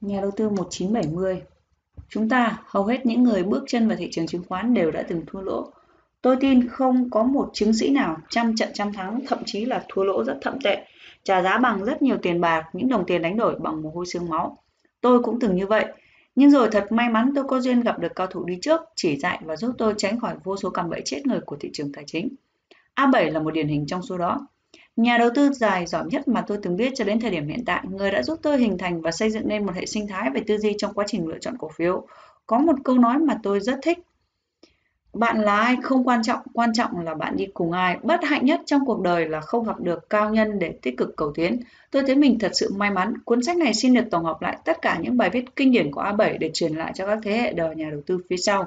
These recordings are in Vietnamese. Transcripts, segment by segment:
Nhà đầu tư 1970 Chúng ta, hầu hết những người bước chân vào thị trường chứng khoán đều đã từng thua lỗ. Tôi tin không có một chứng sĩ nào trăm trận trăm thắng, thậm chí là thua lỗ rất thậm tệ, trả giá bằng rất nhiều tiền bạc, những đồng tiền đánh đổi bằng mồ hôi xương máu. Tôi cũng từng như vậy, nhưng rồi thật may mắn tôi có duyên gặp được cao thủ đi trước, chỉ dạy và giúp tôi tránh khỏi vô số cạm bẫy chết người của thị trường tài chính. A7 là một điển hình trong số đó. Nhà đầu tư dài giỏi nhất mà tôi từng biết cho đến thời điểm hiện tại, người đã giúp tôi hình thành và xây dựng nên một hệ sinh thái về tư duy trong quá trình lựa chọn cổ phiếu. Có một câu nói mà tôi rất thích. Bạn là ai không quan trọng, quan trọng là bạn đi cùng ai. Bất hạnh nhất trong cuộc đời là không gặp được cao nhân để tích cực cầu tiến. Tôi thấy mình thật sự may mắn. Cuốn sách này xin được tổng hợp lại tất cả những bài viết kinh điển của A7 để truyền lại cho các thế hệ đời nhà đầu tư phía sau.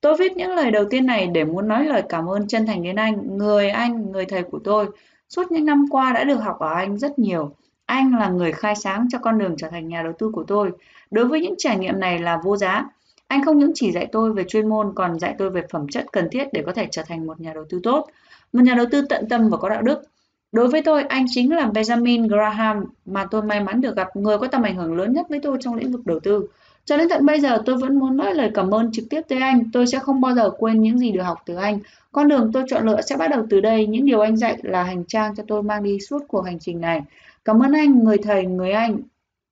Tôi viết những lời đầu tiên này để muốn nói lời cảm ơn chân thành đến anh, người anh, người thầy của tôi. Suốt những năm qua đã được học ở anh rất nhiều. Anh là người khai sáng cho con đường trở thành nhà đầu tư của tôi. Đối với những trải nghiệm này là vô giá. Anh không những chỉ dạy tôi về chuyên môn còn dạy tôi về phẩm chất cần thiết để có thể trở thành một nhà đầu tư tốt, một nhà đầu tư tận tâm và có đạo đức. Đối với tôi, anh chính là Benjamin Graham mà tôi may mắn được gặp người có tầm ảnh hưởng lớn nhất với tôi trong lĩnh vực đầu tư. Cho đến tận bây giờ tôi vẫn muốn nói lời cảm ơn trực tiếp tới anh. Tôi sẽ không bao giờ quên những gì được học từ anh. Con đường tôi chọn lựa sẽ bắt đầu từ đây. Những điều anh dạy là hành trang cho tôi mang đi suốt cuộc hành trình này. Cảm ơn anh, người thầy, người anh,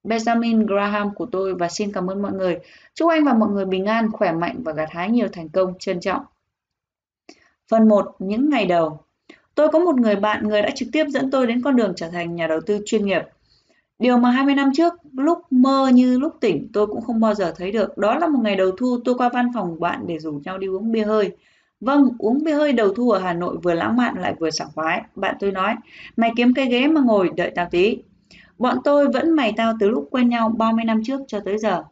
Benjamin Graham của tôi và xin cảm ơn mọi người. Chúc anh và mọi người bình an, khỏe mạnh và gặt hái nhiều thành công. Trân trọng. Phần 1. Những ngày đầu Tôi có một người bạn, người đã trực tiếp dẫn tôi đến con đường trở thành nhà đầu tư chuyên nghiệp. Điều mà 20 năm trước, lúc mơ như lúc tỉnh, tôi cũng không bao giờ thấy được. Đó là một ngày đầu thu, tôi qua văn phòng bạn để rủ nhau đi uống bia hơi. Vâng, uống bia hơi đầu thu ở Hà Nội vừa lãng mạn lại vừa sảng khoái. Bạn tôi nói, mày kiếm cái ghế mà ngồi đợi tao tí. Bọn tôi vẫn mày tao từ lúc quen nhau 30 năm trước cho tới giờ.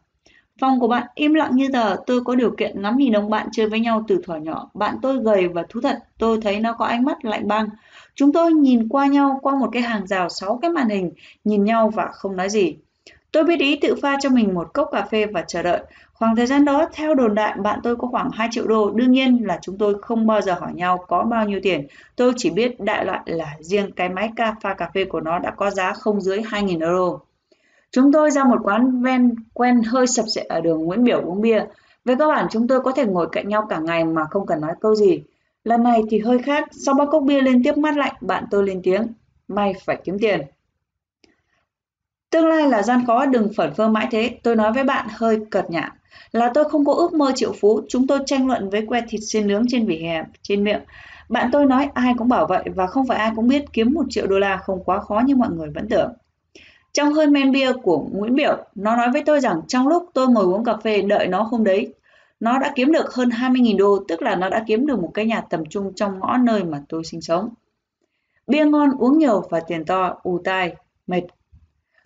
Phòng của bạn im lặng như tờ, tôi có điều kiện ngắm nhìn ông bạn chơi với nhau từ thuở nhỏ. Bạn tôi gầy và thú thật, tôi thấy nó có ánh mắt lạnh băng. Chúng tôi nhìn qua nhau qua một cái hàng rào sáu cái màn hình, nhìn nhau và không nói gì. Tôi biết ý tự pha cho mình một cốc cà phê và chờ đợi. Khoảng thời gian đó, theo đồn đại, bạn tôi có khoảng 2 triệu đô. Đương nhiên là chúng tôi không bao giờ hỏi nhau có bao nhiêu tiền. Tôi chỉ biết đại loại là riêng cái máy ca pha cà phê của nó đã có giá không dưới 2.000 euro. Chúng tôi ra một quán ven quen hơi sập sệ ở đường Nguyễn Biểu uống bia. Về cơ bản chúng tôi có thể ngồi cạnh nhau cả ngày mà không cần nói câu gì. Lần này thì hơi khác, sau ba cốc bia lên tiếp mát lạnh, bạn tôi lên tiếng. May phải kiếm tiền. Tương lai là gian khó đừng phẩn phơ mãi thế, tôi nói với bạn hơi cợt nhả. Là tôi không có ước mơ triệu phú, chúng tôi tranh luận với que thịt xiên nướng trên vỉa hè, trên miệng. Bạn tôi nói ai cũng bảo vậy và không phải ai cũng biết kiếm một triệu đô la không quá khó như mọi người vẫn tưởng. Trong hơi men bia của Nguyễn Biểu, nó nói với tôi rằng trong lúc tôi ngồi uống cà phê đợi nó hôm đấy, nó đã kiếm được hơn 20.000 đô, tức là nó đã kiếm được một cái nhà tầm trung trong ngõ nơi mà tôi sinh sống. Bia ngon, uống nhiều và tiền to, ù tai, mệt.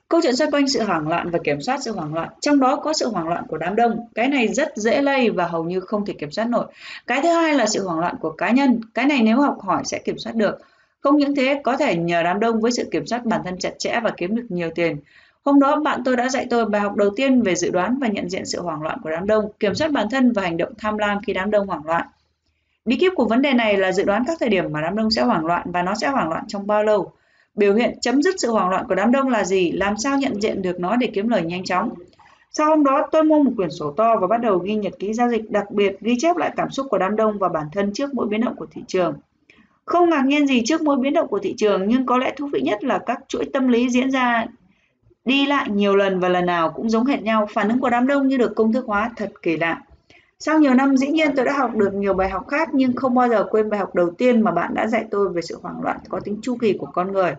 Câu chuyện xoay quanh sự hoảng loạn và kiểm soát sự hoảng loạn, trong đó có sự hoảng loạn của đám đông. Cái này rất dễ lây và hầu như không thể kiểm soát nổi. Cái thứ hai là sự hoảng loạn của cá nhân. Cái này nếu học hỏi sẽ kiểm soát được. Không những thế, có thể nhờ đám đông với sự kiểm soát bản thân chặt chẽ và kiếm được nhiều tiền. Hôm đó bạn tôi đã dạy tôi bài học đầu tiên về dự đoán và nhận diện sự hoảng loạn của đám đông, kiểm soát bản thân và hành động tham lam khi đám đông hoảng loạn. Bí kíp của vấn đề này là dự đoán các thời điểm mà đám đông sẽ hoảng loạn và nó sẽ hoảng loạn trong bao lâu. Biểu hiện chấm dứt sự hoảng loạn của đám đông là gì? Làm sao nhận diện được nó để kiếm lời nhanh chóng? Sau hôm đó, tôi mua một quyển sổ to và bắt đầu ghi nhật ký giao dịch, đặc biệt ghi chép lại cảm xúc của đám đông và bản thân trước mỗi biến động của thị trường. Không ngạc nhiên gì trước mỗi biến động của thị trường, nhưng có lẽ thú vị nhất là các chuỗi tâm lý diễn ra đi lại nhiều lần và lần nào cũng giống hệt nhau. Phản ứng của đám đông như được công thức hóa thật kỳ lạ. Sau nhiều năm dĩ nhiên tôi đã học được nhiều bài học khác nhưng không bao giờ quên bài học đầu tiên mà bạn đã dạy tôi về sự hoảng loạn có tính chu kỳ của con người.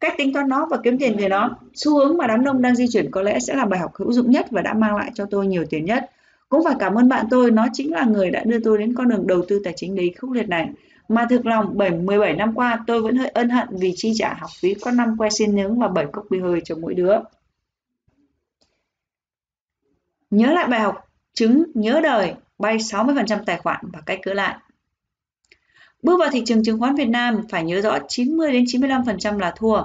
Cách tính toán nó và kiếm tiền từ nó. Xu hướng mà đám đông đang di chuyển có lẽ sẽ là bài học hữu dụng nhất và đã mang lại cho tôi nhiều tiền nhất. Cũng phải cảm ơn bạn tôi, nó chính là người đã đưa tôi đến con đường đầu tư tài chính đầy khốc liệt này. Mà thực lòng 7, 17 năm qua tôi vẫn hơi ân hận vì chi trả học phí có 5 que xin nướng và 7 cốc bia hơi cho mỗi đứa. Nhớ lại bài học chứng nhớ đời bay 60% tài khoản và cách cỡ lại. Bước vào thị trường chứng khoán Việt Nam phải nhớ rõ 90 đến 95% là thua.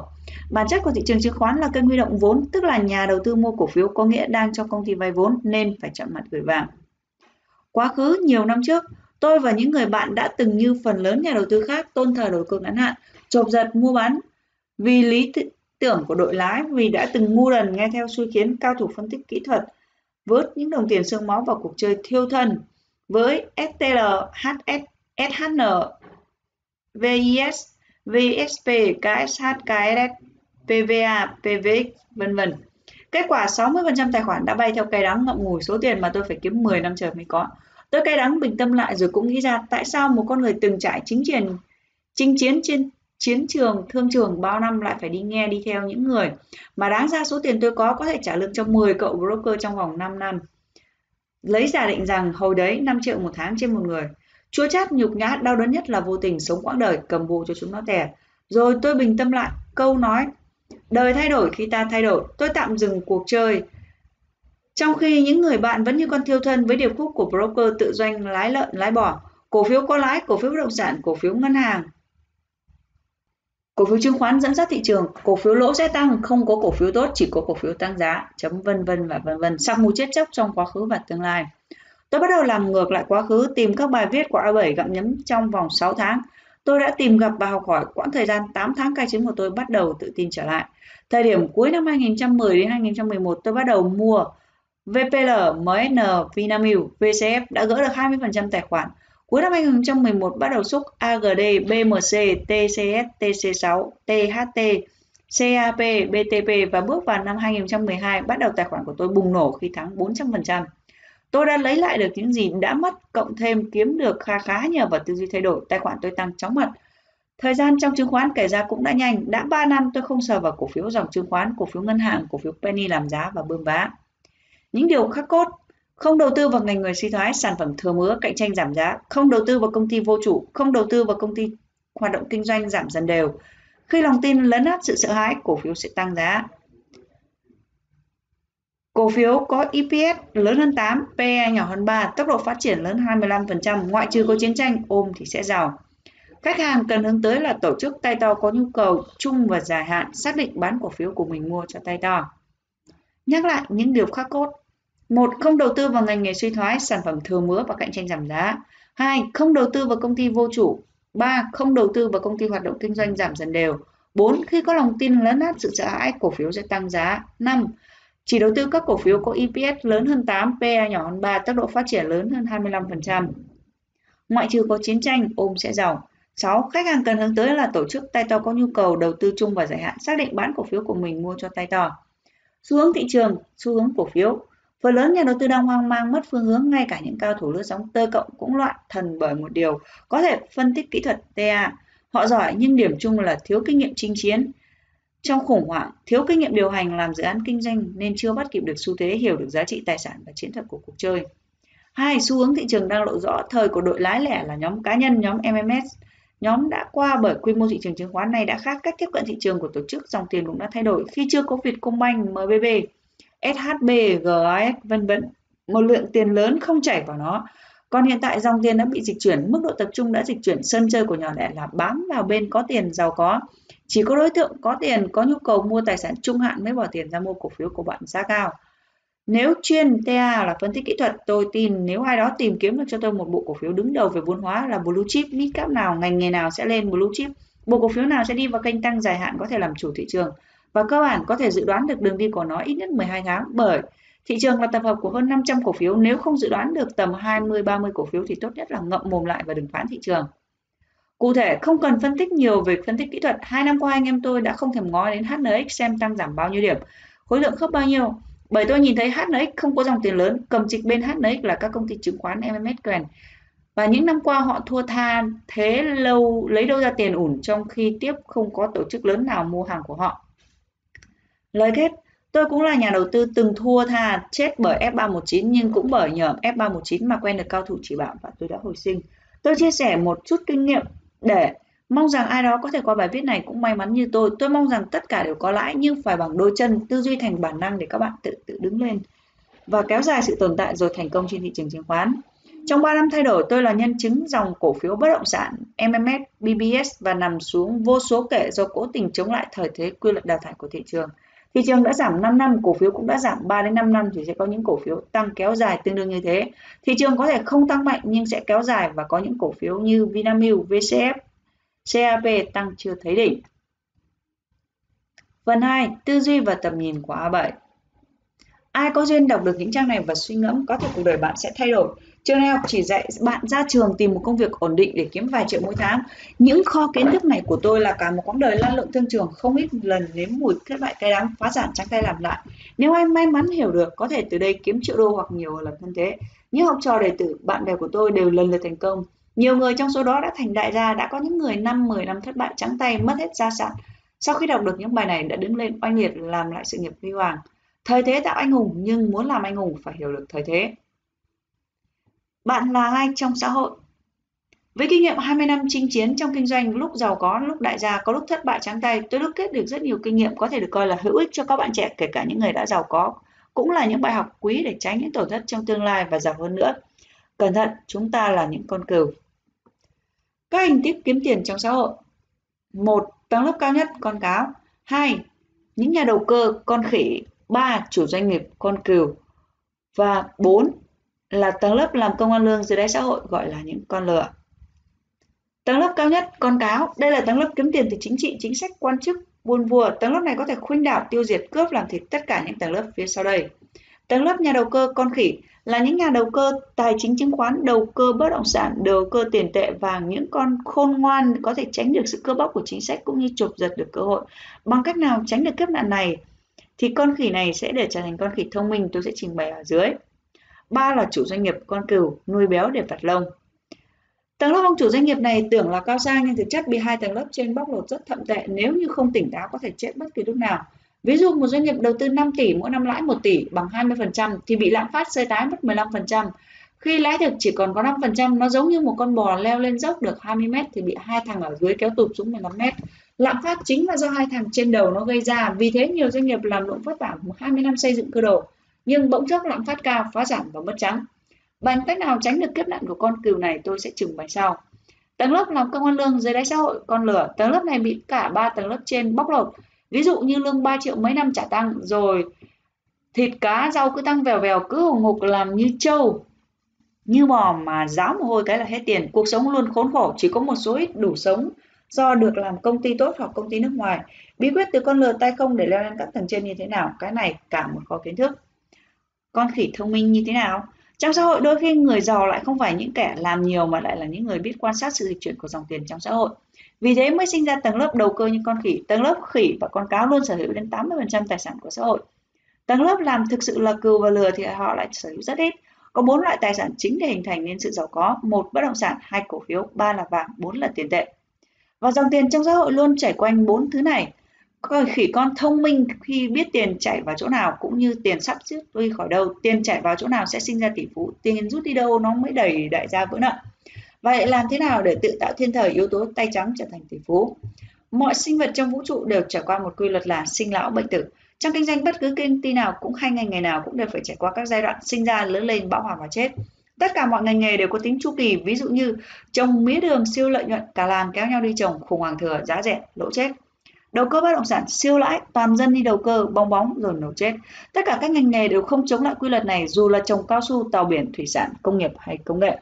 Bản chất của thị trường chứng khoán là kênh huy động vốn, tức là nhà đầu tư mua cổ phiếu có nghĩa đang cho công ty vay vốn nên phải chọn mặt gửi vàng. Quá khứ nhiều năm trước, Tôi và những người bạn đã từng như phần lớn nhà đầu tư khác tôn thờ đầu cơ ngắn hạn, chộp giật mua bán vì lý tưởng của đội lái vì đã từng ngu đần nghe theo suy kiến cao thủ phân tích kỹ thuật vớt những đồng tiền xương máu vào cuộc chơi thiêu thân với STL, HS, SHN, VIS, VSP, KSH, KSS, PVA, PVX, vân vân. Kết quả 60% tài khoản đã bay theo cây đắng ngậm ngùi số tiền mà tôi phải kiếm 10 năm trời mới có. Tôi cay đắng bình tâm lại rồi cũng nghĩ ra tại sao một con người từng trải chính chiến chinh chiến trên chiến trường thương trường bao năm lại phải đi nghe đi theo những người mà đáng ra số tiền tôi có có thể trả lương cho 10 cậu broker trong vòng 5 năm. Lấy giả định rằng hồi đấy 5 triệu một tháng trên một người. Chua chát nhục nhã đau đớn nhất là vô tình sống quãng đời cầm bù cho chúng nó tè. Rồi tôi bình tâm lại câu nói đời thay đổi khi ta thay đổi tôi tạm dừng cuộc chơi trong khi những người bạn vẫn như con thiêu thân với điệp khúc của broker tự doanh lái lợn lái bò, cổ phiếu có lãi, cổ phiếu bất động sản, cổ phiếu ngân hàng, cổ phiếu chứng khoán dẫn dắt thị trường, cổ phiếu lỗ sẽ tăng, không có cổ phiếu tốt, chỉ có cổ phiếu tăng giá, chấm vân vân và vân vân, sắc mù chết chóc trong quá khứ và tương lai. Tôi bắt đầu làm ngược lại quá khứ, tìm các bài viết của A7 gặm nhấm trong vòng 6 tháng. Tôi đã tìm gặp và học hỏi quãng thời gian 8 tháng cai chứng của tôi bắt đầu tự tin trở lại. Thời điểm cuối năm 2010 đến 2011 tôi bắt đầu mua VPL, MSN, Vinamilk, VCF đã gỡ được 20% tài khoản. Cuối năm 2011 bắt đầu xúc AGD, BMC, TCS, TC6, THT, CAP, BTP và bước vào năm 2012 bắt đầu tài khoản của tôi bùng nổ khi thắng 400%. Tôi đã lấy lại được những gì đã mất cộng thêm kiếm được kha khá nhờ vào tư duy thay đổi, tài khoản tôi tăng chóng mặt. Thời gian trong chứng khoán kể ra cũng đã nhanh, đã 3 năm tôi không sờ vào cổ phiếu dòng chứng khoán, cổ phiếu ngân hàng, cổ phiếu penny làm giá và bơm vá. Những điều khắc cốt không đầu tư vào ngành người suy thoái, sản phẩm thừa mứa, cạnh tranh giảm giá, không đầu tư vào công ty vô chủ, không đầu tư vào công ty hoạt động kinh doanh giảm dần đều. Khi lòng tin lấn át sự sợ hãi, cổ phiếu sẽ tăng giá. Cổ phiếu có EPS lớn hơn 8, PE nhỏ hơn 3, tốc độ phát triển lớn 25%, ngoại trừ có chiến tranh, ôm thì sẽ giàu. Khách hàng cần hướng tới là tổ chức tay to có nhu cầu chung và dài hạn, xác định bán cổ phiếu của mình mua cho tay to. Nhắc lại những điều khắc cốt một không đầu tư vào ngành nghề suy thoái sản phẩm thừa mứa và cạnh tranh giảm giá hai không đầu tư vào công ty vô chủ ba không đầu tư vào công ty hoạt động kinh doanh giảm dần đều 4. Khi có lòng tin lấn át sự sợ hãi, cổ phiếu sẽ tăng giá. 5. Chỉ đầu tư các cổ phiếu có EPS lớn hơn 8, PE nhỏ hơn 3, tốc độ phát triển lớn hơn 25%. Ngoại trừ có chiến tranh, ôm sẽ giàu. 6. Khách hàng cần hướng tới là tổ chức tay to có nhu cầu đầu tư chung và dài hạn, xác định bán cổ phiếu của mình mua cho tay to. Xu hướng thị trường, xu hướng cổ phiếu. Phần lớn nhà đầu tư đang hoang mang mất phương hướng, ngay cả những cao thủ lướt sóng tơ cộng cũng loạn thần bởi một điều, có thể phân tích kỹ thuật TA. Họ giỏi nhưng điểm chung là thiếu kinh nghiệm chinh chiến. Trong khủng hoảng, thiếu kinh nghiệm điều hành làm dự án kinh doanh nên chưa bắt kịp được xu thế hiểu được giá trị tài sản và chiến thuật của cuộc chơi. Hai, xu hướng thị trường đang lộ rõ thời của đội lái lẻ là nhóm cá nhân, nhóm MMS. Nhóm đã qua bởi quy mô thị trường chứng khoán này đã khác cách tiếp cận thị trường của tổ chức, dòng tiền cũng đã thay đổi khi chưa có Vietcombank, MBB SHB, GAS vân vân. Một lượng tiền lớn không chảy vào nó. Còn hiện tại dòng tiền đã bị dịch chuyển mức độ tập trung đã dịch chuyển sân chơi của nhỏ lẻ là bám vào bên có tiền giàu có. Chỉ có đối tượng có tiền có nhu cầu mua tài sản trung hạn mới bỏ tiền ra mua cổ phiếu của bạn giá cao. Nếu chuyên TA là phân tích kỹ thuật, tôi tin nếu ai đó tìm kiếm được cho tôi một bộ cổ phiếu đứng đầu về vốn hóa là blue chip, mid cap nào, ngành nghề nào sẽ lên blue chip, bộ cổ phiếu nào sẽ đi vào kênh tăng dài hạn có thể làm chủ thị trường và cơ bản có thể dự đoán được đường đi của nó ít nhất 12 tháng bởi thị trường là tập hợp của hơn 500 cổ phiếu nếu không dự đoán được tầm 20-30 cổ phiếu thì tốt nhất là ngậm mồm lại và đừng phán thị trường. Cụ thể, không cần phân tích nhiều về phân tích kỹ thuật, hai năm qua anh em tôi đã không thèm ngó đến HNX xem tăng giảm bao nhiêu điểm, khối lượng khớp bao nhiêu. Bởi tôi nhìn thấy HNX không có dòng tiền lớn, cầm trịch bên HNX là các công ty chứng khoán MMS Grand. Và những năm qua họ thua tha thế lâu lấy đâu ra tiền ủn trong khi tiếp không có tổ chức lớn nào mua hàng của họ. Lời kết, tôi cũng là nhà đầu tư từng thua tha chết bởi F319 nhưng cũng bởi nhờ F319 mà quen được cao thủ chỉ bảo và tôi đã hồi sinh. Tôi chia sẻ một chút kinh nghiệm để mong rằng ai đó có thể qua bài viết này cũng may mắn như tôi. Tôi mong rằng tất cả đều có lãi nhưng phải bằng đôi chân, tư duy thành bản năng để các bạn tự tự đứng lên và kéo dài sự tồn tại rồi thành công trên thị trường chứng khoán. Trong 3 năm thay đổi, tôi là nhân chứng dòng cổ phiếu bất động sản MMS, BBS và nằm xuống vô số kể do cố tình chống lại thời thế quy luật đào thải của thị trường. Thị trường đã giảm 5 năm, cổ phiếu cũng đã giảm 3 đến 5 năm thì sẽ có những cổ phiếu tăng kéo dài tương đương như thế. Thị trường có thể không tăng mạnh nhưng sẽ kéo dài và có những cổ phiếu như Vinamilk, VCF, CAP tăng chưa thấy đỉnh. Phần 2. Tư duy và tầm nhìn của A7 Ai có duyên đọc được những trang này và suy ngẫm có thể cuộc đời bạn sẽ thay đổi. Trường đại học chỉ dạy bạn ra trường tìm một công việc ổn định để kiếm vài triệu mỗi tháng. Những kho kiến thức này của tôi là cả một quãng đời lan lộn thương trường không ít lần nếm mùi thất bại cay đắng phá sản trắng tay làm lại. Nếu ai may mắn hiểu được, có thể từ đây kiếm triệu đô hoặc nhiều lần hơn thế. Những học trò đệ tử, bạn bè của tôi đều lần lượt thành công. Nhiều người trong số đó đã thành đại gia, đã có những người năm 10 năm thất bại trắng tay, mất hết gia sản. Sau khi đọc được những bài này đã đứng lên oanh liệt làm lại sự nghiệp huy hoàng. Thời thế tạo anh hùng nhưng muốn làm anh hùng phải hiểu được thời thế. Bạn là ai trong xã hội? Với kinh nghiệm 20 năm chinh chiến trong kinh doanh, lúc giàu có, lúc đại gia, có lúc thất bại trắng tay, tôi đúc kết được rất nhiều kinh nghiệm có thể được coi là hữu ích cho các bạn trẻ, kể cả những người đã giàu có. Cũng là những bài học quý để tránh những tổn thất trong tương lai và giàu hơn nữa. Cẩn thận, chúng ta là những con cừu. Các hình thức kiếm tiền trong xã hội. một Tầng lớp cao nhất, con cáo. 2. Những nhà đầu cơ, con khỉ. 3. Chủ doanh nghiệp, con cừu. Và 4 là tầng lớp làm công ăn lương dưới đáy xã hội gọi là những con lừa. Tầng lớp cao nhất, con cáo, đây là tầng lớp kiếm tiền từ chính trị, chính sách, quan chức, buôn vua. Tầng lớp này có thể khuynh đảo, tiêu diệt, cướp, làm thịt tất cả những tầng lớp phía sau đây. Tầng lớp nhà đầu cơ, con khỉ là những nhà đầu cơ tài chính chứng khoán, đầu cơ bất động sản, đầu cơ tiền tệ vàng, những con khôn ngoan có thể tránh được sự cơ bóc của chính sách cũng như chụp giật được cơ hội. Bằng cách nào tránh được kiếp nạn này? Thì con khỉ này sẽ để trở thành con khỉ thông minh tôi sẽ trình bày ở dưới ba là chủ doanh nghiệp con cừu nuôi béo để vặt lông. Tầng lớp ông chủ doanh nghiệp này tưởng là cao sang nhưng thực chất bị hai tầng lớp trên bóc lột rất thậm tệ nếu như không tỉnh táo có thể chết bất kỳ lúc nào. Ví dụ một doanh nghiệp đầu tư 5 tỷ mỗi năm lãi 1 tỷ bằng 20% thì bị lạm phát sơi tái mất 15% khi lãi thực chỉ còn có 5%, nó giống như một con bò leo lên dốc được 20 mét thì bị hai thằng ở dưới kéo tụt xuống 15 mét. Lạm phát chính là do hai thằng trên đầu nó gây ra, vì thế nhiều doanh nghiệp làm lụng vất vả 20 năm xây dựng cơ đồ nhưng bỗng chốc lạm phát cao, phá sản và mất trắng. Bằng cách nào tránh được kiếp nạn của con cừu này tôi sẽ trừng bày sau. Tầng lớp làm công an lương dưới đáy xã hội con lửa, tầng lớp này bị cả ba tầng lớp trên bóc lột. Ví dụ như lương 3 triệu mấy năm trả tăng rồi thịt cá rau cứ tăng vèo vèo cứ hùng hục làm như trâu như bò mà ráo mồ hôi cái là hết tiền cuộc sống luôn khốn khổ chỉ có một số ít đủ sống do được làm công ty tốt hoặc công ty nước ngoài bí quyết từ con lừa tay không để leo lên các tầng trên như thế nào cái này cả một kho kiến thức con khỉ thông minh như thế nào? Trong xã hội, đôi khi người giàu lại không phải những kẻ làm nhiều mà lại là những người biết quan sát sự dịch chuyển của dòng tiền trong xã hội. Vì thế mới sinh ra tầng lớp đầu cơ như con khỉ, tầng lớp khỉ và con cáo luôn sở hữu đến 80% tài sản của xã hội. Tầng lớp làm thực sự là cừu và lừa thì họ lại sở hữu rất ít. Có bốn loại tài sản chính để hình thành nên sự giàu có. Một, bất động sản. Hai, cổ phiếu. Ba là vàng. Bốn là tiền tệ. Và dòng tiền trong xã hội luôn chảy quanh bốn thứ này con khỉ con thông minh khi biết tiền chảy vào chỗ nào cũng như tiền sắp rút đi khỏi đâu. Tiền chảy vào chỗ nào sẽ sinh ra tỷ phú, tiền rút đi đâu nó mới đẩy đại gia vỡ nợ. Vậy làm thế nào để tự tạo thiên thời, yếu tố tay trắng trở thành tỷ phú? Mọi sinh vật trong vũ trụ đều trải qua một quy luật là sinh lão bệnh tử. Trong kinh doanh, bất cứ công ty nào cũng hay ngành nghề nào cũng đều phải trải qua các giai đoạn sinh ra, lớn lên, bão hòa và chết. Tất cả mọi ngành nghề đều có tính chu kỳ. Ví dụ như trồng mía đường siêu lợi nhuận cả làng kéo nhau đi trồng, khủng hoảng thừa, giá rẻ, lỗ chết đầu cơ bất động sản siêu lãi toàn dân đi đầu cơ bong bóng rồi nổ chết tất cả các ngành nghề đều không chống lại quy luật này dù là trồng cao su tàu biển thủy sản công nghiệp hay công nghệ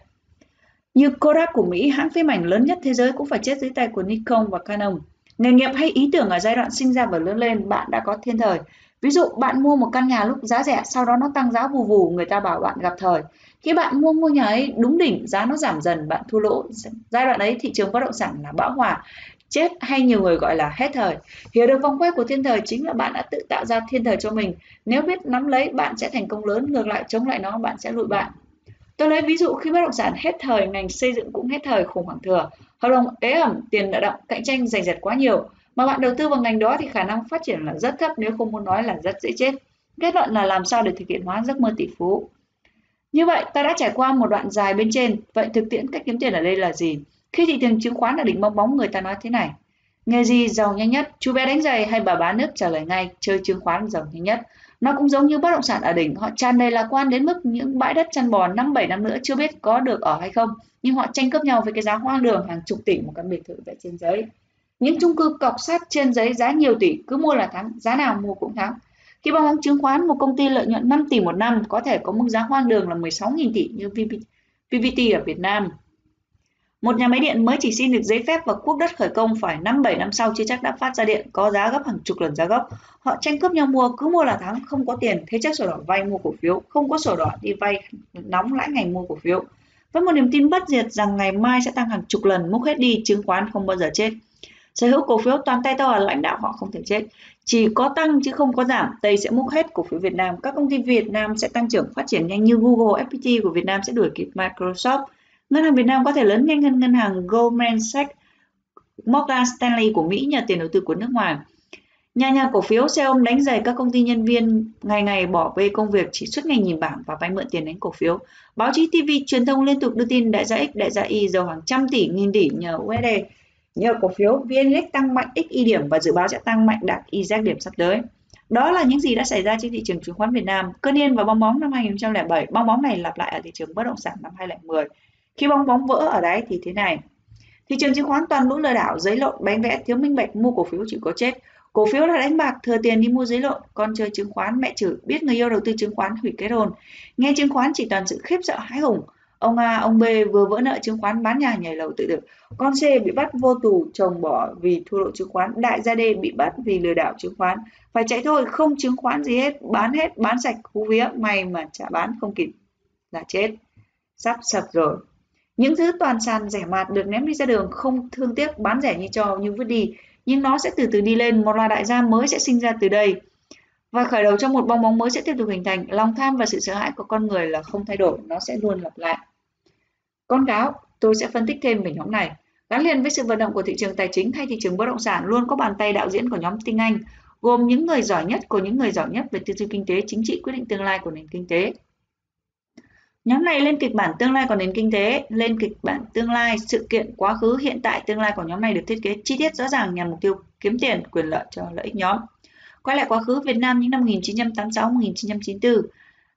như Kodak của Mỹ, hãng phim ảnh lớn nhất thế giới cũng phải chết dưới tay của Nikon và Canon. Nghề nghiệp hay ý tưởng ở giai đoạn sinh ra và lớn lên, bạn đã có thiên thời. Ví dụ bạn mua một căn nhà lúc giá rẻ, sau đó nó tăng giá vù vù, người ta bảo bạn gặp thời. Khi bạn mua ngôi nhà ấy đúng đỉnh, giá nó giảm dần, bạn thua lỗ. Giai đoạn ấy thị trường bất động sản là bão hòa, chết hay nhiều người gọi là hết thời. Hiểu được vòng quay của thiên thời chính là bạn đã tự tạo ra thiên thời cho mình. Nếu biết nắm lấy, bạn sẽ thành công lớn, ngược lại chống lại nó, bạn sẽ lụi bạn. Tôi lấy ví dụ khi bất động sản hết thời, ngành xây dựng cũng hết thời khủng hoảng thừa. Hợp đồng ế ẩm, tiền nợ động, cạnh tranh giành giật quá nhiều. Mà bạn đầu tư vào ngành đó thì khả năng phát triển là rất thấp nếu không muốn nói là rất dễ chết. Kết luận là làm sao để thực hiện hóa giấc mơ tỷ phú. Như vậy, ta đã trải qua một đoạn dài bên trên. Vậy thực tiễn cách kiếm tiền ở đây là gì? Khi thị trường chứng khoán ở đỉnh bong bóng người ta nói thế này. Nghề gì giàu nhanh nhất? Chú bé đánh giày hay bà bán nước trả lời ngay, chơi chứng khoán giàu nhanh nhất. Nó cũng giống như bất động sản ở đỉnh, họ tràn đầy lạc quan đến mức những bãi đất chăn bò năm bảy năm nữa chưa biết có được ở hay không, nhưng họ tranh cướp nhau với cái giá hoang đường hàng chục tỷ một căn biệt thự tại trên giấy. Những chung cư cọc sát trên giấy giá nhiều tỷ, cứ mua là thắng, giá nào mua cũng thắng. Khi bong bóng chứng khoán, một công ty lợi nhuận 5 tỷ một năm có thể có mức giá hoang đường là 16.000 tỷ như VPT ở Việt Nam. Một nhà máy điện mới chỉ xin được giấy phép và quốc đất khởi công phải 5-7 năm sau chưa chắc đã phát ra điện, có giá gấp hàng chục lần giá gốc. Họ tranh cướp nhau mua, cứ mua là thắng, không có tiền, thế chấp sổ đỏ vay mua cổ phiếu, không có sổ đỏ đi vay nóng lãi ngày mua cổ phiếu. Với một niềm tin bất diệt rằng ngày mai sẽ tăng hàng chục lần, múc hết đi, chứng khoán không bao giờ chết. Sở hữu cổ phiếu toàn tay to là lãnh đạo họ không thể chết. Chỉ có tăng chứ không có giảm, Tây sẽ múc hết cổ phiếu Việt Nam. Các công ty Việt Nam sẽ tăng trưởng phát triển nhanh như Google, FPT của Việt Nam sẽ đuổi kịp Microsoft. Ngân hàng Việt Nam có thể lớn nhanh hơn ngân hàng Goldman Sachs, Morgan Stanley của Mỹ nhờ tiền đầu tư của nước ngoài. Nhà nhà cổ phiếu xe ôm đánh giày các công ty nhân viên ngày ngày bỏ bê công việc chỉ suốt ngày nhìn bảng và vay mượn tiền đánh cổ phiếu. Báo chí TV truyền thông liên tục đưa tin đại gia X, đại gia Y giàu hàng trăm tỷ, nghìn tỷ nhờ USD. Nhờ cổ phiếu VNX tăng mạnh XY điểm và dự báo sẽ tăng mạnh đạt YZ điểm sắp tới. Đó là những gì đã xảy ra trên thị trường chứng khoán Việt Nam. Cơn yên và bong bóng năm 2007, bong bóng này lặp lại ở thị trường bất động sản năm 2010. Khi bong bóng vỡ ở đáy thì thế này. Thị trường chứng khoán toàn lũ lừa đảo, giấy lộn, bánh vẽ, thiếu minh bạch, mua cổ phiếu chỉ có chết. Cổ phiếu là đánh bạc, thừa tiền đi mua giấy lộn, con chơi chứng khoán mẹ chửi, biết người yêu đầu tư chứng khoán hủy kết hôn. Nghe chứng khoán chỉ toàn sự khiếp sợ hãi hùng. Ông A, ông B vừa vỡ nợ chứng khoán bán nhà nhảy lầu tự tử. Con C bị bắt vô tù, chồng bỏ vì thua lỗ chứng khoán. Đại gia D bị bắt vì lừa đảo chứng khoán. Phải chạy thôi, không chứng khoán gì hết, bán hết, bán sạch cú vía, may mà trả bán không kịp là chết. Sắp sập rồi. Những thứ toàn sàn rẻ mạt được ném đi ra đường không thương tiếc bán rẻ như trò như vứt đi, nhưng nó sẽ từ từ đi lên, một loài đại gia mới sẽ sinh ra từ đây. Và khởi đầu cho một bong bóng mới sẽ tiếp tục hình thành, lòng tham và sự sợ hãi của con người là không thay đổi, nó sẽ luôn lặp lại. Con cáo, tôi sẽ phân tích thêm về nhóm này. Gắn liền với sự vận động của thị trường tài chính hay thị trường bất động sản luôn có bàn tay đạo diễn của nhóm tinh Anh, gồm những người giỏi nhất của những người giỏi nhất về tư duy kinh tế, chính trị quyết định tương lai của nền kinh tế. Nhóm này lên kịch bản tương lai của nền kinh tế, lên kịch bản tương lai, sự kiện quá khứ, hiện tại, tương lai của nhóm này được thiết kế chi tiết rõ ràng nhằm mục tiêu kiếm tiền, quyền lợi cho lợi ích nhóm. Quay lại quá khứ Việt Nam những năm 1986-1994.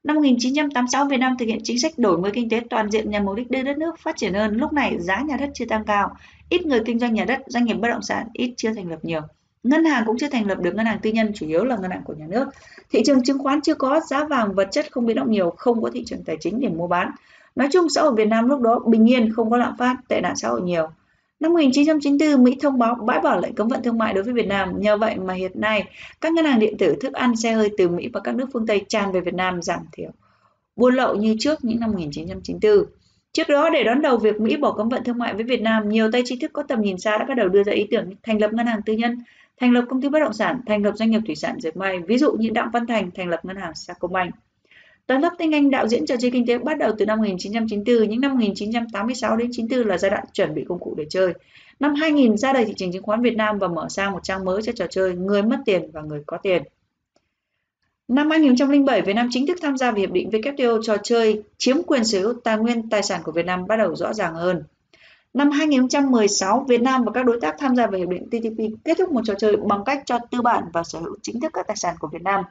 Năm 1986, Việt Nam thực hiện chính sách đổi mới kinh tế toàn diện nhằm mục đích đưa đất nước phát triển hơn. Lúc này giá nhà đất chưa tăng cao, ít người kinh doanh nhà đất, doanh nghiệp bất động sản ít chưa thành lập nhiều. Ngân hàng cũng chưa thành lập được ngân hàng tư nhân, chủ yếu là ngân hàng của nhà nước. Thị trường chứng khoán chưa có, giá vàng vật chất không biến động nhiều, không có thị trường tài chính để mua bán. Nói chung xã hội Việt Nam lúc đó bình yên, không có lạm phát, tệ nạn xã hội nhiều. Năm 1994, Mỹ thông báo bãi bỏ lệnh cấm vận thương mại đối với Việt Nam. Nhờ vậy mà hiện nay, các ngân hàng điện tử, thức ăn, xe hơi từ Mỹ và các nước phương Tây tràn về Việt Nam giảm thiểu. Buôn lậu như trước những năm 1994. Trước đó, để đón đầu việc Mỹ bỏ cấm vận thương mại với Việt Nam, nhiều tay trí thức có tầm nhìn xa đã bắt đầu đưa ra ý tưởng thành lập ngân hàng tư nhân, thành lập công ty bất động sản, thành lập doanh nghiệp thủy sản dệt may, ví dụ như Đặng Văn Thành thành lập ngân hàng Sacombank. Tầng lớp tinh anh đạo diễn trò chơi kinh tế bắt đầu từ năm 1994, những năm 1986 đến 94 là giai đoạn chuẩn bị công cụ để chơi. Năm 2000 ra đời thị trường chứng khoán Việt Nam và mở sang một trang mới cho trò chơi người mất tiền và người có tiền. Năm 2007, Việt Nam chính thức tham gia vào hiệp định WTO trò chơi chiếm quyền sở hữu tài nguyên tài sản của Việt Nam bắt đầu rõ ràng hơn. Năm 2016, Việt Nam và các đối tác tham gia vào hiệp định TTP kết thúc một trò chơi bằng cách cho tư bản và sở hữu chính thức các tài sản của Việt Nam.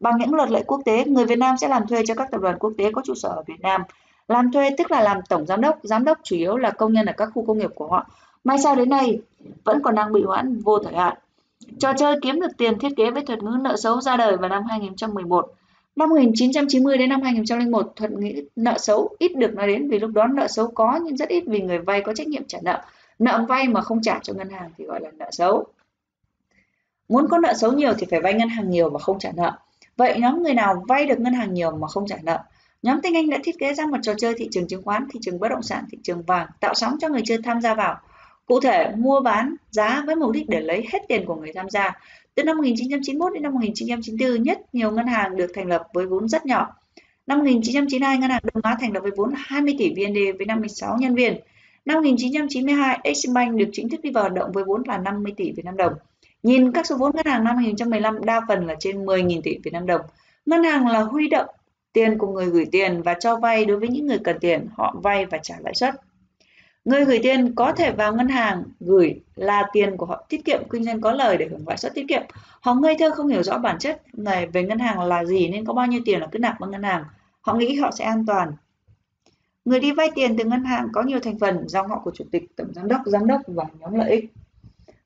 Bằng những luật lệ quốc tế, người Việt Nam sẽ làm thuê cho các tập đoàn quốc tế có trụ sở ở Việt Nam. Làm thuê tức là làm tổng giám đốc, giám đốc chủ yếu là công nhân ở các khu công nghiệp của họ. May sao đến nay vẫn còn đang bị hoãn vô thời hạn. Trò chơi kiếm được tiền thiết kế với thuật ngữ nợ xấu ra đời vào năm 2011. Năm 1990 đến năm 2001, thuật ngữ nợ xấu ít được nói đến vì lúc đó nợ xấu có nhưng rất ít vì người vay có trách nhiệm trả nợ. Nợ vay mà không trả cho ngân hàng thì gọi là nợ xấu. Muốn có nợ xấu nhiều thì phải vay ngân hàng nhiều và không trả nợ. Vậy nhóm người nào vay được ngân hàng nhiều mà không trả nợ? Nhóm tinh Anh đã thiết kế ra một trò chơi thị trường chứng khoán, thị trường bất động sản, thị trường vàng, tạo sóng cho người chơi tham gia vào. Cụ thể, mua bán giá với mục đích để lấy hết tiền của người tham gia. Từ năm 1991 đến năm 1994, nhất nhiều ngân hàng được thành lập với vốn rất nhỏ. Năm 1992, ngân hàng Đông Á thành lập với vốn 20 tỷ VND với 56 nhân viên. Năm 1992, Eximbank được chính thức đi vào hoạt động với vốn là 50 tỷ Việt Nam đồng. Nhìn các số vốn ngân hàng năm 2015 đa phần là trên 10.000 tỷ Việt Nam đồng. Ngân hàng là huy động tiền của người gửi tiền và cho vay đối với những người cần tiền, họ vay và trả lãi suất. Người gửi tiền có thể vào ngân hàng gửi là tiền của họ tiết kiệm kinh doanh có lời để hưởng lãi suất tiết kiệm. Họ ngây thơ không hiểu rõ bản chất này về ngân hàng là gì nên có bao nhiêu tiền là cứ nạp vào ngân hàng. Họ nghĩ họ sẽ an toàn. Người đi vay tiền từ ngân hàng có nhiều thành phần, dòng họ của chủ tịch, tổng giám đốc, giám đốc và nhóm lợi ích.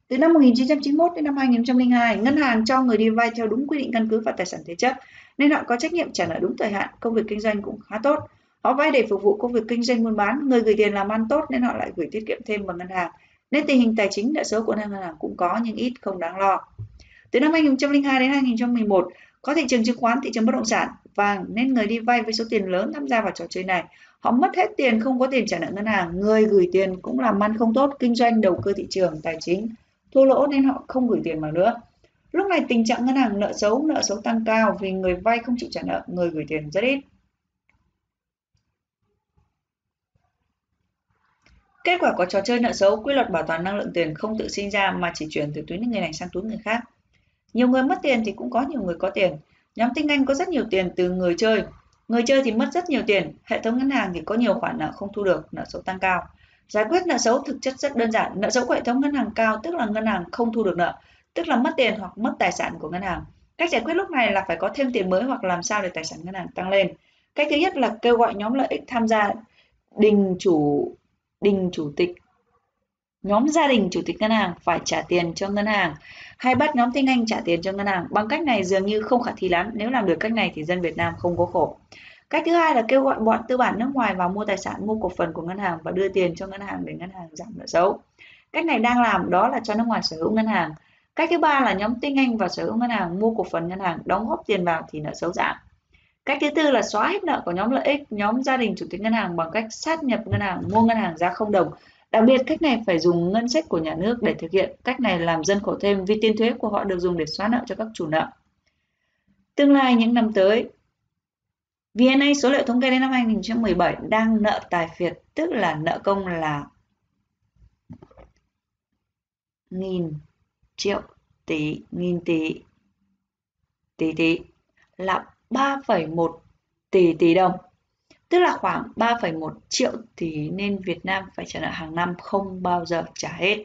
Từ năm 1991 đến năm 2002, ngân hàng cho người đi vay theo đúng quy định căn cứ và tài sản thế chấp, nên họ có trách nhiệm trả nợ đúng thời hạn, công việc kinh doanh cũng khá tốt. Họ vay để phục vụ công việc kinh doanh buôn bán, người gửi tiền làm ăn tốt nên họ lại gửi tiết kiệm thêm vào ngân hàng. Nên tình hình tài chính nợ xấu của ngân hàng cũng có nhưng ít không đáng lo. Từ năm 2002 đến 2011, có thị trường chứng khoán, thị trường bất động sản, vàng nên người đi vay với số tiền lớn tham gia vào trò chơi này. Họ mất hết tiền không có tiền trả nợ ngân hàng, người gửi tiền cũng làm ăn không tốt, kinh doanh đầu cơ thị trường, tài chính, thua lỗ nên họ không gửi tiền vào nữa. Lúc này tình trạng ngân hàng nợ xấu, nợ xấu tăng cao vì người vay không chịu trả nợ, người gửi tiền rất ít. Kết quả của trò chơi nợ xấu, quy luật bảo toàn năng lượng tiền không tự sinh ra mà chỉ chuyển từ túi người này sang túi người khác. Nhiều người mất tiền thì cũng có nhiều người có tiền. Nhóm tinh Anh có rất nhiều tiền từ người chơi. Người chơi thì mất rất nhiều tiền. Hệ thống ngân hàng thì có nhiều khoản nợ không thu được, nợ xấu tăng cao. Giải quyết nợ xấu thực chất rất đơn giản. Nợ xấu của hệ thống ngân hàng cao tức là ngân hàng không thu được nợ, tức là mất tiền hoặc mất tài sản của ngân hàng. Cách giải quyết lúc này là phải có thêm tiền mới hoặc làm sao để tài sản ngân hàng tăng lên. Cách thứ nhất là kêu gọi nhóm lợi ích tham gia đình chủ đình chủ tịch. Nhóm gia đình chủ tịch ngân hàng phải trả tiền cho ngân hàng. Hay bắt nhóm tinh anh trả tiền cho ngân hàng. Bằng cách này dường như không khả thi lắm. Nếu làm được cách này thì dân Việt Nam không có khổ. Cách thứ hai là kêu gọi bọn tư bản nước ngoài vào mua tài sản, mua cổ phần của ngân hàng và đưa tiền cho ngân hàng để ngân hàng giảm nợ xấu. Cách này đang làm đó là cho nước ngoài sở hữu ngân hàng. Cách thứ ba là nhóm tinh anh và sở hữu ngân hàng, mua cổ phần ngân hàng, đóng góp tiền vào thì nợ xấu giảm. Cách thứ tư là xóa hết nợ của nhóm lợi ích, nhóm gia đình chủ tịch ngân hàng bằng cách sát nhập ngân hàng, mua ngân hàng giá không đồng. Đặc biệt cách này phải dùng ngân sách của nhà nước để thực hiện. Cách này làm dân khổ thêm vì tiền thuế của họ được dùng để xóa nợ cho các chủ nợ. Tương lai những năm tới, VNA số liệu thống kê đến năm 2017 đang nợ tài phiệt, tức là nợ công là nghìn triệu tỷ, nghìn tỷ, tỷ tỷ là 3,1 tỷ tỷ đồng tức là khoảng 3,1 triệu tỷ nên Việt Nam phải trả nợ hàng năm không bao giờ trả hết.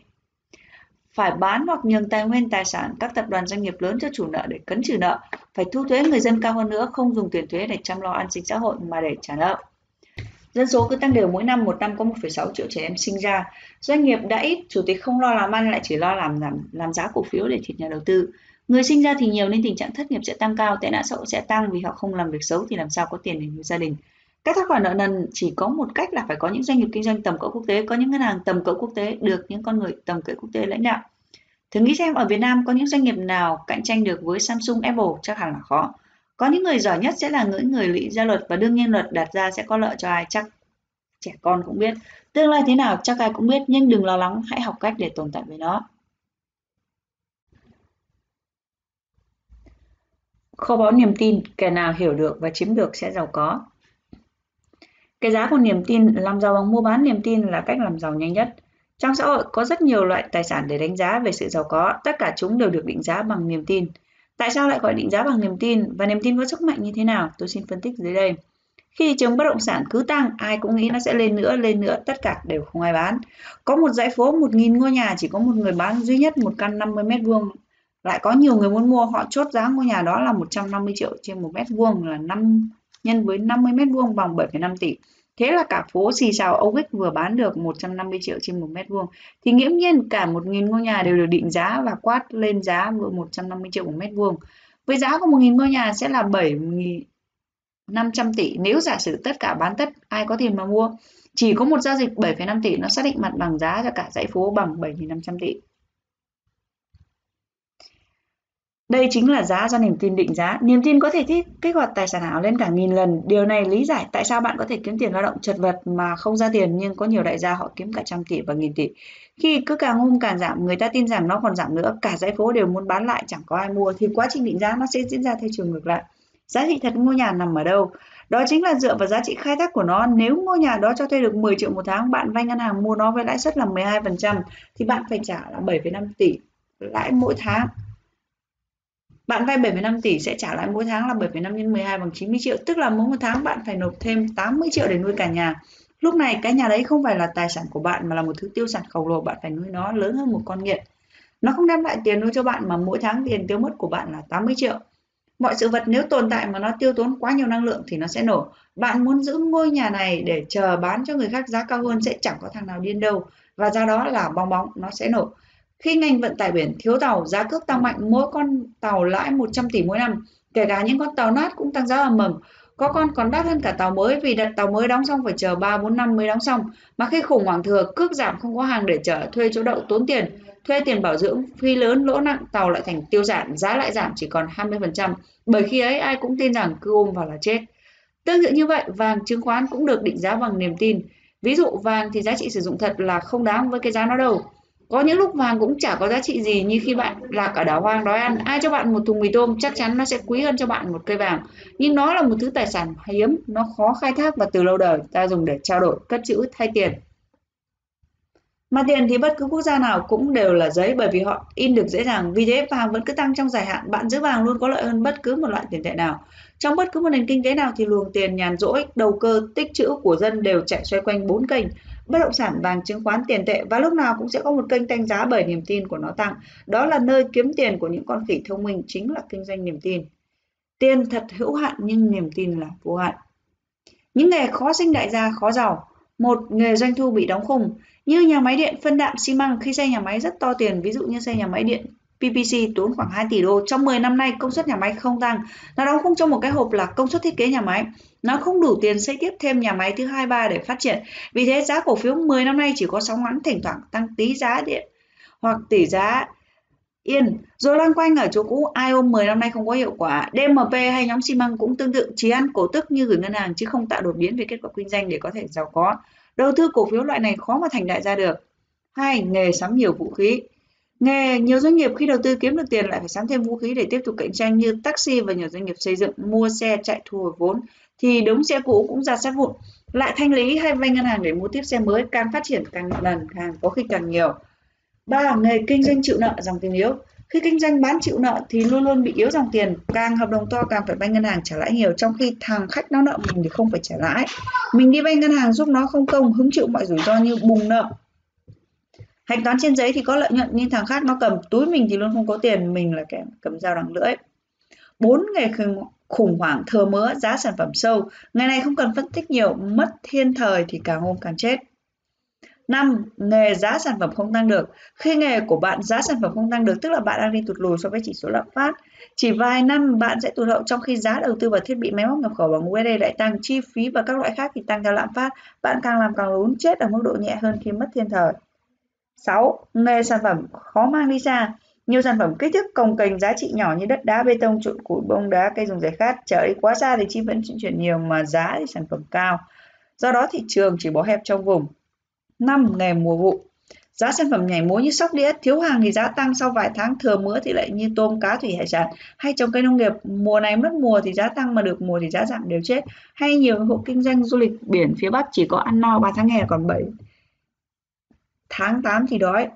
Phải bán hoặc nhường tài nguyên tài sản các tập đoàn doanh nghiệp lớn cho chủ nợ để cấn trừ nợ, phải thu thuế người dân cao hơn nữa, không dùng tiền thuế để chăm lo an sinh xã hội mà để trả nợ. Dân số cứ tăng đều mỗi năm, một năm có 1,6 triệu trẻ em sinh ra. Doanh nghiệp đã ít, chủ tịch không lo làm ăn lại chỉ lo làm làm, làm giá cổ phiếu để thịt nhà đầu tư. Người sinh ra thì nhiều nên tình trạng thất nghiệp sẽ tăng cao, tệ nạn xã hội sẽ tăng vì họ không làm việc xấu thì làm sao có tiền để nuôi gia đình. Cách thoát khỏi nợ nần chỉ có một cách là phải có những doanh nghiệp kinh doanh tầm cỡ quốc tế, có những ngân hàng tầm cỡ quốc tế được những con người tầm cỡ quốc tế lãnh đạo. Thử nghĩ xem ở Việt Nam có những doanh nghiệp nào cạnh tranh được với Samsung, Apple chắc hẳn là khó. Có những người giỏi nhất sẽ là những người lý ra luật và đương nhiên luật đặt ra sẽ có lợi cho ai chắc trẻ con cũng biết. Tương lai thế nào chắc ai cũng biết nhưng đừng lo lắng, hãy học cách để tồn tại với nó. Kho báu niềm tin, kẻ nào hiểu được và chiếm được sẽ giàu có. Cái giá của niềm tin, làm giàu bằng mua bán niềm tin là cách làm giàu nhanh nhất. Trong xã hội có rất nhiều loại tài sản để đánh giá về sự giàu có, tất cả chúng đều được định giá bằng niềm tin. Tại sao lại gọi định giá bằng niềm tin và niềm tin có sức mạnh như thế nào? Tôi xin phân tích dưới đây. Khi thị trường bất động sản cứ tăng, ai cũng nghĩ nó sẽ lên nữa, lên nữa, tất cả đều không ai bán. Có một dãy phố 1.000 ngôi nhà chỉ có một người bán duy nhất một căn 50 mét vuông lại có nhiều người muốn mua họ chốt giá ngôi nhà đó là 150 triệu trên một mét vuông là 5 nhân với 50 mét vuông bằng 7,5 tỷ. Thế là cả phố xì xào Âu Ích vừa bán được 150 triệu trên một mét vuông. Thì nghiễm nhiên cả 1.000 ngôi nhà đều được định giá và quát lên giá 150 triệu một mét vuông. Với giá của 1.000 ngôi nhà sẽ là 7.500 tỷ. Nếu giả sử tất cả bán tất ai có tiền mà mua chỉ có một giao dịch 7,5 tỷ nó xác định mặt bằng giá cho cả dãy phố bằng 7.500 tỷ. Đây chính là giá do niềm tin định giá. Niềm tin có thể thích kích hoạt tài sản ảo lên cả nghìn lần. Điều này lý giải tại sao bạn có thể kiếm tiền lao động chật vật mà không ra tiền nhưng có nhiều đại gia họ kiếm cả trăm tỷ và nghìn tỷ. Khi cứ càng hôm càng giảm, người ta tin rằng nó còn giảm nữa, cả dãy phố đều muốn bán lại chẳng có ai mua thì quá trình định giá nó sẽ diễn ra theo chiều ngược lại. Giá trị thật ngôi nhà nằm ở đâu? Đó chính là dựa vào giá trị khai thác của nó. Nếu ngôi nhà đó cho thuê được 10 triệu một tháng, bạn vay ngân hàng mua nó với lãi suất là 12% thì bạn phải trả là 7,5 tỷ lãi mỗi tháng bạn vay 7,5 tỷ sẽ trả lại mỗi tháng là 7,5 nhân 12 bằng 90 triệu, tức là mỗi một tháng bạn phải nộp thêm 80 triệu để nuôi cả nhà. Lúc này cái nhà đấy không phải là tài sản của bạn mà là một thứ tiêu sản khổng lồ, bạn phải nuôi nó lớn hơn một con nghiện. Nó không đem lại tiền nuôi cho bạn mà mỗi tháng tiền tiêu mất của bạn là 80 triệu. Mọi sự vật nếu tồn tại mà nó tiêu tốn quá nhiều năng lượng thì nó sẽ nổ. Bạn muốn giữ ngôi nhà này để chờ bán cho người khác giá cao hơn sẽ chẳng có thằng nào điên đâu. Và do đó là bong bóng nó sẽ nổ. Khi ngành vận tải biển thiếu tàu, giá cước tăng mạnh, mỗi con tàu lãi 100 tỷ mỗi năm. Kể cả những con tàu nát cũng tăng giá ầm ầm. Có con còn đắt hơn cả tàu mới vì đặt tàu mới đóng xong phải chờ 3 4 năm mới đóng xong. Mà khi khủng hoảng thừa, cước giảm không có hàng để chở, thuê chỗ đậu tốn tiền, thuê tiền bảo dưỡng, phi lớn lỗ nặng, tàu lại thành tiêu sản, giá lại giảm chỉ còn 20%. Bởi khi ấy ai cũng tin rằng cứ ôm vào là chết. Tương tự như vậy, vàng chứng khoán cũng được định giá bằng niềm tin. Ví dụ vàng thì giá trị sử dụng thật là không đáng với cái giá nó đâu. Có những lúc vàng cũng chả có giá trị gì như khi bạn lạc ở đảo hoang đói ăn, ai cho bạn một thùng mì tôm chắc chắn nó sẽ quý hơn cho bạn một cây vàng. Nhưng nó là một thứ tài sản hiếm, nó khó khai thác và từ lâu đời ta dùng để trao đổi, cất trữ thay tiền. Mà tiền thì bất cứ quốc gia nào cũng đều là giấy bởi vì họ in được dễ dàng. Vì thế vàng vẫn cứ tăng trong dài hạn. Bạn giữ vàng luôn có lợi hơn bất cứ một loại tiền tệ nào. Trong bất cứ một nền kinh tế nào thì luồng tiền nhàn rỗi, đầu cơ, tích trữ của dân đều chạy xoay quanh bốn kênh. Bất động sản, vàng, chứng khoán, tiền tệ và lúc nào cũng sẽ có một kênh tăng giá bởi niềm tin của nó tăng. Đó là nơi kiếm tiền của những con khỉ thông minh chính là kinh doanh niềm tin. Tiền thật hữu hạn nhưng niềm tin là vô hạn. Những nghề khó sinh đại gia, khó giàu. Một, nghề doanh thu bị đóng khung. Như nhà máy điện phân đạm xi măng khi xây nhà máy rất to tiền, ví dụ như xây nhà máy điện PPC tốn khoảng 2 tỷ đô. Trong 10 năm nay công suất nhà máy không tăng. Nó đóng khung trong một cái hộp là công suất thiết kế nhà máy. Nó không đủ tiền xây tiếp thêm nhà máy thứ hai, ba để phát triển. Vì thế giá cổ phiếu 10 năm nay chỉ có sóng ngắn, thỉnh thoảng tăng tí giá điện hoặc tỷ giá yên. Rồi loanh quanh ở chỗ cũ io 10 năm nay không có hiệu quả. DMP hay nhóm xi măng cũng tương tự, chỉ ăn cổ tức như gửi ngân hàng chứ không tạo đột biến về kết quả kinh doanh để có thể giàu có. Đầu tư cổ phiếu loại này khó mà thành đại gia được. Hai, nghề sắm nhiều vũ khí. Nghề, nhiều doanh nghiệp khi đầu tư kiếm được tiền lại phải sắm thêm vũ khí để tiếp tục cạnh tranh như taxi và nhiều doanh nghiệp xây dựng, mua xe chạy thu hồi vốn thì đống xe cũ cũng ra sát vụn. Lại thanh lý hay vay ngân hàng để mua tiếp xe mới, càng phát triển càng lần càng có khi càng nhiều. Ba nghề kinh doanh chịu nợ, dòng tiền yếu. Khi kinh doanh bán chịu nợ thì luôn luôn bị yếu dòng tiền, càng hợp đồng to càng phải vay ngân hàng trả lãi nhiều, trong khi thằng khách nó nợ mình thì không phải trả lãi. Mình đi vay ngân hàng giúp nó không công, hứng chịu mọi rủi ro như bùng nợ. Hạch toán trên giấy thì có lợi nhuận, nhưng thằng khác nó cầm, túi mình thì luôn không có tiền, mình là kẻ cầm dao đằng lưỡi bốn nghề khủng hoảng thừa mỡ giá sản phẩm sâu ngày này không cần phân tích nhiều mất thiên thời thì càng hôm càng chết 5. Nghề giá sản phẩm không tăng được. Khi nghề của bạn giá sản phẩm không tăng được, tức là bạn đang đi tụt lùi so với chỉ số lạm phát. Chỉ vài năm bạn sẽ tụt hậu trong khi giá đầu tư vào thiết bị máy móc nhập khẩu bằng USD lại tăng, chi phí và các loại khác thì tăng theo lạm phát. Bạn càng làm càng lún chết ở mức độ nhẹ hơn khi mất thiên thời. 6. Nghề sản phẩm khó mang đi xa. Nhiều sản phẩm kích thước cồng kềnh giá trị nhỏ như đất đá, bê tông, trộn củi, bông đá, cây dùng giải khát chở đi quá xa thì chi vẫn chuyển nhiều mà giá thì sản phẩm cao. Do đó thị trường chỉ bó hẹp trong vùng. 5. Nghề mùa vụ Giá sản phẩm nhảy múa như sóc đĩa, thiếu hàng thì giá tăng sau vài tháng thừa mứa thì lại như tôm, cá, thủy hải sản. Hay trồng cây nông nghiệp, mùa này mất mùa thì giá tăng mà được mùa thì giá giảm đều chết. Hay nhiều hộ kinh doanh du lịch biển phía Bắc chỉ có ăn no 3 tháng hè còn 7 tháng 8 thì đói.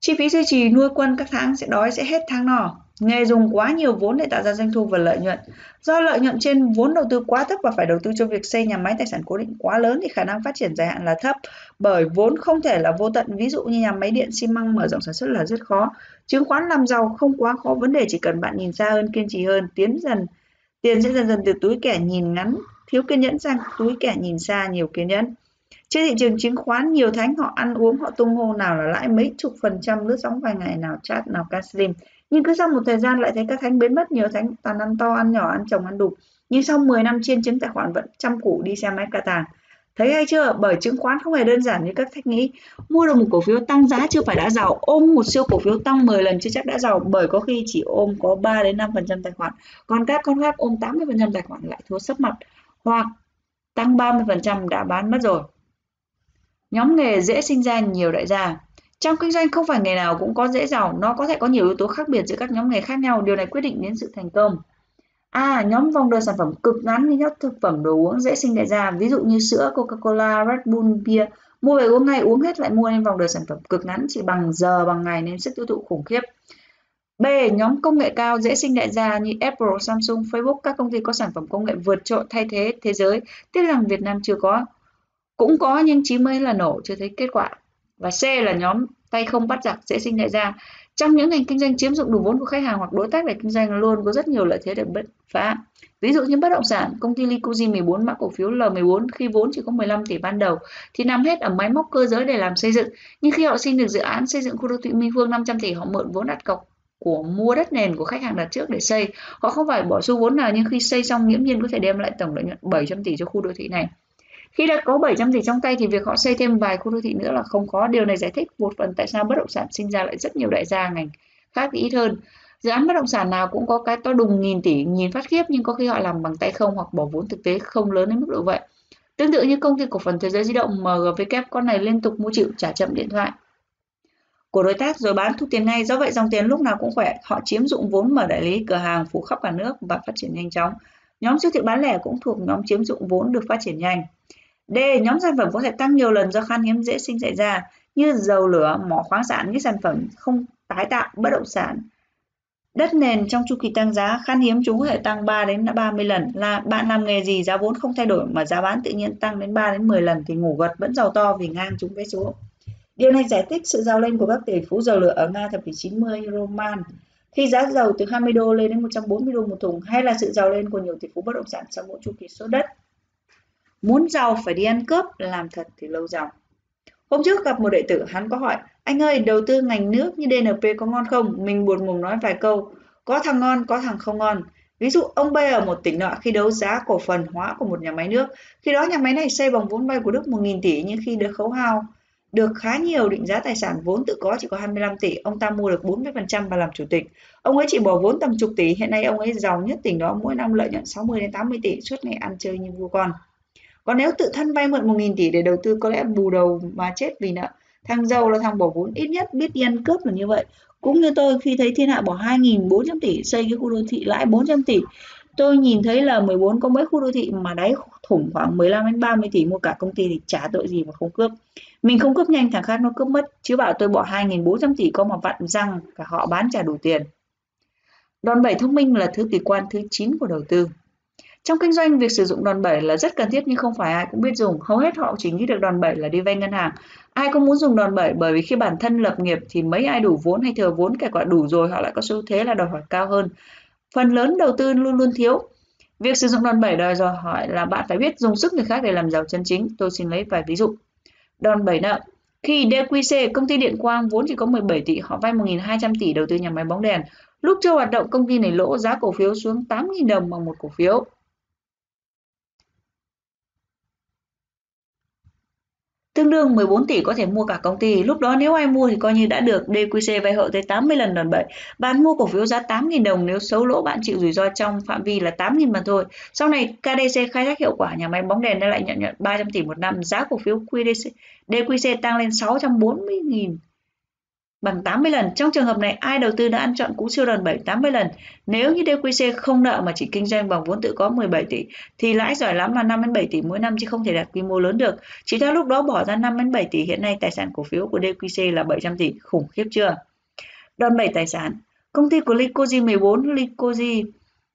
Chi phí duy trì nuôi quân các tháng sẽ đói sẽ hết tháng nọ. Nghề dùng quá nhiều vốn để tạo ra doanh thu và lợi nhuận. Do lợi nhuận trên vốn đầu tư quá thấp và phải đầu tư cho việc xây nhà máy tài sản cố định quá lớn thì khả năng phát triển dài hạn là thấp bởi vốn không thể là vô tận. Ví dụ như nhà máy điện xi măng mở rộng sản xuất là rất khó. Chứng khoán làm giàu không quá khó, vấn đề chỉ cần bạn nhìn xa hơn, kiên trì hơn, tiến dần. Tiền sẽ dần dần từ túi kẻ nhìn ngắn, thiếu kiên nhẫn sang túi kẻ nhìn xa, nhiều kiên nhẫn. Trên thị trường chứng khoán, nhiều thánh họ ăn uống, họ tung hô nào là lãi mấy chục phần trăm lướt sóng vài ngày nào chat nào ca. Nhưng cứ sau một thời gian lại thấy các thánh biến mất, nhiều thánh toàn ăn to, ăn nhỏ, ăn chồng, ăn đục. Nhưng sau 10 năm chiên chứng tài khoản vẫn trăm củ đi xe máy cả tàng. Thấy hay chưa? Bởi chứng khoán không hề đơn giản như các thách nghĩ. Mua được một cổ phiếu tăng giá chưa phải đã giàu, ôm một siêu cổ phiếu tăng 10 lần chưa chắc đã giàu bởi có khi chỉ ôm có 3 đến 5% tài khoản. Còn các con khác ôm 80% tài khoản lại thua sấp mặt hoặc tăng 30% đã bán mất rồi. Nhóm nghề dễ sinh ra nhiều đại gia. Trong kinh doanh không phải nghề nào cũng có dễ giàu, nó có thể có nhiều yếu tố khác biệt giữa các nhóm nghề khác nhau, điều này quyết định đến sự thành công. A. À, nhóm vòng đời sản phẩm cực ngắn như các thực phẩm đồ uống dễ sinh đại gia, ví dụ như sữa, Coca-Cola, Red Bull, bia. Mua về uống ngay, uống hết lại mua nên vòng đời sản phẩm cực ngắn chỉ bằng giờ bằng ngày nên sức tiêu thụ khủng khiếp. B. Nhóm công nghệ cao dễ sinh đại gia như Apple, Samsung, Facebook, các công ty có sản phẩm công nghệ vượt trội thay thế thế giới, tiếc rằng Việt Nam chưa có cũng có nhưng chí mới là nổ, chưa thấy kết quả và C là nhóm tay không bắt giặc, dễ sinh đại gia trong những ngành kinh doanh chiếm dụng đủ vốn của khách hàng hoặc đối tác để kinh doanh luôn có rất nhiều lợi thế để bứt phá ví dụ như bất động sản, công ty Licoji 14 mã cổ phiếu L14 khi vốn chỉ có 15 tỷ ban đầu, thì nằm hết ở máy móc cơ giới để làm xây dựng nhưng khi họ xin được dự án xây dựng khu đô thị Minh Phương 500 tỷ, họ mượn vốn đặt cọc của mua đất nền của khách hàng đặt trước để xây. Họ không phải bỏ xu vốn nào, nhưng khi xây xong nghiễm nhiên có thể đem lại tổng lợi nhuận 700 tỷ cho khu đô thị này. Khi đã có 700 tỷ trong tay thì việc họ xây thêm vài khu đô thị nữa là không có. Điều này giải thích một phần tại sao bất động sản sinh ra lại rất nhiều đại gia ngành khác thì ít hơn. Dự án bất động sản nào cũng có cái to đùng nghìn tỷ, nhìn phát khiếp nhưng có khi họ làm bằng tay không hoặc bỏ vốn thực tế không lớn đến mức độ vậy. Tương tự như công ty cổ phần thế giới di động MGW con này liên tục mua chịu trả chậm điện thoại của đối tác rồi bán thu tiền ngay. Do vậy dòng tiền lúc nào cũng khỏe, họ chiếm dụng vốn mở đại lý cửa hàng phủ khắp cả nước và phát triển nhanh chóng. Nhóm siêu thị bán lẻ cũng thuộc nhóm chiếm dụng vốn được phát triển nhanh. D. Nhóm sản phẩm có thể tăng nhiều lần do khan hiếm dễ sinh xảy ra như dầu lửa, mỏ khoáng sản, những sản phẩm không tái tạo, bất động sản. Đất nền trong chu kỳ tăng giá khan hiếm chúng có thể tăng 3 đến 30 lần. Là bạn làm nghề gì giá vốn không thay đổi mà giá bán tự nhiên tăng đến 3 đến 10 lần thì ngủ gật vẫn giàu to vì ngang chúng vé số. Điều này giải thích sự giàu lên của các tỷ phú dầu lửa ở Nga thập kỷ 90 Roman khi giá dầu từ 20 đô lên đến 140 đô một thùng hay là sự giàu lên của nhiều tỷ phú bất động sản sau mỗi chu kỳ sốt đất. Muốn giàu phải đi ăn cướp, làm thật thì lâu giàu. Hôm trước gặp một đệ tử, hắn có hỏi, anh ơi, đầu tư ngành nước như DNP có ngon không? Mình buồn mồm nói vài câu, có thằng ngon, có thằng không ngon. Ví dụ ông B ở một tỉnh nọ khi đấu giá cổ phần hóa của một nhà máy nước. Khi đó nhà máy này xây bằng vốn vay của Đức 1.000 tỷ nhưng khi được khấu hao được khá nhiều định giá tài sản vốn tự có chỉ có 25 tỷ, ông ta mua được 40% và làm chủ tịch. Ông ấy chỉ bỏ vốn tầm chục tỷ, hiện nay ông ấy giàu nhất tỉnh đó mỗi năm lợi nhuận 60 đến 80 tỷ, suốt ngày ăn chơi như vua con. Còn nếu tự thân vay mượn 1.000 tỷ để đầu tư có lẽ bù đầu mà chết vì nợ. Thằng giàu là thằng bỏ vốn ít nhất biết đi ăn cướp là như vậy. Cũng như tôi khi thấy thiên hạ bỏ 2.400 tỷ xây cái khu đô thị lãi 400 tỷ. Tôi nhìn thấy là 14 có mấy khu đô thị mà đáy thủng khoảng 15 đến 30 tỷ mua cả công ty thì trả tội gì mà không cướp. Mình không cướp nhanh thằng khác nó cướp mất, chứ bảo tôi bỏ 2.400 tỷ có mà vặn răng cả họ bán trả đủ tiền. Đòn bẩy thông minh là thứ kỳ quan thứ 9 của đầu tư. Trong kinh doanh, việc sử dụng đòn bẩy là rất cần thiết nhưng không phải ai cũng biết dùng. Hầu hết họ chỉ nghĩ được đòn bẩy là đi vay ngân hàng. Ai cũng muốn dùng đòn bẩy bởi vì khi bản thân lập nghiệp thì mấy ai đủ vốn hay thừa vốn kể cả đủ rồi họ lại có xu thế là đòi hỏi cao hơn. Phần lớn đầu tư luôn luôn thiếu. Việc sử dụng đòn bẩy đòi hỏi là bạn phải biết dùng sức người khác để làm giàu chân chính. Tôi xin lấy vài ví dụ. Đòn bẩy nợ. Khi DQC, công ty điện quang vốn chỉ có 17 tỷ, họ vay 1.200 tỷ đầu tư nhà máy bóng đèn. Lúc chưa hoạt động, công ty này lỗ giá cổ phiếu xuống 8.000 đồng bằng một cổ phiếu. Tương đương 14 tỷ có thể mua cả công ty. Lúc đó nếu ai mua thì coi như đã được DQC vay hậu tới 80 lần đòn bẩy. Bạn mua cổ phiếu giá 8.000 đồng nếu xấu lỗ bạn chịu rủi ro trong phạm vi là 8.000 mà thôi. Sau này KDC khai thác hiệu quả nhà máy bóng đèn đã lại nhận nhận 300 tỷ một năm. Giá cổ phiếu QDC, DQC tăng lên 640.000 bằng 80 lần. Trong trường hợp này, ai đầu tư đã ăn chọn cú siêu đòn 7 80 lần. Nếu như DQC không nợ mà chỉ kinh doanh bằng vốn tự có 17 tỷ, thì lãi giỏi lắm là 5 đến 7 tỷ mỗi năm chứ không thể đạt quy mô lớn được. Chỉ theo lúc đó bỏ ra 5 đến 7 tỷ, hiện nay tài sản cổ phiếu của DQC là 700 tỷ, khủng khiếp chưa? Đòn 7 tài sản. Công ty của Licoji 14, Licoji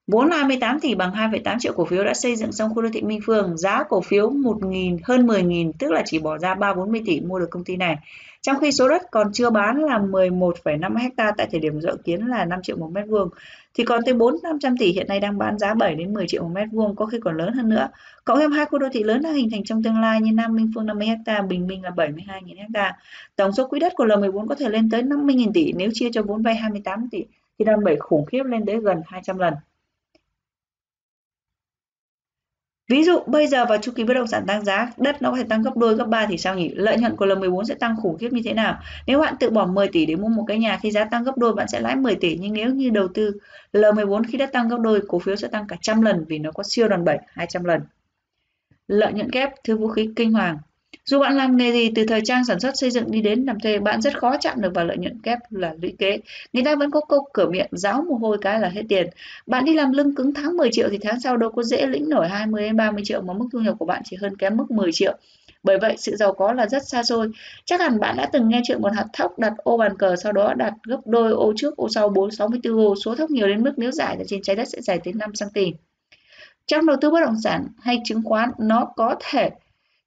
Vốn 28 tỷ bằng 2,8 triệu cổ phiếu đã xây dựng xong khu đô thị Minh Phương, giá cổ phiếu 1.000 hơn 10.000 tức là chỉ bỏ ra 3-40 tỷ mua được công ty này. Trong khi số đất còn chưa bán là 11,5 ha tại thời điểm dự kiến là 5 triệu một mét vuông thì còn tới 4 500 tỷ hiện nay đang bán giá 7 đến 10 triệu một mét vuông có khi còn lớn hơn nữa. Cộng thêm hai khu đô thị lớn đang hình thành trong tương lai như Nam Minh Phương 50 ha, Bình Minh là 72.000 ha. Tổng số quỹ đất của L14 có thể lên tới 50.000 tỷ nếu chia cho vốn vay 28 tỷ thì đòn bẩy khủng khiếp lên tới gần 200 lần. Ví dụ bây giờ vào chu kỳ bất động sản tăng giá, đất nó có thể tăng gấp đôi, gấp ba thì sao nhỉ? Lợi nhuận của L14 sẽ tăng khủng khiếp như thế nào? Nếu bạn tự bỏ 10 tỷ để mua một cái nhà khi giá tăng gấp đôi bạn sẽ lãi 10 tỷ, nhưng nếu như đầu tư L14 khi đất tăng gấp đôi, cổ phiếu sẽ tăng cả trăm lần vì nó có siêu đòn bẩy 200 lần. Lợi nhuận kép thứ vũ khí kinh hoàng. Dù bạn làm nghề gì từ thời trang sản xuất xây dựng đi đến làm thuê, bạn rất khó chạm được vào lợi nhuận kép là lũy kế. Người ta vẫn có câu cửa miệng giáo mồ hôi cái là hết tiền. Bạn đi làm lưng cứng tháng 10 triệu thì tháng sau đâu có dễ lĩnh nổi 20 đến 30 triệu mà mức thu nhập của bạn chỉ hơn kém mức 10 triệu. Bởi vậy sự giàu có là rất xa xôi. Chắc hẳn bạn đã từng nghe chuyện một hạt thóc đặt ô bàn cờ sau đó đặt gấp đôi ô trước ô sau 4 64 ô, số thóc nhiều đến mức nếu giải ra trên trái đất sẽ dài tới 5 cm. Trong đầu tư bất động sản hay chứng khoán nó có thể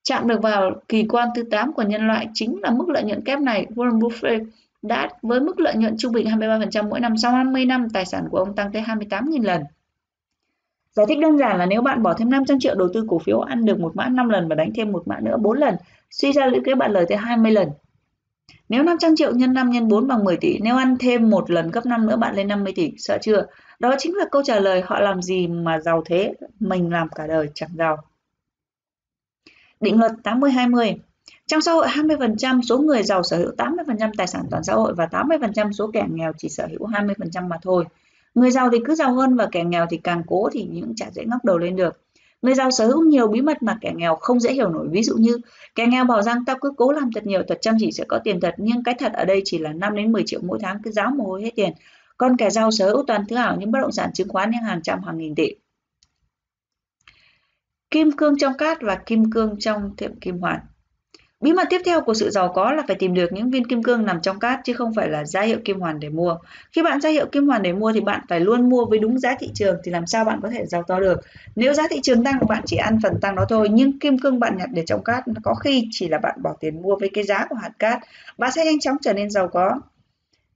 Chạm được vào kỳ quan thứ 8 của nhân loại chính là mức lợi nhuận kép này. Warren Buffett đã với mức lợi nhuận trung bình 23% mỗi năm sau 50 năm tài sản của ông tăng tới 28.000 lần. Giải thích đơn giản là nếu bạn bỏ thêm 500 triệu đầu tư cổ phiếu ăn được một mã 5 lần và đánh thêm một mã nữa 4 lần, suy ra lũy kế bạn lời tới 20 lần. Nếu 500 triệu nhân 5 nhân 4 bằng 10 tỷ, nếu ăn thêm một lần gấp 5 nữa bạn lên 50 tỷ, sợ chưa? Đó chính là câu trả lời họ làm gì mà giàu thế, mình làm cả đời chẳng giàu. Định luật 80-20 Trong xã hội 20% số người giàu sở hữu 80% tài sản toàn xã hội và 80% số kẻ nghèo chỉ sở hữu 20% mà thôi. Người giàu thì cứ giàu hơn và kẻ nghèo thì càng cố thì những chả dễ ngóc đầu lên được. Người giàu sở hữu nhiều bí mật mà kẻ nghèo không dễ hiểu nổi. Ví dụ như kẻ nghèo bảo rằng tao cứ cố làm thật nhiều, thật chăm chỉ sẽ có tiền thật, nhưng cái thật ở đây chỉ là 5 đến 10 triệu mỗi tháng cứ giáo mồ hôi hết tiền. Còn kẻ giàu sở hữu toàn thứ ảo những bất động sản chứng khoán những hàng trăm hàng nghìn tỷ. Kim cương trong cát và kim cương trong tiệm kim hoàn. Bí mật tiếp theo của sự giàu có là phải tìm được những viên kim cương nằm trong cát, chứ không phải là giá hiệu kim hoàn để mua. Khi bạn giá hiệu kim hoàn để mua thì bạn phải luôn mua với đúng giá thị trường, thì làm sao bạn có thể giàu to được. Nếu giá thị trường tăng, bạn chỉ ăn phần tăng đó thôi, nhưng kim cương bạn nhặt để trong cát có khi chỉ là bạn bỏ tiền mua với cái giá của hạt cát. Bạn sẽ nhanh chóng trở nên giàu có.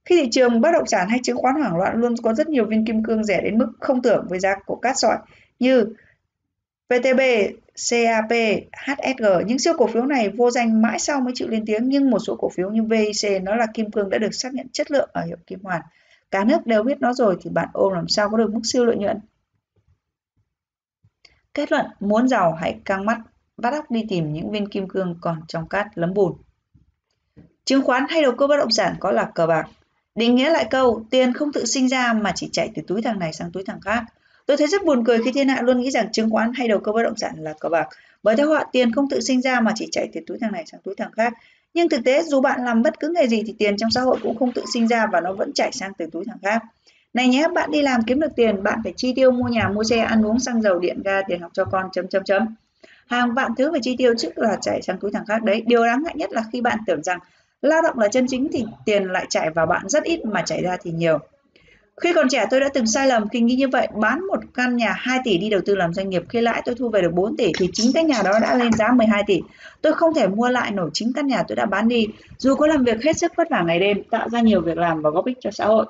Khi thị trường, bất động sản hay chứng khoán hoảng loạn, luôn có rất nhiều viên kim cương rẻ đến mức không tưởng với giá của cát sỏi, như VTB, CAP, HSG, những siêu cổ phiếu này vô danh mãi sau mới chịu lên tiếng nhưng một số cổ phiếu như VIC nó là kim cương đã được xác nhận chất lượng ở hiệu kim hoàn. Cả nước đều biết nó rồi thì bạn ôm làm sao có được mức siêu lợi nhuận. Kết luận, muốn giàu hãy căng mắt, bắt óc đi tìm những viên kim cương còn trong cát lấm bùn. Chứng khoán hay đầu cơ bất động sản có là cờ bạc. Định nghĩa lại câu, tiền không tự sinh ra mà chỉ chạy từ túi thằng này sang túi thằng khác. Tôi thấy rất buồn cười khi thiên hạ luôn nghĩ rằng chứng khoán hay đầu cơ bất động sản là cờ bạc. Bởi theo họ tiền không tự sinh ra mà chỉ chạy từ túi thằng này sang túi thằng khác. Nhưng thực tế dù bạn làm bất cứ nghề gì thì tiền trong xã hội cũng không tự sinh ra và nó vẫn chạy sang từ túi thằng khác. Này nhé, bạn đi làm kiếm được tiền, bạn phải chi tiêu mua nhà, mua xe, ăn uống, xăng dầu, điện ga, tiền học cho con, chấm chấm chấm. Hàng vạn thứ phải chi tiêu trước là chạy sang túi thằng khác đấy. Điều đáng ngại nhất là khi bạn tưởng rằng lao động là chân chính thì tiền lại chạy vào bạn rất ít mà chạy ra thì nhiều. Khi còn trẻ tôi đã từng sai lầm khi nghĩ như vậy, bán một căn nhà 2 tỷ đi đầu tư làm doanh nghiệp, khi lãi tôi thu về được 4 tỷ thì chính cái nhà đó đã lên giá 12 tỷ. Tôi không thể mua lại nổi chính căn nhà tôi đã bán đi, dù có làm việc hết sức vất vả ngày đêm, tạo ra nhiều việc làm và góp ích cho xã hội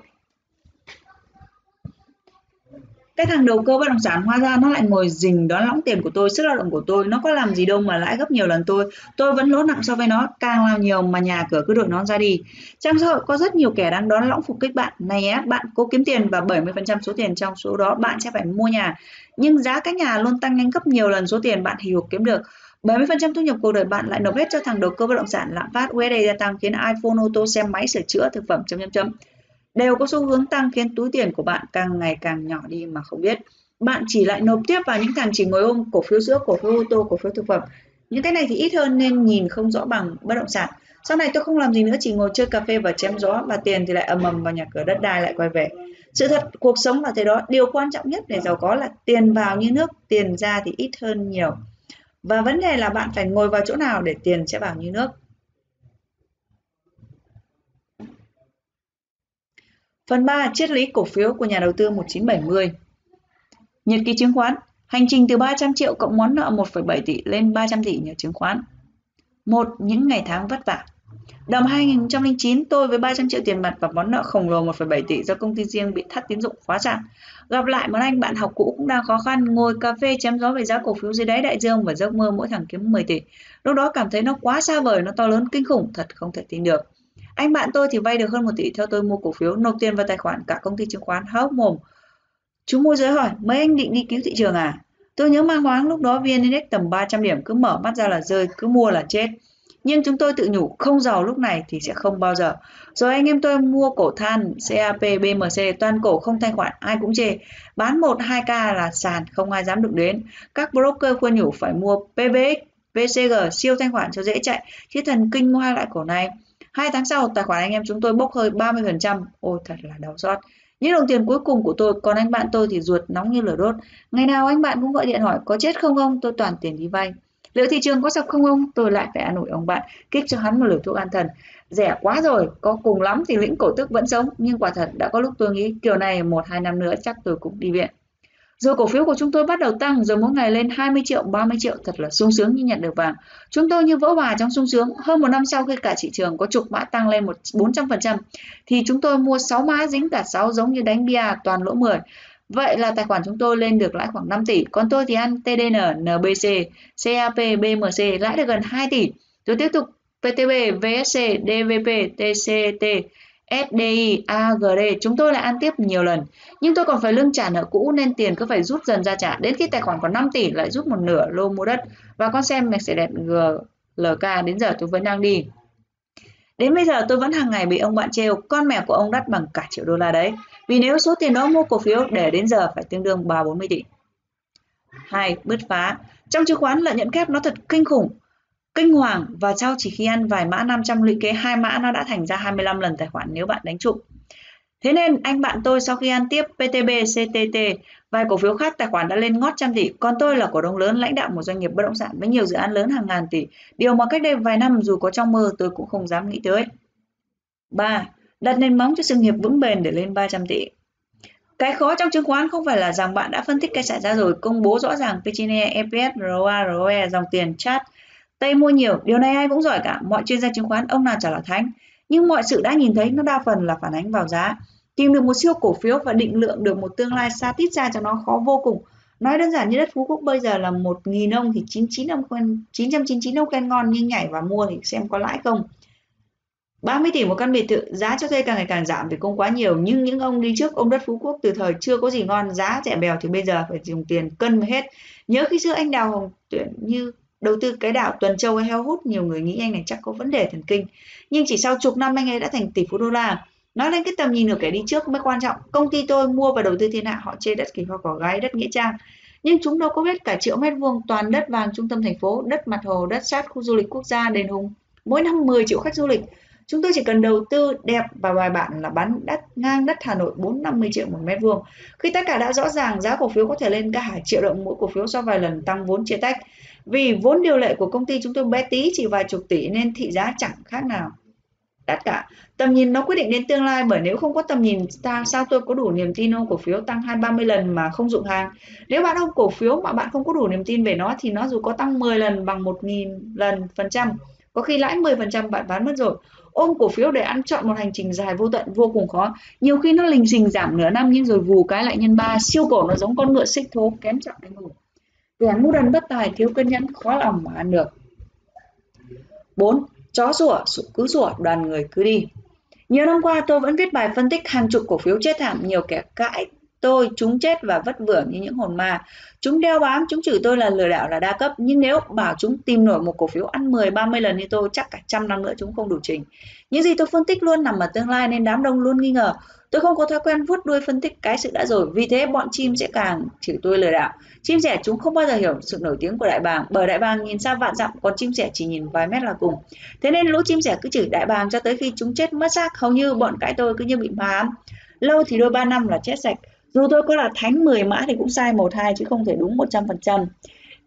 cái thằng đầu cơ bất động sản hóa ra nó lại ngồi rình đón lõng tiền của tôi, sức lao động của tôi. Nó có làm gì đâu mà lãi gấp nhiều lần tôi. Tôi vẫn lỗ nặng so với nó, càng làm nhiều mà nhà cửa cứ đội nó ra đi. Trang xã hội có rất nhiều kẻ đang đón lõng phục kích bạn. Này á bạn cố kiếm tiền và 70% số tiền trong số đó, bạn sẽ phải mua nhà. Nhưng giá cái nhà luôn tăng nhanh gấp nhiều lần số tiền bạn hì hục kiếm được. 70% thu nhập cuộc đời bạn lại nộp hết cho thằng đầu cơ bất động sản lạm phát. USD gia tăng khiến iPhone ô tô, xe máy sửa chữa, thực phẩm chấm chấm chấm đều có xu hướng tăng khiến túi tiền của bạn càng ngày càng nhỏ đi mà không biết. Bạn chỉ lại nộp tiếp vào những thằng chỉ ngồi ôm cổ phiếu sữa, cổ phiếu ô tô, cổ phiếu thực phẩm. Những cái này thì ít hơn nên nhìn không rõ bằng bất động sản. Sau này tôi không làm gì nữa chỉ ngồi chơi cà phê và chém gió và tiền thì lại ầm ầm vào nhà cửa đất đai lại quay về. Sự thật cuộc sống là thế đó, điều quan trọng nhất để giàu có là tiền vào như nước, tiền ra thì ít hơn nhiều. Và vấn đề là bạn phải ngồi vào chỗ nào để tiền sẽ vào như nước. Phần 3. Triết lý cổ phiếu của nhà đầu tư 1970 Nhật ký chứng khoán Hành trình từ 300 triệu cộng món nợ 1,7 tỷ lên 300 tỷ nhờ chứng khoán một Những ngày tháng vất vả Năm 2009, tôi với 300 triệu tiền mặt và món nợ khổng lồ 1,7 tỷ do công ty riêng bị thắt tín dụng phá sản. Gặp lại một anh bạn học cũ cũng đang khó khăn, ngồi cà phê chém gió về giá cổ phiếu dưới đáy đại dương và giấc mơ mỗi thằng kiếm 10 tỷ. Lúc đó cảm thấy nó quá xa vời, nó to lớn kinh khủng, thật không thể tin được. Anh bạn tôi thì vay được hơn 1 tỷ theo tôi mua cổ phiếu, nộp tiền vào tài khoản cả công ty chứng khoán há hốc mồm. Chú môi giới hỏi, mấy anh định đi cứu thị trường à? Tôi nhớ mang hoáng lúc đó VN Index tầm 300 điểm cứ mở mắt ra là rơi, cứ mua là chết. Nhưng chúng tôi tự nhủ không giàu lúc này thì sẽ không bao giờ. Rồi anh em tôi mua cổ than, CAP, BMC, toàn cổ không thanh khoản, ai cũng chê. Bán 1-2k là sàn, không ai dám đụng đến. Các broker khuyên nhủ phải mua PBX, VCG siêu thanh khoản cho dễ chạy, chứ thần kinh mua hai loại cổ này. Hai tháng sau, tài khoản anh em chúng tôi bốc hơi 30%. Ôi thật là đau xót. Những đồng tiền cuối cùng của tôi, còn anh bạn tôi thì ruột nóng như lửa đốt. Ngày nào anh bạn cũng gọi điện hỏi có chết không ông, tôi toàn tiền đi vay. Liệu thị trường có sập không ông? Tôi lại phải an ủi ông bạn, kích cho hắn một liều thuốc an thần. Rẻ quá rồi, có cùng lắm thì lĩnh cổ tức vẫn sống, nhưng quả thật đã có lúc tôi nghĩ kiểu này một hai năm nữa chắc tôi cũng đi viện. Rồi cổ phiếu của chúng tôi bắt đầu tăng, rồi mỗi ngày lên 20 triệu, 30 triệu, thật là sung sướng như nhận được vàng. Chúng tôi như vỡ hòa trong sung sướng. Hơn một năm sau khi cả thị trường có chục mã tăng lên một 400%, thì chúng tôi mua 6 mã dính cả 6 giống như đánh bia toàn lỗ 10. Vậy là tài khoản chúng tôi lên được lãi khoảng 5 tỷ, còn tôi thì ăn TDN, NBC, CAP, BMC lãi được gần 2 tỷ. Tôi tiếp tục PTB, VSC, DVP, TCT, SDI, AGD, chúng tôi lại ăn tiếp nhiều lần. Nhưng tôi còn phải lương trả nợ cũ nên tiền cứ phải rút dần ra trả. Đến khi tài khoản còn 5 tỷ lại rút một nửa lô mua đất. Và con xem Mercedes GLK đến giờ tôi vẫn đang đi. Đến bây giờ tôi vẫn hàng ngày bị ông bạn trêu, con mẹ của ông đắt bằng cả triệu đô la đấy. Vì nếu số tiền đó mua cổ phiếu để đến giờ phải tương đương 3-40 tỷ. 2. Bứt phá. Trong chứng khoán lợi nhuận kép nó thật kinh khủng kinh hoàng và sau chỉ khi ăn vài mã 500 lũy kế hai mã nó đã thành ra 25 lần tài khoản nếu bạn đánh trụng. Thế nên anh bạn tôi sau khi ăn tiếp PTB, CTT, vài cổ phiếu khác tài khoản đã lên ngót trăm tỷ. Còn tôi là cổ đông lớn lãnh đạo một doanh nghiệp bất động sản với nhiều dự án lớn hàng ngàn tỷ. Điều mà cách đây vài năm dù có trong mơ tôi cũng không dám nghĩ tới. 3. Đặt nền móng cho sự nghiệp vững bền để lên 300 tỷ. Cái khó trong chứng khoán không phải là rằng bạn đã phân tích cái xảy ra rồi, công bố rõ ràng P/E, EPS, ROA, ROE, dòng tiền, chart, Tây mua nhiều, điều này ai cũng giỏi cả, mọi chuyên gia chứng khoán ông nào chả là thánh. Nhưng mọi sự đã nhìn thấy nó đa phần là phản ánh vào giá. Tìm được một siêu cổ phiếu và định lượng được một tương lai xa tít ra cho nó khó vô cùng. Nói đơn giản như đất Phú Quốc bây giờ là 1.000 ông thì 99 ông quen, 999 ông quen ngon nhưng nhảy và mua thì xem có lãi không. 30 tỷ một căn biệt thự, giá cho thuê càng ngày càng giảm vì công quá nhiều, nhưng những ông đi trước ông đất Phú Quốc từ thời chưa có gì ngon, giá rẻ bèo thì bây giờ phải dùng tiền cân mới hết. Nhớ khi xưa anh Đào Hồng Tuyển như Đầu tư cái đảo Tuần Châu hay heo hút nhiều người nghĩ anh này chắc có vấn đề thần kinh. Nhưng chỉ sau chục năm anh ấy đã thành tỷ phú đô la. Nói lên cái tầm nhìn của kẻ đi trước mới quan trọng. Công ty tôi mua và đầu tư thiên hạ họ chê đất kỳ hoa cỏ gái, đất nghĩa trang. Nhưng chúng đâu có biết cả triệu mét vuông toàn đất vàng trung tâm thành phố, đất mặt hồ, đất sát khu du lịch quốc gia đền hùng. Mỗi năm 10 triệu khách du lịch. Chúng tôi chỉ cần đầu tư đẹp và bài bản là bán đất ngang đất Hà Nội 4-50 triệu một mét vuông. Khi tất cả đã rõ ràng, giá cổ phiếu có thể lên cả hàng triệu đồng mỗi cổ phiếu sau vài lần tăng vốn chia tách. Vì vốn điều lệ của công ty chúng tôi bé tí chỉ vài chục tỷ nên thị giá chẳng khác nào. Tất cả, tầm nhìn nó quyết định đến tương lai bởi nếu không có tầm nhìn ta sao tôi có đủ niềm tin ôm cổ phiếu tăng 2-30 lần mà không dụng hàng. Nếu bạn ông cổ phiếu mà bạn không có đủ niềm tin về nó thì nó dù có tăng 10 lần bằng 1.000 lần phần trăm, có khi lãi 10% bạn bán mất rồi. Ôm cổ phiếu để ăn chọn một hành trình dài vô tận vô cùng khó. Nhiều khi nó lình xình giảm nửa năm nhưng rồi vù cái lại nhân ba siêu cổ nó giống con ngựa xích thố kém trọng anh ngủ kẻ ngu đần bất tài thiếu kiên nhẫn khó lòng mà ăn được 4. Chó sủa, cứ sủa, đoàn người cứ đi. Nhiều năm qua tôi vẫn viết bài phân tích hàng chục cổ phiếu chết thảm, nhiều kẻ cãi tôi, chúng chết và vất vưởng như những hồn ma. Chúng đeo bám, chúng chửi tôi là lừa đảo là đa cấp, nhưng nếu bảo chúng tìm nổi một cổ phiếu ăn 10 30 lần như tôi, chắc cả trăm năm nữa chúng không đủ trình. Những gì tôi phân tích luôn nằm ở tương lai nên đám đông luôn nghi ngờ. Tôi không có thói quen vuốt đuôi phân tích cái sự đã rồi, vì thế bọn chim sẽ càng chửi tôi lừa đảo. Chim sẻ chúng không bao giờ hiểu sự nổi tiếng của đại bàng, bởi đại bàng nhìn xa vạn dặm, còn chim sẻ chỉ nhìn vài mét là cùng. Thế nên lũ chim sẻ cứ chửi đại bàng cho tới khi chúng chết mất xác, hầu như bọn cái tôi cứ như bị ma ám. Lâu thì đôi ba năm là chết sạch. Dù tôi có là thánh 10 mã thì cũng sai một hai chứ không thể đúng 100%.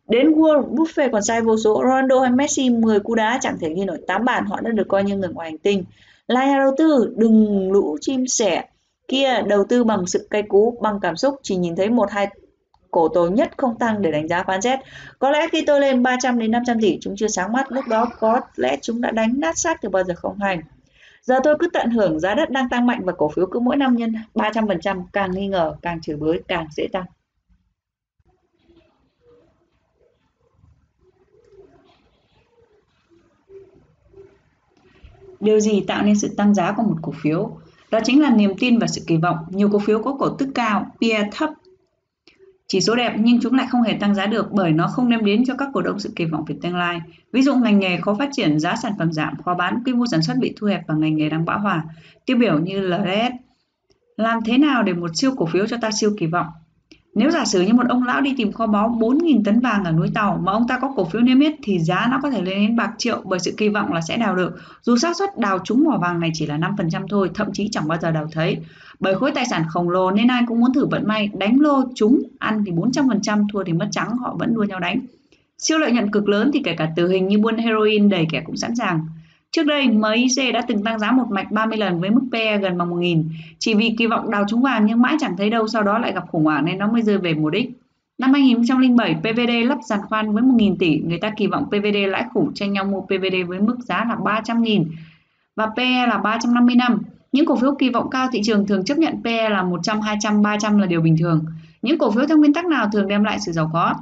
Đến World Buffet còn sai vô số, Ronaldo hay Messi 10 cú đá chẳng thể ghi nổi 8 bàn, họ đã được coi như người ngoài hành tinh. Là nhà đầu tư, đừng lũ chim sẻ kia đầu tư bằng sự cay cú, bằng cảm xúc, chỉ nhìn thấy một hai cổ tối nhất không tăng để đánh giá phán xét. Có lẽ khi tôi lên 300 đến 500 tỷ chúng chưa sáng mắt, lúc đó có lẽ chúng đã đánh nát xác từ bao giờ không hành. Giờ tôi cứ tận hưởng giá đất đang tăng mạnh và cổ phiếu cứ mỗi năm nhân 300%, càng nghi ngờ, càng chửi bới, càng dễ tăng. Điều gì tạo nên sự tăng giá của một cổ phiếu? Đó chính là niềm tin và sự kỳ vọng. Nhiều cổ phiếu có cổ tức cao, PE thấp, chỉ số đẹp nhưng chúng lại không hề tăng giá được bởi nó không đem đến cho các cổ đông sự kỳ vọng về tương lai. Ví dụ ngành nghề khó phát triển, giá sản phẩm giảm, khó bán, quy mô sản xuất bị thu hẹp và ngành nghề đang bão hòa. Tiêu biểu như LS. Làm thế nào để một siêu cổ phiếu cho ta siêu kỳ vọng? Nếu giả sử như một ông lão đi tìm kho báu 4.000 tấn vàng ở núi Tàu mà ông ta có cổ phiếu niêm yết thì giá nó có thể lên đến bạc triệu bởi sự kỳ vọng là sẽ đào được. Dù xác suất đào trúng mỏ vàng này chỉ là 5% thôi, thậm chí chẳng bao giờ đào thấy. Bởi khối tài sản khổng lồ nên ai cũng muốn thử vận may, đánh lô trúng, ăn thì 400%, thua thì mất trắng, họ vẫn đua nhau đánh. Siêu lợi nhuận cực lớn thì kể cả tử hình như buôn heroin đầy kẻ cũng sẵn sàng. Trước đây, MIC đã từng tăng giá một mạch 30 lần với mức PE gần bằng 1.000. Chỉ vì kỳ vọng đào trúng vàng nhưng mãi chẳng thấy đâu sau đó lại gặp khủng hoảng nên nó mới rơi về một đích. Năm 2007, PVD lắp giàn khoan với 1.000 tỷ, người ta kỳ vọng PVD lãi khủng tranh nhau mua PVD với mức giá là 300.000 và PE là 350 năm. Những cổ phiếu kỳ vọng cao thị trường thường chấp nhận PE là 100, 200, 300 là điều bình thường. Những cổ phiếu theo nguyên tắc nào thường đem lại sự giàu có?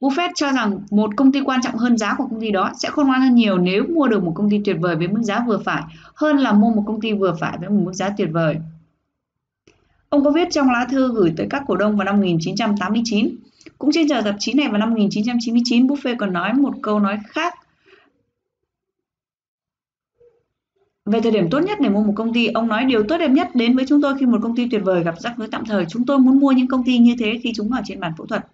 Buffett cho rằng một công ty quan trọng hơn giá của công ty đó sẽ khôn ngoan hơn nhiều nếu mua được một công ty tuyệt vời với mức giá vừa phải hơn là mua một công ty vừa phải với một mức giá tuyệt vời. Ông có viết trong lá thư gửi tới các cổ đông vào năm 1989. Cũng trên tờ tạp chí này vào năm 1999, Buffett còn nói một câu nói khác Về thời điểm tốt nhất để mua một công ty, ông nói điều tốt đẹp nhất đến với chúng tôi khi một công ty tuyệt vời gặp rắc rối tạm thời. Chúng tôi muốn mua những công ty như thế khi chúng ở trên bàn phẫu thuật.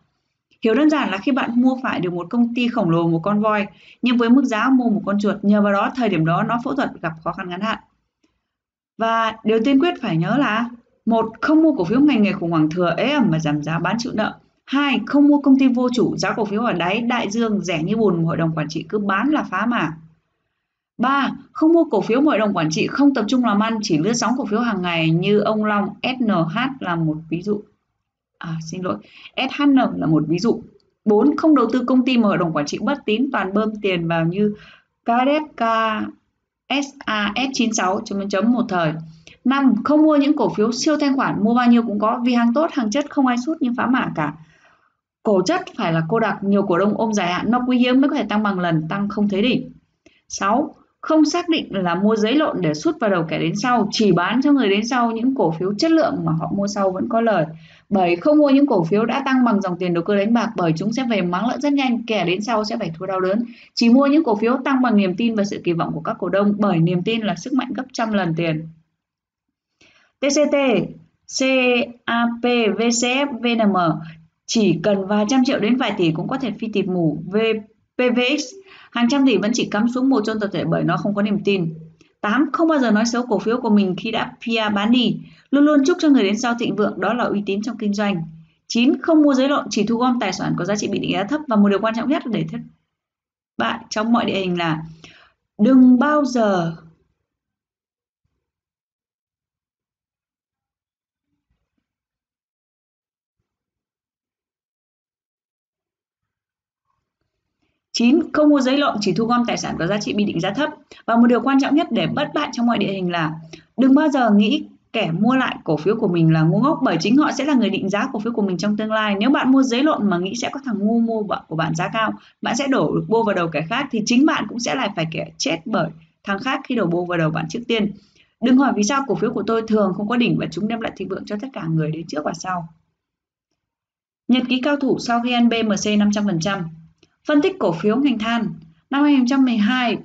Hiểu đơn giản là khi bạn mua phải được một công ty khổng lồ một con voi, nhưng với mức giá mua một con chuột, nhờ vào đó thời điểm đó nó phẫu thuật gặp khó khăn ngắn hạn. Và điều tiên quyết phải nhớ là một không mua cổ phiếu ngành nghề khủng hoảng thừa ế ẩm mà giảm giá bán chịu nợ hai không mua công ty vô chủ giá cổ phiếu ở đáy đại dương rẻ như bùn hội đồng quản trị cứ bán là phá mà 3. Không mua cổ phiếu hội đồng quản trị không tập trung làm ăn chỉ lướt sóng cổ phiếu hàng ngày như ông Long SNH là một ví dụ. À xin lỗi, SHN là một ví dụ. 4. Không đầu tư công ty mà hội đồng quản trị bất tín toàn bơm tiền vào như KDFK, SAS96 chấm chấm một thời. 5. Không mua những cổ phiếu siêu thanh khoản, mua bao nhiêu cũng có vì hàng tốt, hàng chất không ai sút nhưng phá mã cả. Cổ chất phải là cô đặc, nhiều cổ đông ôm dài hạn, nó quý hiếm mới có thể tăng bằng lần, tăng không thấy đỉnh. 6 không xác định là mua giấy lộn để sút vào đầu kẻ đến sau, chỉ bán cho người đến sau những cổ phiếu chất lượng mà họ mua sau vẫn có lời. Bởi không mua những cổ phiếu đã tăng bằng dòng tiền đầu cơ đánh bạc bởi chúng sẽ về mắng lợi rất nhanh, kẻ đến sau sẽ phải thua đau đớn. Chỉ mua những cổ phiếu tăng bằng niềm tin và sự kỳ vọng của các cổ đông bởi niềm tin là sức mạnh gấp trăm lần tiền. TCT, CAP, VCF, VNM chỉ cần vài trăm triệu đến vài tỷ cũng có thể phi tịp mù. VPVX Hàng trăm tỷ vẫn chỉ cắm xuống một trong tập thể bởi nó không có niềm tin. 8. Không bao giờ nói xấu cổ phiếu của mình khi đã PR bán đi. Luôn luôn chúc cho người đến sau thịnh vượng, đó là uy tín trong kinh doanh. 9. Không mua giấy lộn, chỉ thu gom tài sản có giá trị bị định giá thấp và một điều quan trọng nhất để thất bại trong mọi địa hình là đừng bao giờ 9. Không mua giấy lộn chỉ thu gom tài sản có giá trị bị định giá thấp. Và một điều quan trọng nhất để bất bại trong mọi địa hình là đừng bao giờ nghĩ kẻ mua lại cổ phiếu của mình là ngu ngốc bởi chính họ sẽ là người định giá cổ phiếu của mình trong tương lai. Nếu bạn mua giấy lộn mà nghĩ sẽ có thằng ngu mua của bạn giá cao, bạn sẽ đổ được bô vào đầu kẻ khác thì chính bạn cũng sẽ lại phải kẻ chết bởi thằng khác khi đổ bô vào đầu bạn trước tiên. Đừng hỏi vì sao cổ phiếu của tôi thường không có đỉnh và chúng đem lại thịnh vượng cho tất cả người đến trước và sau. Nhật ký cao thủ sau khi ăn BMC 500%. Phân tích cổ phiếu ngành than năm 2012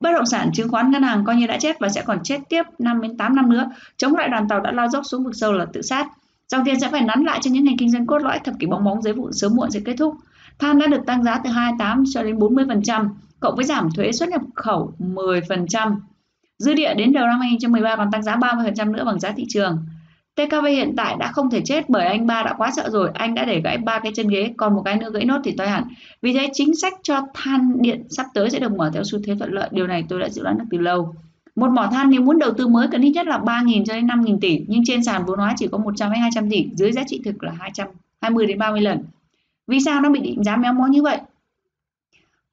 Bất động sản, chứng khoán, ngân hàng coi như đã chết và sẽ còn chết tiếp 5 đến 8 năm nữa. Chống lại đoàn tàu đã lao dốc xuống vực sâu là tự sát. Dòng tiền sẽ phải nắn lại cho những ngành kinh doanh cốt lõi thập kỷ bóng bóng dưới vụ sớm muộn sẽ kết thúc. Than đã được tăng giá từ 28 cho đến 40%, cộng với giảm thuế xuất nhập khẩu 10%. Dư địa đến đầu năm 2013 còn tăng giá 30% nữa bằng giá thị trường. TKV hiện tại đã không thể chết bởi anh ba đã quá sợ rồi, anh đã để gãy ba cái chân ghế, còn một cái nữa gãy nốt thì toi hẳn. Vì thế chính sách cho than điện sắp tới sẽ được mở theo xu thế thuận lợi, điều này tôi đã dự đoán được từ lâu. Một mỏ than nếu muốn đầu tư mới cần ít nhất là 3.000 cho đến 5.000 tỷ, nhưng trên sàn vốn hóa chỉ có 100 đến 200 tỷ, dưới giá trị thực là 220 đến 30 lần. Vì sao nó bị định giá méo mó như vậy?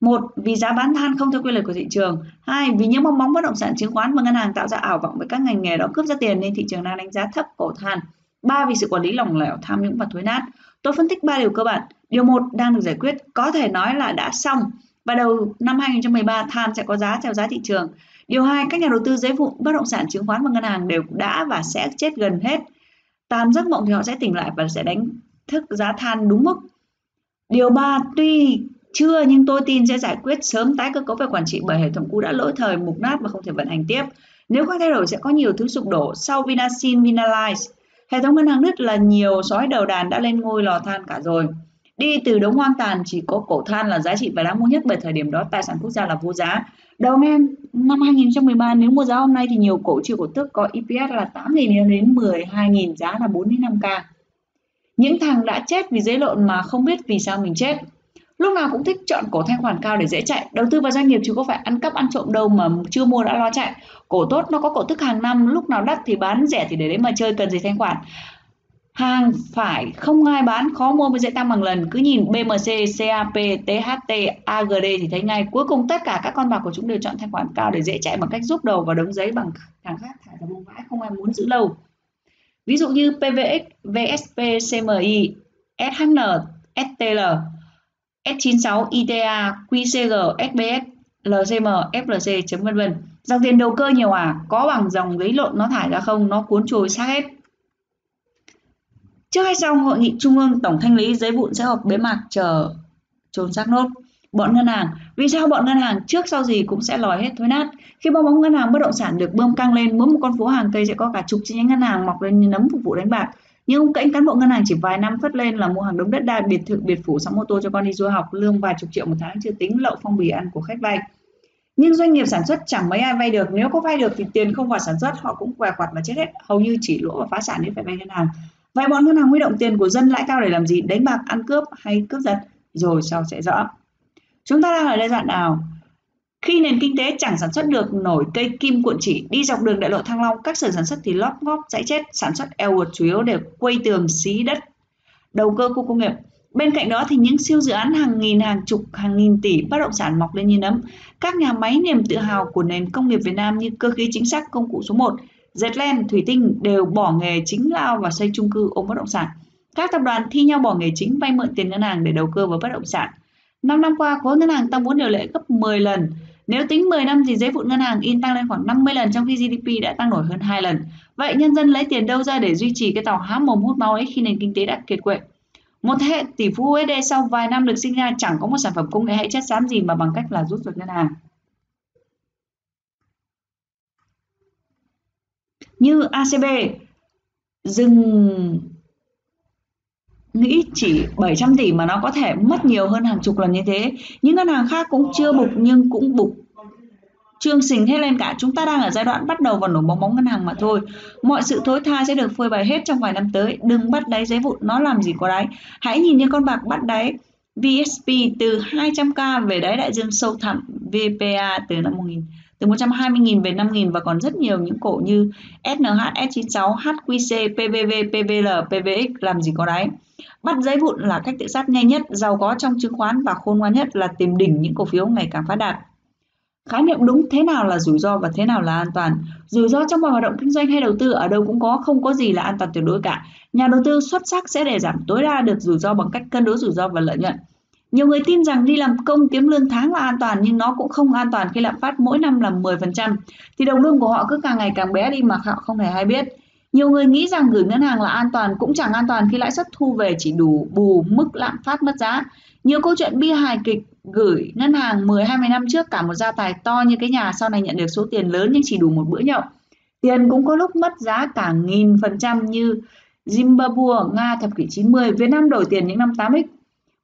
Một, vì giá bán than không theo quy luật của thị trường. Hai, vì những bong bóng bất động sản, chứng khoán và ngân hàng tạo ra ảo vọng với các ngành nghề đó cướp ra tiền nên thị trường đang đánh giá thấp cổ than. Ba, vì sự quản lý lỏng lẻo, tham nhũng và thối nát. Tôi phân tích ba điều cơ bản. Điều một đang được giải quyết, có thể nói là đã xong. Và đầu năm 2013 than sẽ có giá theo giá thị trường. Điều hai, các nhà đầu tư giấy vụn, bất động sản, chứng khoán và ngân hàng đều đã và sẽ chết gần hết. Tàn giấc mộng thì họ sẽ tỉnh lại và sẽ đánh thức giá than đúng mức. Điều ba, tuy chưa nhưng tôi tin sẽ giải quyết sớm tái cơ cấu về quản trị bởi hệ thống cũ đã lỗi thời mục nát và không thể vận hành tiếp. Nếu không thay đổi sẽ có nhiều thứ sụp đổ sau Vinasin, Vinalize. Hệ thống ngân hàng đứt là nhiều sói đầu đàn đã lên ngôi lò than cả rồi. Đi từ đống hoang tàn chỉ có cổ than là giá trị và đáng mua nhất bởi thời điểm đó tài sản quốc gia là vô giá. Đầu năm năm 2013 nếu mua giá hôm nay thì nhiều cổ chưa cổ tức có EPS là 8.000 đến 12.000 giá là 4 đến 5k. Những thằng đã chết vì dế lộn mà không biết vì sao mình chết lúc nào cũng thích chọn cổ thanh khoản cao để dễ chạy. Đầu tư vào doanh nghiệp chứ có phải ăn cắp ăn trộm đâu mà chưa mua đã lo chạy. Cổ tốt nó có cổ tức hàng năm lúc nào đắt thì bán rẻ thì để đấy mà chơi cần gì thanh khoản. Hàng phải không ai bán khó mua mới dễ tăng bằng lần. Cứ nhìn BMC, CAP, THT, AGD thì thấy ngay. Cuối cùng tất cả các con bạc của chúng đều chọn thanh khoản cao để dễ chạy bằng cách rút đầu vào đống giấy bằng hàng khác. Thải ra bông vãi không ai muốn giữ lâu. Ví dụ như PVX, VSP, CMI, SHN, STL S96, ITA, QCG, SBS, LCM, FLC, chấm vân vân. Dòng tiền đầu cơ nhiều à? Có bằng dòng giấy lộn nó thải ra không? Nó cuốn trôi xác hết. Trước hay sau hội nghị trung ương tổng thanh lý giấy vụn sẽ họp bế mạc chờ trồn xác nốt. Bọn ngân hàng, vì sao bọn ngân hàng trước sau gì cũng sẽ lòi hết thối nát. Khi bong bóng ngân hàng bất động sản được bơm căng lên, mỗi một con phố hàng cây sẽ có cả chục chi nhánh ngân hàng mọc lên như nấm phục vụ đánh bạc. Nhưng ông cạnh cán bộ ngân hàng chỉ vài năm phất lên là mua hàng đống đất đai, biệt thự, biệt phủ, sắm mô tô cho con đi du học, lương vài chục triệu một tháng chưa tính lậu phong bì ăn của khách vay. Nhưng doanh nghiệp sản xuất chẳng mấy ai vay được, nếu có vay được thì tiền không vào sản xuất họ cũng què quặt và chết hết, hầu như chỉ lỗ và phá sản nên phải vay ngân hàng. vài bọn ngân hàng huy động tiền của dân lãi cao để làm gì? Đánh bạc, ăn cướp hay cướp giật? Rồi sau sẽ rõ. Chúng ta đang ở giai đoạn nào? Khi nền kinh tế chẳng sản xuất được nổi cây kim cuộn chỉ, đi dọc đường đại lộ Thăng Long, các sở sản xuất thì lóp ngóp dãy chết, sản xuất eo uột chủ yếu để quây tường xí đất, đầu cơ khu công nghiệp. Bên cạnh đó thì những siêu dự án hàng nghìn, hàng chục, hàng nghìn tỷ bất động sản mọc lên như nấm. Các nhà máy niềm tự hào của nền công nghiệp Việt Nam như cơ khí chính xác công cụ số 1, dệt len, thủy tinh đều bỏ nghề chính lao và xây chung cư ôm bất động sản. Các tập đoàn thi nhau bỏ nghề chính vay mượn tiền ngân hàng để đầu cơ vào bất động sản. 5 năm qua, khối ngân hàng tăng vốn điều lệ gấp 10 lần. Nếu tính 10 năm thì giấy vụn ngân hàng in tăng lên khoảng 50 lần trong khi GDP đã tăng nổi hơn 2 lần. Vậy nhân dân lấy tiền đâu ra để duy trì cái tàu há mồm hút máu ấy khi nền kinh tế đã kiệt quệ? Một thế hệ tỷ phú USD sau vài năm được sinh ra chẳng có một sản phẩm công nghệ hay chất xám gì mà bằng cách là rút ruột ngân hàng. Như ACB dừng nghĩ chỉ 700 tỷ mà nó có thể mất nhiều hơn hàng chục lần như thế. Những ngân hàng khác cũng chưa bục nhưng cũng bục trương sình hết lên cả. Chúng ta đang ở giai đoạn bắt đầu vào nổ bóng bóng ngân hàng mà thôi. Mọi sự thối tha sẽ được phơi bày hết trong vài năm tới. Đừng bắt đáy giấy vụn, nó làm gì có đáy. Hãy nhìn như con bạc bắt đáy VSP từ 200k về đáy đại dương sâu thẳm VPA từ năm 1000 từ 120.000 về 5.000 và còn rất nhiều những cổ như SNH, S96, HQC, PVV, PVL, PVX làm gì có đáy. Bắt giấy vụn là cách tự sát nhanh nhất, giàu có trong chứng khoán và khôn ngoan nhất là tìm đỉnh những cổ phiếu ngày càng phát đạt. Khái niệm đúng thế nào là rủi ro và thế nào là an toàn. Rủi ro trong mọi hoạt động kinh doanh hay đầu tư ở đâu cũng có, không có gì là an toàn tuyệt đối cả. Nhà đầu tư xuất sắc sẽ để giảm tối đa được rủi ro bằng cách cân đối rủi ro và lợi nhuận. Nhiều người tin rằng đi làm công kiếm lương tháng là an toàn nhưng nó cũng không an toàn khi lạm phát mỗi năm là 10%. Thì đồng lương của họ cứ càng ngày càng bé đi mà họ không hề hay biết. Nhiều người nghĩ rằng gửi ngân hàng là an toàn cũng chẳng an toàn khi lãi suất thu về chỉ đủ bù mức lạm phát mất giá. Nhiều câu chuyện bi hài kịch gửi ngân hàng 10-20 năm trước cả một gia tài to như cái nhà sau này nhận được số tiền lớn nhưng chỉ đủ một bữa nhậu. Tiền cũng có lúc mất giá cả nghìn phần trăm như Zimbabwe, Nga thập kỷ 90, Việt Nam đổi tiền những năm 8X.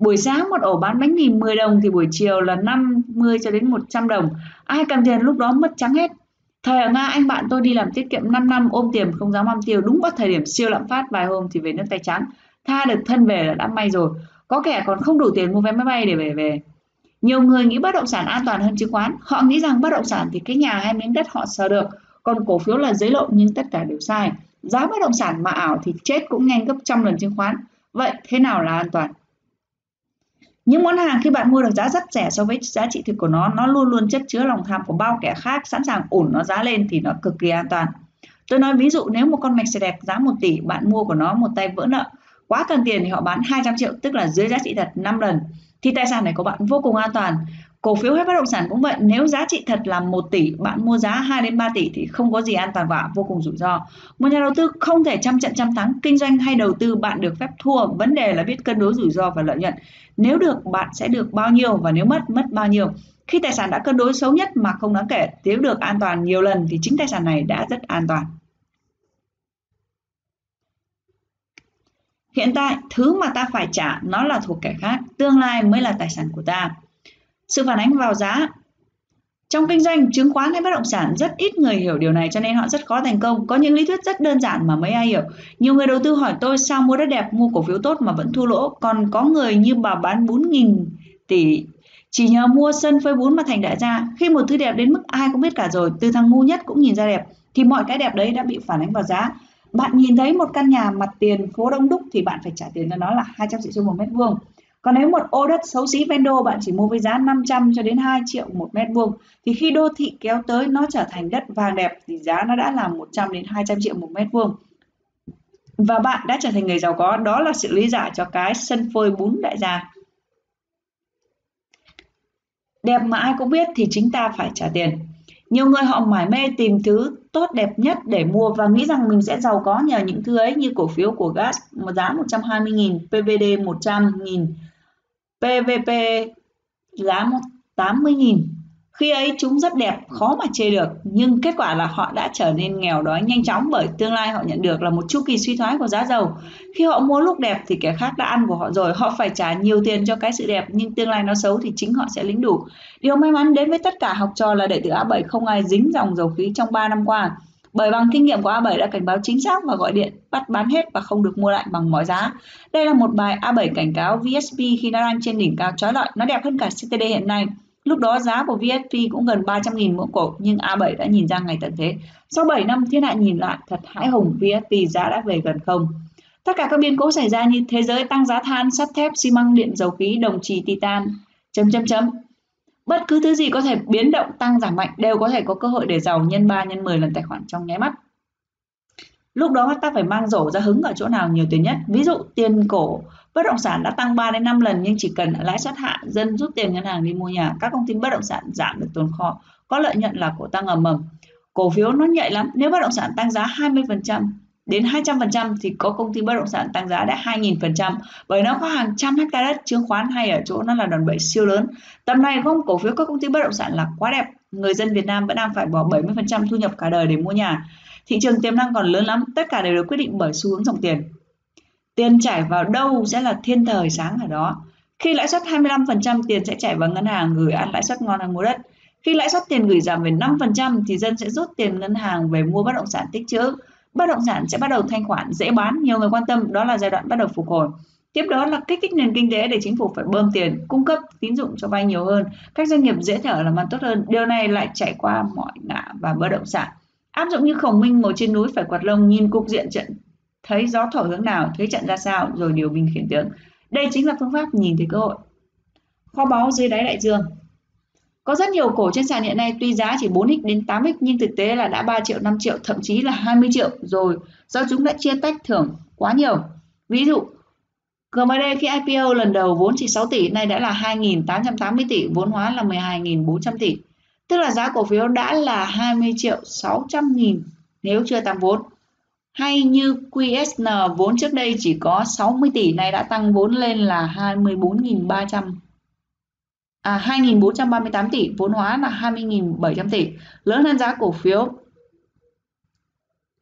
Buổi sáng một ổ bán bánh mì 10 đồng thì buổi chiều là 50 cho đến 100 đồng. Ai cầm tiền lúc đó mất trắng hết. Thời ở Nga, anh bạn tôi đi làm tiết kiệm 5 năm, ôm tiền, không dám ăn tiêu đúng vào thời điểm siêu lạm phát vài hôm thì về nước tay trắng. Tha được thân về là đã may rồi. Có kẻ còn không đủ tiền mua vé máy bay để về về. Nhiều người nghĩ bất động sản an toàn hơn chứng khoán. Họ nghĩ rằng bất động sản thì cái nhà hay miếng đất họ sờ được. Còn cổ phiếu là giấy lộn, nhưng tất cả đều sai. Giá bất động sản mà ảo thì chết cũng nhanh gấp trăm lần chứng khoán. Vậy thế nào là an toàn? Những món hàng khi bạn mua được giá rất rẻ so với giá trị thực của nó, nó luôn luôn chất chứa lòng tham của bao kẻ khác sẵn sàng ổn nó giá lên thì nó cực kỳ an toàn. Tôi nói ví dụ nếu một con mạch xe đẹp giá 1 tỷ, bạn mua của nó một tay vỡ nợ, quá cần tiền thì họ bán 200 triệu tức là dưới giá trị thật 5 lần thì tài sản này của bạn vô cùng an toàn. Cổ phiếu hay bất động sản cũng vậy, nếu giá trị thật là 1 tỷ, bạn mua giá 2 đến 3 tỷ thì không có gì an toàn và vô cùng rủi ro. Một nhà đầu tư không thể trăm trận trăm thắng, kinh doanh hay đầu tư bạn được phép thua, vấn đề là biết cân đối rủi ro và lợi nhuận. Nếu được bạn sẽ được bao nhiêu và nếu mất mất bao nhiêu. Khi tài sản đã cân đối xấu nhất mà không đáng kể, nếu được an toàn nhiều lần thì chính tài sản này đã rất an toàn. Hiện tại, thứ mà ta phải trả nó là thuộc kẻ khác, tương lai mới là tài sản của ta. Sự phản ánh vào giá trong kinh doanh, chứng khoán hay bất động sản rất ít người hiểu điều này cho nên họ rất khó thành công. Có những lý thuyết rất đơn giản mà mấy ai hiểu. Nhiều người đầu tư hỏi tôi sao mua đất đẹp, mua cổ phiếu tốt mà vẫn thua lỗ. Còn có người như bà bán 4.000 tỷ chỉ nhờ mua sân phơi bún mà thành đại gia. Khi một thứ đẹp đến mức ai cũng biết cả rồi, từ thằng ngu nhất cũng nhìn ra đẹp, thì mọi cái đẹp đấy đã bị phản ánh vào giá. Bạn nhìn thấy một căn nhà mặt tiền phố Đông Đúc thì bạn phải trả tiền cho nó là 200 triệu xu một mét vuông. Còn nếu một ô đất xấu xí ven đô bạn chỉ mua với giá 500 cho đến 2 triệu một mét vuông thì khi đô thị kéo tới nó trở thành đất vàng đẹp thì giá nó đã là 100 đến 200 triệu một mét vuông. Và bạn đã trở thành người giàu có, đó là sự lý giải cho cái sân phơi bún đại gia. đẹp mà ai cũng biết thì chính ta phải trả tiền nhiều người họ mải mê tìm thứ tốt đẹp nhất để mua và nghĩ rằng mình sẽ giàu có nhờ những thứ ấy như cổ phiếu của gas một giá 120.000, PVD 100.000, PVP giá 80.000 khi ấy chúng rất đẹp, khó mà chê được, nhưng kết quả là họ đã trở nên nghèo đói nhanh chóng bởi tương lai họ nhận được là một chu kỳ suy thoái của giá dầu. Khi họ mua lúc đẹp thì kẻ khác đã ăn của họ rồi, họ phải trả nhiều tiền cho cái sự đẹp nhưng tương lai nó xấu thì chính họ sẽ lính đủ. Điều may mắn đến với tất cả học trò là đệ tử A7 không ai dính dòng dầu khí trong 3 năm qua. Bởi bằng kinh nghiệm của A7 đã cảnh báo chính xác và gọi điện bắt bán hết và không được mua lại bằng mọi giá. Đây là một bài A7 cảnh cáo VSP khi nó đang trên đỉnh cao trói lọi, nó đẹp hơn cả CTD hiện nay. Lúc đó giá của VSP cũng gần 300.000 mỗi cổ nhưng A7 đã nhìn ra ngày tận thế. Sau 7 năm thiên hạ nhìn lại thật hãi hùng VSP giá đã về gần không. Tất cả các biến cố xảy ra như thế giới tăng giá than, sắt thép, xi măng, điện, dầu khí, đồng trì, titan, chấm chấm chấm. Bất cứ thứ gì có thể biến động tăng giảm mạnh đều có thể có cơ hội để giàu nhân 3 nhân 10 lần tài khoản trong nháy mắt. Lúc đó ta phải mang rổ ra hứng ở chỗ nào nhiều tiền nhất. Ví dụ tiền cổ bất động sản đã tăng 3 đến 5 lần nhưng chỉ cần lãi suất hạ, dân rút tiền ngân hàng đi mua nhà, các công ty bất động sản giảm được tồn kho, có lợi nhuận là cổ tăng ầm ầm. Cổ phiếu nó nhạy lắm, nếu bất động sản tăng giá 20% đến 200% thì có công ty bất động sản tăng giá đã 2.000% bởi nó có hàng trăm hecta đất chứng khoán hay ở chỗ nó là đòn bẩy siêu lớn. Tầm này không cổ phiếu các công ty bất động sản là quá đẹp. Người dân Việt Nam vẫn đang phải bỏ 70% thu nhập cả đời để mua nhà. Thị trường tiềm năng còn lớn lắm, tất cả đều được quyết định bởi xu hướng dòng tiền. Tiền chảy vào đâu sẽ là thiên thời sáng ở đó. Khi lãi suất 25% tiền sẽ chảy vào ngân hàng gửi ăn lãi suất ngon hơn mua đất. Khi lãi suất tiền gửi giảm về 5% thì dân sẽ rút tiền ngân hàng về mua bất động sản tích trữ. Bất động sản sẽ bắt đầu thanh khoản, dễ bán, nhiều người quan tâm, đó là giai đoạn bắt đầu phục hồi. Tiếp đó là kích thích nền kinh tế để chính phủ phải bơm tiền, cung cấp tín dụng cho vay nhiều hơn, các doanh nghiệp dễ thở làm ăn tốt hơn. Điều này lại chạy qua mọi ngã và bất động sản. Áp dụng như khổng minh ngồi trên núi phải quạt lông nhìn cục diện trận thấy gió thổi hướng nào, thấy trận ra sao rồi điều binh khiển tướng. Đây chính là phương pháp nhìn thấy cơ hội. Kho báu dưới đáy đại dương. Có rất nhiều cổ trên sàn hiện nay tuy giá chỉ 4x đến 8x nhưng thực tế là đã 3 triệu, 5 triệu, thậm chí là 20 triệu rồi do chúng đã chia tách thưởng quá nhiều. Ví dụ, GMD khi IPO lần đầu vốn chỉ 6 tỷ, nay đã là 2.880 tỷ, vốn hóa là 12.400 tỷ. Tức là giá cổ phiếu đã là 20 triệu 600 nghìn nếu chưa tăng vốn. Hay như QSN vốn trước đây chỉ có 60 tỷ nay đã tăng vốn lên là 24.300 à 2.438 tỷ, vốn hóa là 20.700 tỷ, lớn hơn giá cổ phiếu.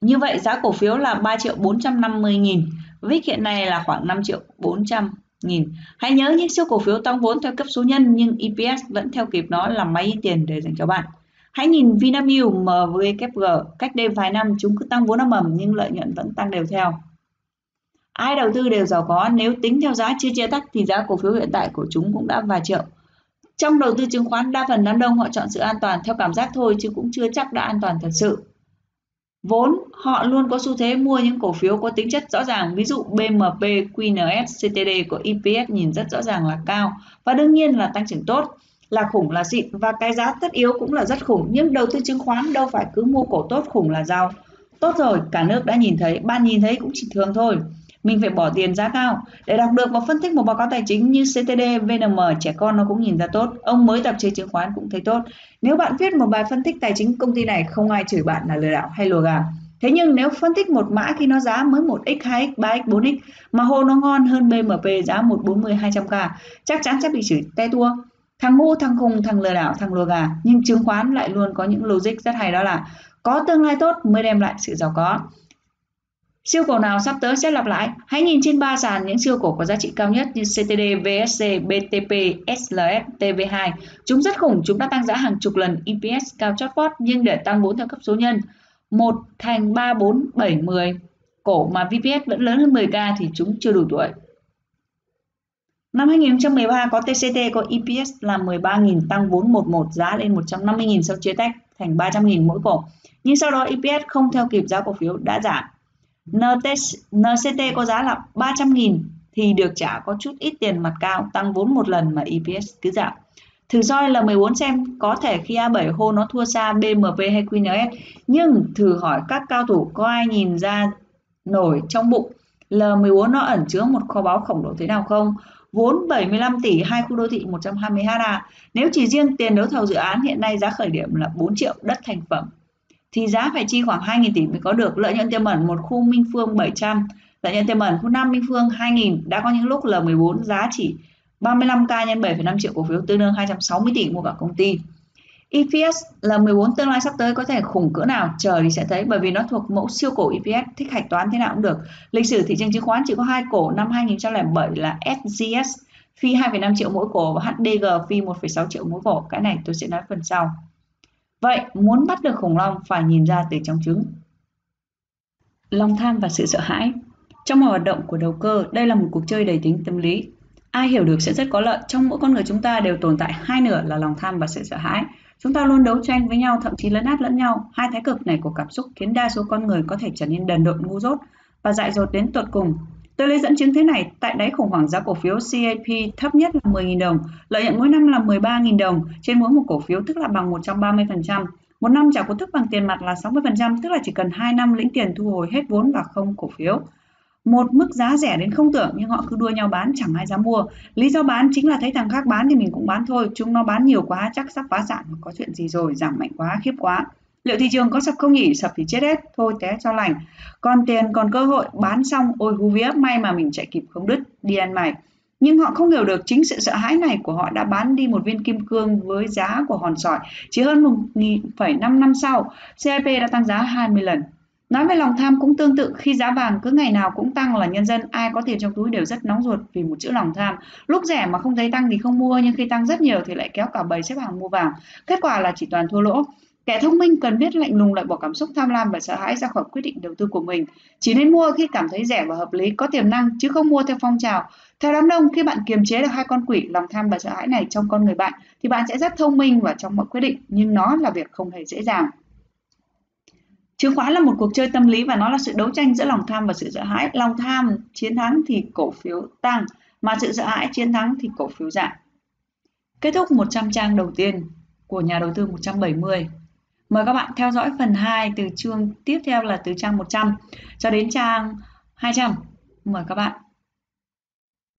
Như vậy giá cổ phiếu là 3 triệu 450 nghìn, VIX hiện nay là khoảng 5 triệu 400 nghìn. Hãy nhớ những siêu cổ phiếu tăng vốn theo cấp số nhân nhưng EPS vẫn theo kịp nó là máy tiền để dành cho bạn. Hãy nhìn Vinamilk, MVKG, cách đây vài năm chúng cứ tăng vốn âm ầm nhưng lợi nhuận vẫn tăng đều theo. Ai đầu tư đều giàu có, nếu tính theo giá chưa chia tách thì giá cổ phiếu hiện tại của chúng cũng đã vài triệu. Trong đầu tư chứng khoán, đa phần đám đông họ chọn sự an toàn theo cảm giác thôi chứ cũng chưa chắc đã an toàn thật sự. Vốn, họ luôn có xu thế mua những cổ phiếu có tính chất rõ ràng, ví dụ BMP, QNS, CTD của EPS nhìn rất rõ ràng là cao và đương nhiên là tăng trưởng tốt là khủng là xịn và cái giá tất yếu cũng là rất khủng. Nhưng đầu tư chứng khoán đâu phải cứ mua cổ tốt khủng là giàu tốt rồi cả nước đã nhìn thấy ban nhìn thấy cũng chỉ thường thôi mình phải bỏ tiền giá cao. Để đọc được và phân tích một báo cáo tài chính như CTD, VNM trẻ con nó cũng nhìn ra tốt. Ông mới tập chơi chứng khoán cũng thấy tốt. Nếu bạn viết một bài phân tích tài chính công ty này không ai chửi bạn là lừa đảo hay lùa gà Thế nhưng nếu phân tích một mã khi nó giá mới 1x, 2x, 3x, 4x mà hồ nó ngon hơn BMP giá 140, 200k chắc chắn sẽ bị chửi te tua. Thằng ngu thằng khùng thằng lừa đảo thằng lừa gà nhưng chứng khoán lại luôn có những logic rất hay đó là có tương lai tốt mới đem lại sự giàu có. Siêu cổ nào sắp tới sẽ lặp lại? Hãy nhìn trên ba sàn những siêu cổ có giá trị cao nhất như CTD, VSC, BTP, SLS, TV2. Chúng rất khủng, chúng đã tăng giá hàng chục lần EPS cao chót vót nhưng để tăng vốn theo cấp số nhân 1 thành 3, 4, 7, 10 cổ mà VPS vẫn lớn hơn 10k thì chúng chưa đủ tuổi. Năm 2013 có TCT có EPS là 13.000 tăng vốn 11 giá lên 150.000 sau chia tách thành 300.000 mỗi cổ. Nhưng sau đó EPS không theo kịp giá cổ phiếu đã giảm. NCT có giá là 300.000 thì được trả có chút ít tiền mặt cao, tăng vốn một lần mà EPS cứ giảm. Thử soi L14 xem có thể khi A7 hô nó thua xa BMP hay QNS nhưng thử hỏi các cao thủ có ai nhìn ra nổi trong bụng L14 nó ẩn chứa một kho báu khổng lồ thế nào không? vốn 75 tỷ, hai khu đô thị 120 ha. Nếu chỉ riêng tiền đấu thầu dự án, hiện nay giá khởi điểm là 4 triệu đất thành phẩm thì giá phải chi khoảng 2.000 tỷ mới có được. Lợi nhuận tiềm ẩn một khu Minh Phương 700 lợi nhuận tiềm ẩn khu 5 Minh Phương 2.000 đã có những lúc L14 giá chỉ 35k nhân 7,5 triệu cổ phiếu tương đương 260 tỷ mua cả công ty. EPS là 14 tương lai sắp tới có thể khủng cỡ nào? Chờ thì sẽ thấy bởi vì nó thuộc mẫu siêu cổ EPS thích hạch toán thế nào cũng được. Lịch sử thị trường chứng khoán chỉ có hai cổ năm 2007 là SGS phi 2,5 triệu mỗi cổ và HDG phi 1,6 triệu mỗi cổ. Cái này tôi sẽ nói phần sau vậy muốn bắt được khủng long phải nhìn ra từ trong trứng. Lòng tham và sự sợ hãi. Trong mọi hoạt động của đầu cơ đây là một cuộc chơi đầy tính tâm lý. Ai hiểu được sẽ rất có lợi. Trong mỗi con người chúng ta đều tồn tại hai nửa là lòng tham và sự sợ hãi. Chúng ta luôn đấu tranh với nhau, thậm chí lấn át lẫn nhau. Hai thái cực này của cảm xúc khiến đa số con người có thể trở nên đần độn ngu dốt và dại dột đến tột cùng. Tôi lấy dẫn chứng thế này, tại đáy khủng hoảng giá cổ phiếu CAP thấp nhất là 10.000 đồng, lợi nhuận mỗi năm là 13.000 đồng trên mỗi một cổ phiếu tức là bằng 130%. Một năm trả cổ tức bằng tiền mặt là 60%, tức là chỉ cần 2 năm lĩnh tiền thu hồi hết vốn và không cổ phiếu. Một mức giá rẻ đến không tưởng nhưng họ cứ đua nhau bán chẳng ai dám mua. Lý do bán chính là thấy thằng khác bán thì mình cũng bán thôi chúng nó bán nhiều quá chắc sắp phá sản có chuyện gì rồi giảm mạnh quá khiếp quá liệu thị trường có sập không nhỉ sập thì chết hết thôi té cho lành còn tiền, còn cơ hội, bán xong, ôi hú vía, may mà mình chạy kịp không đứt, đi ăn mày nhưng họ không hiểu được chính sự sợ hãi này của họ đã bán đi một viên kim cương với giá của hòn sỏi chỉ hơn 1.5 năm sau CIP đã tăng giá 20 lần Nói về lòng tham cũng tương tự, khi giá vàng cứ ngày nào cũng tăng là nhân dân ai có tiền trong túi đều rất nóng ruột vì một chữ lòng tham. Lúc rẻ mà không thấy tăng thì không mua, nhưng khi tăng rất nhiều thì lại kéo cả bầy xếp hàng mua vàng. Kết quả là chỉ toàn thua lỗ. Kẻ thông minh cần biết lạnh lùng loại bỏ cảm xúc tham lam và sợ hãi ra khỏi quyết định đầu tư của mình. Chỉ nên mua khi cảm thấy rẻ và hợp lý, có tiềm năng chứ không mua theo phong trào. Theo đám đông, khi bạn kiềm chế được hai con quỷ lòng tham và sợ hãi này trong con người bạn thì bạn sẽ rất thông minh và trong mọi quyết định, nhưng nó là việc không hề dễ dàng. Chứng khoán là một cuộc chơi tâm lý và nó là sự đấu tranh giữa lòng tham và sự sợ hãi. Lòng tham chiến thắng thì cổ phiếu tăng, mà sự sợ hãi chiến thắng thì cổ phiếu giảm. Kết thúc 100 trang đầu tiên của nhà đầu tư 170. Mời các bạn theo dõi phần 2 từ chương tiếp theo là từ trang 100 cho đến trang 200. Mời các bạn.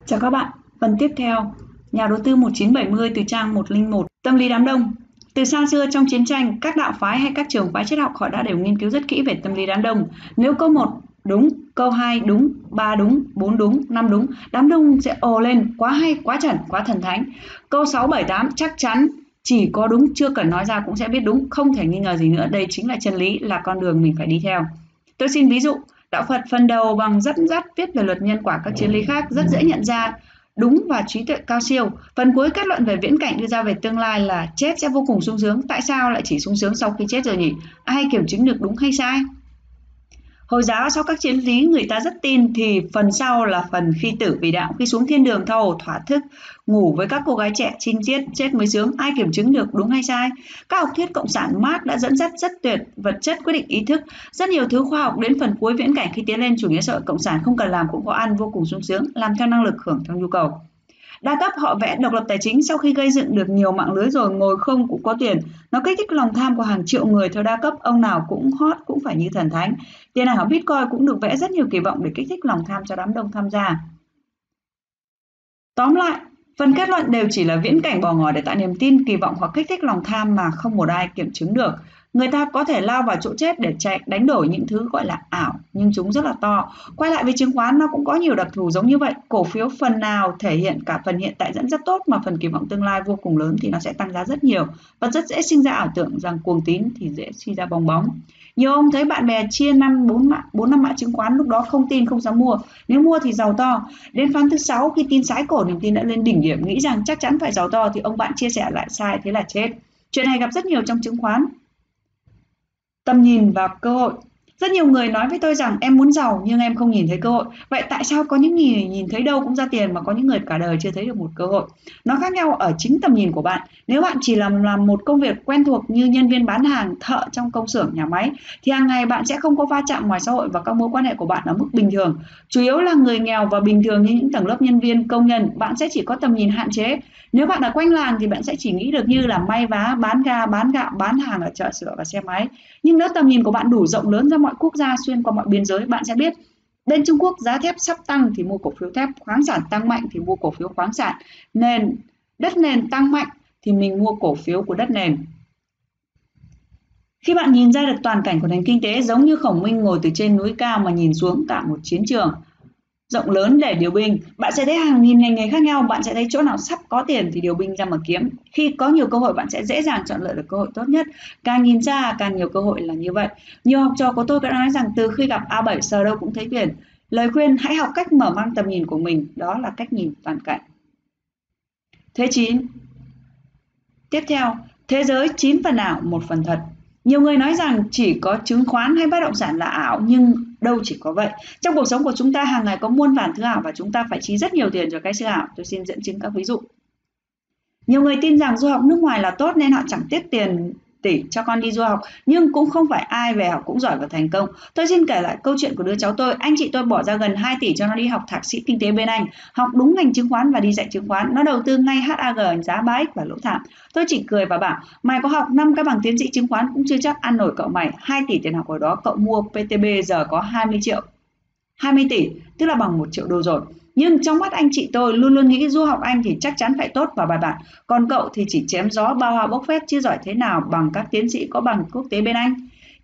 Chào các bạn, phần tiếp theo nhà đầu tư 1970 từ trang 101 tâm lý đám đông từ xa xưa trong chiến tranh, các đạo phái hay các trường phái triết học họ đã đều nghiên cứu rất kỹ về tâm lý đám đông. Nếu câu 1 đúng, câu 2 đúng, 3 đúng, 4 đúng, 5 đúng, đám đông sẽ ồ lên, quá hay, quá chuẩn, quá thần thánh. Câu 6, 7, 8 chắc chắn chỉ có đúng chưa cần nói ra cũng sẽ biết đúng, không thể nghi ngờ gì nữa, đây chính là chân lý, là con đường mình phải đi theo. Tôi xin ví dụ, đạo Phật phần đầu bằng dẫn dắt viết về luật nhân quả các triết lý khác rất dễ nhận ra đúng và trí tuệ cao siêu. Phần cuối kết luận về viễn cảnh đưa ra về tương lai là chết sẽ vô cùng sung sướng. Tại sao lại chỉ sung sướng sau khi chết rồi nhỉ? Ai kiểm chứng được đúng hay sai? Hồi giáo sau các chiến lý người ta rất tin thì phần sau là phần khi tử vì đạo, khi xuống thiên đường thâu thỏa thức, ngủ với các cô gái trẻ chinh chiết, chết mới sướng, ai kiểm chứng được đúng hay sai. Các học thuyết cộng sản Marx đã dẫn dắt rất tuyệt, vật chất quyết định ý thức, rất nhiều thứ khoa học đến phần cuối viễn cảnh khi tiến lên chủ nghĩa xã hội cộng sản không cần làm cũng có ăn vô cùng sung sướng, làm theo năng lực hưởng theo nhu cầu. Đa cấp họ vẽ độc lập tài chính sau khi gây dựng được nhiều mạng lưới rồi ngồi không cũng có tiền. Nó kích thích lòng tham của hàng triệu người theo đa cấp, ông nào cũng hot cũng phải như thần thánh. Tiền ảo Bitcoin cũng được vẽ rất nhiều kỳ vọng để kích thích lòng tham cho đám đông tham gia. Tóm lại, phần kết luận đều chỉ là viễn cảnh bò ngỏ để tạo niềm tin, kỳ vọng hoặc kích thích lòng tham mà không một ai kiểm chứng được người ta có thể lao vào chỗ chết để chạy, đánh đổi những thứ gọi là ảo, nhưng chúng rất là to. Quay lại với chứng khoán, nó cũng có nhiều đặc thù giống như vậy. Cổ phiếu phần nào thể hiện cả phần hiện tại dẫn rất tốt, mà phần kỳ vọng tương lai vô cùng lớn thì nó sẽ tăng giá rất nhiều. Và rất dễ sinh ra ảo tưởng rằng cuồng tín thì dễ sinh ra bong bóng. Nhiều ông thấy bạn bè chia năm, bốn mã, bốn, năm mã chứng khoán lúc đó không tin, không dám mua. Nếu mua thì giàu to. Đến phán thứ sáu, khi tin sái cổ, niềm tin đã lên đỉnh điểm. Nghĩ rằng chắc chắn phải giàu to thì ông bạn chia sẻ lại sai, thế là chết. Chuyện này gặp rất nhiều trong chứng khoán tầm nhìn và cơ hội rất nhiều người nói với tôi rằng em muốn giàu nhưng em không nhìn thấy cơ hội. Vậy tại sao có những người nhìn thấy đâu cũng ra tiền mà có những người cả đời chưa thấy được một cơ hội? Nó khác nhau ở chính tầm nhìn của bạn. Nếu bạn chỉ làm làm một công việc quen thuộc như nhân viên bán hàng, thợ trong công xưởng, nhà máy, thì hàng ngày bạn sẽ không có va chạm ngoài xã hội và các mối quan hệ của bạn ở mức bình thường. Chủ yếu là người nghèo và bình thường như những tầng lớp nhân viên, công nhân, bạn sẽ chỉ có tầm nhìn hạn chế. Nếu bạn ở quanh làng thì bạn sẽ chỉ nghĩ được như là may vá, bán ga, bán gạo, bán hàng ở chợ sửa và xe máy. Nhưng nếu tầm nhìn của bạn đủ rộng lớn ra mọi quốc gia xuyên qua mọi biên giới bạn sẽ biết Bên Trung Quốc giá thép sắp tăng thì mua cổ phiếu thép, khoáng sản tăng mạnh thì mua cổ phiếu khoáng sản. Nền đất nền tăng mạnh thì mình mua cổ phiếu của đất nền. Khi bạn nhìn ra được toàn cảnh của nền kinh tế giống như khổng minh ngồi từ trên núi cao mà nhìn xuống cả một chiến trường rộng lớn để điều binh, bạn sẽ thấy hàng nghìn ngành nghề khác nhau, bạn sẽ thấy chỗ nào sắp có tiền thì điều binh ra mà kiếm. Khi có nhiều cơ hội bạn sẽ dễ dàng chọn lựa được cơ hội tốt nhất. Càng nhìn ra càng nhiều cơ hội là như vậy. Nhiều học trò của tôi đã nói rằng từ khi gặp A7 sờ đâu cũng thấy tiền. Lời khuyên hãy học cách mở mang tầm nhìn của mình, đó là cách nhìn toàn cảnh. Thế 9. Tiếp theo, thế giới 9 phần ảo, một phần thật. Nhiều người nói rằng chỉ có chứng khoán hay bất động sản là ảo nhưng đâu chỉ có vậy. Trong cuộc sống của chúng ta, hàng ngày có muôn vàn thứ ảo và chúng ta phải chi rất nhiều tiền cho cái sự ảo. Tôi xin dẫn chứng các ví dụ. Nhiều người tin rằng du học nước ngoài là tốt nên họ chẳng tiết tiền tỷ cho con đi du học nhưng cũng không phải ai về học cũng giỏi và thành công. Tôi xin kể lại câu chuyện của đứa cháu tôi. Anh chị tôi bỏ ra gần 2 tỷ cho nó đi học thạc sĩ kinh tế bên Anh, học đúng ngành chứng khoán và đi dạy chứng khoán. Nó đầu tư ngay HAG giá bá ích và lỗ thảm. Tôi chỉ cười và bảo, mày có học 5 cái bằng tiến sĩ chứng khoán cũng chưa chắc ăn nổi cậu mày. 2 tỷ tiền học ở đó cậu mua PTB giờ có 20 triệu. 20 tỷ, tức là bằng 1 triệu đô rồi. Nhưng trong mắt anh chị tôi luôn luôn nghĩ du học Anh thì chắc chắn phải tốt và bài bản. Còn cậu thì chỉ chém gió bao hoa bốc phét chứ giỏi thế nào bằng các tiến sĩ có bằng quốc tế bên Anh.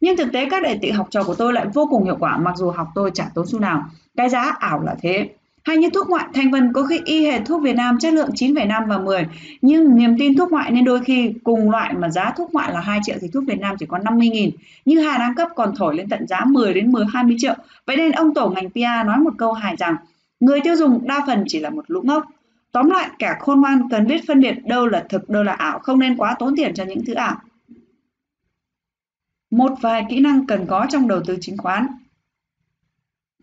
Nhưng thực tế các đệ tử học trò của tôi lại vô cùng hiệu quả mặc dù học tôi chẳng tốn xu nào. Cái giá ảo là thế. Hay như thuốc ngoại thành phần có khi y hệt thuốc Việt Nam chất lượng 9,5 và 10 nhưng niềm tin thuốc ngoại nên đôi khi cùng loại mà giá thuốc ngoại là 2 triệu thì thuốc Việt Nam chỉ có 50 nghìn như Hà Đăng cấp còn thổi lên tận giá 10 đến 10 20 triệu vậy nên ông tổ ngành PR nói một câu hài rằng Người tiêu dùng đa phần chỉ là một lũ ngốc. Tóm lại, cả khôn ngoan cần biết phân biệt đâu là thực, đâu là ảo, không nên quá tốn tiền cho những thứ ảo. Một vài kỹ năng cần có trong đầu tư chứng khoán.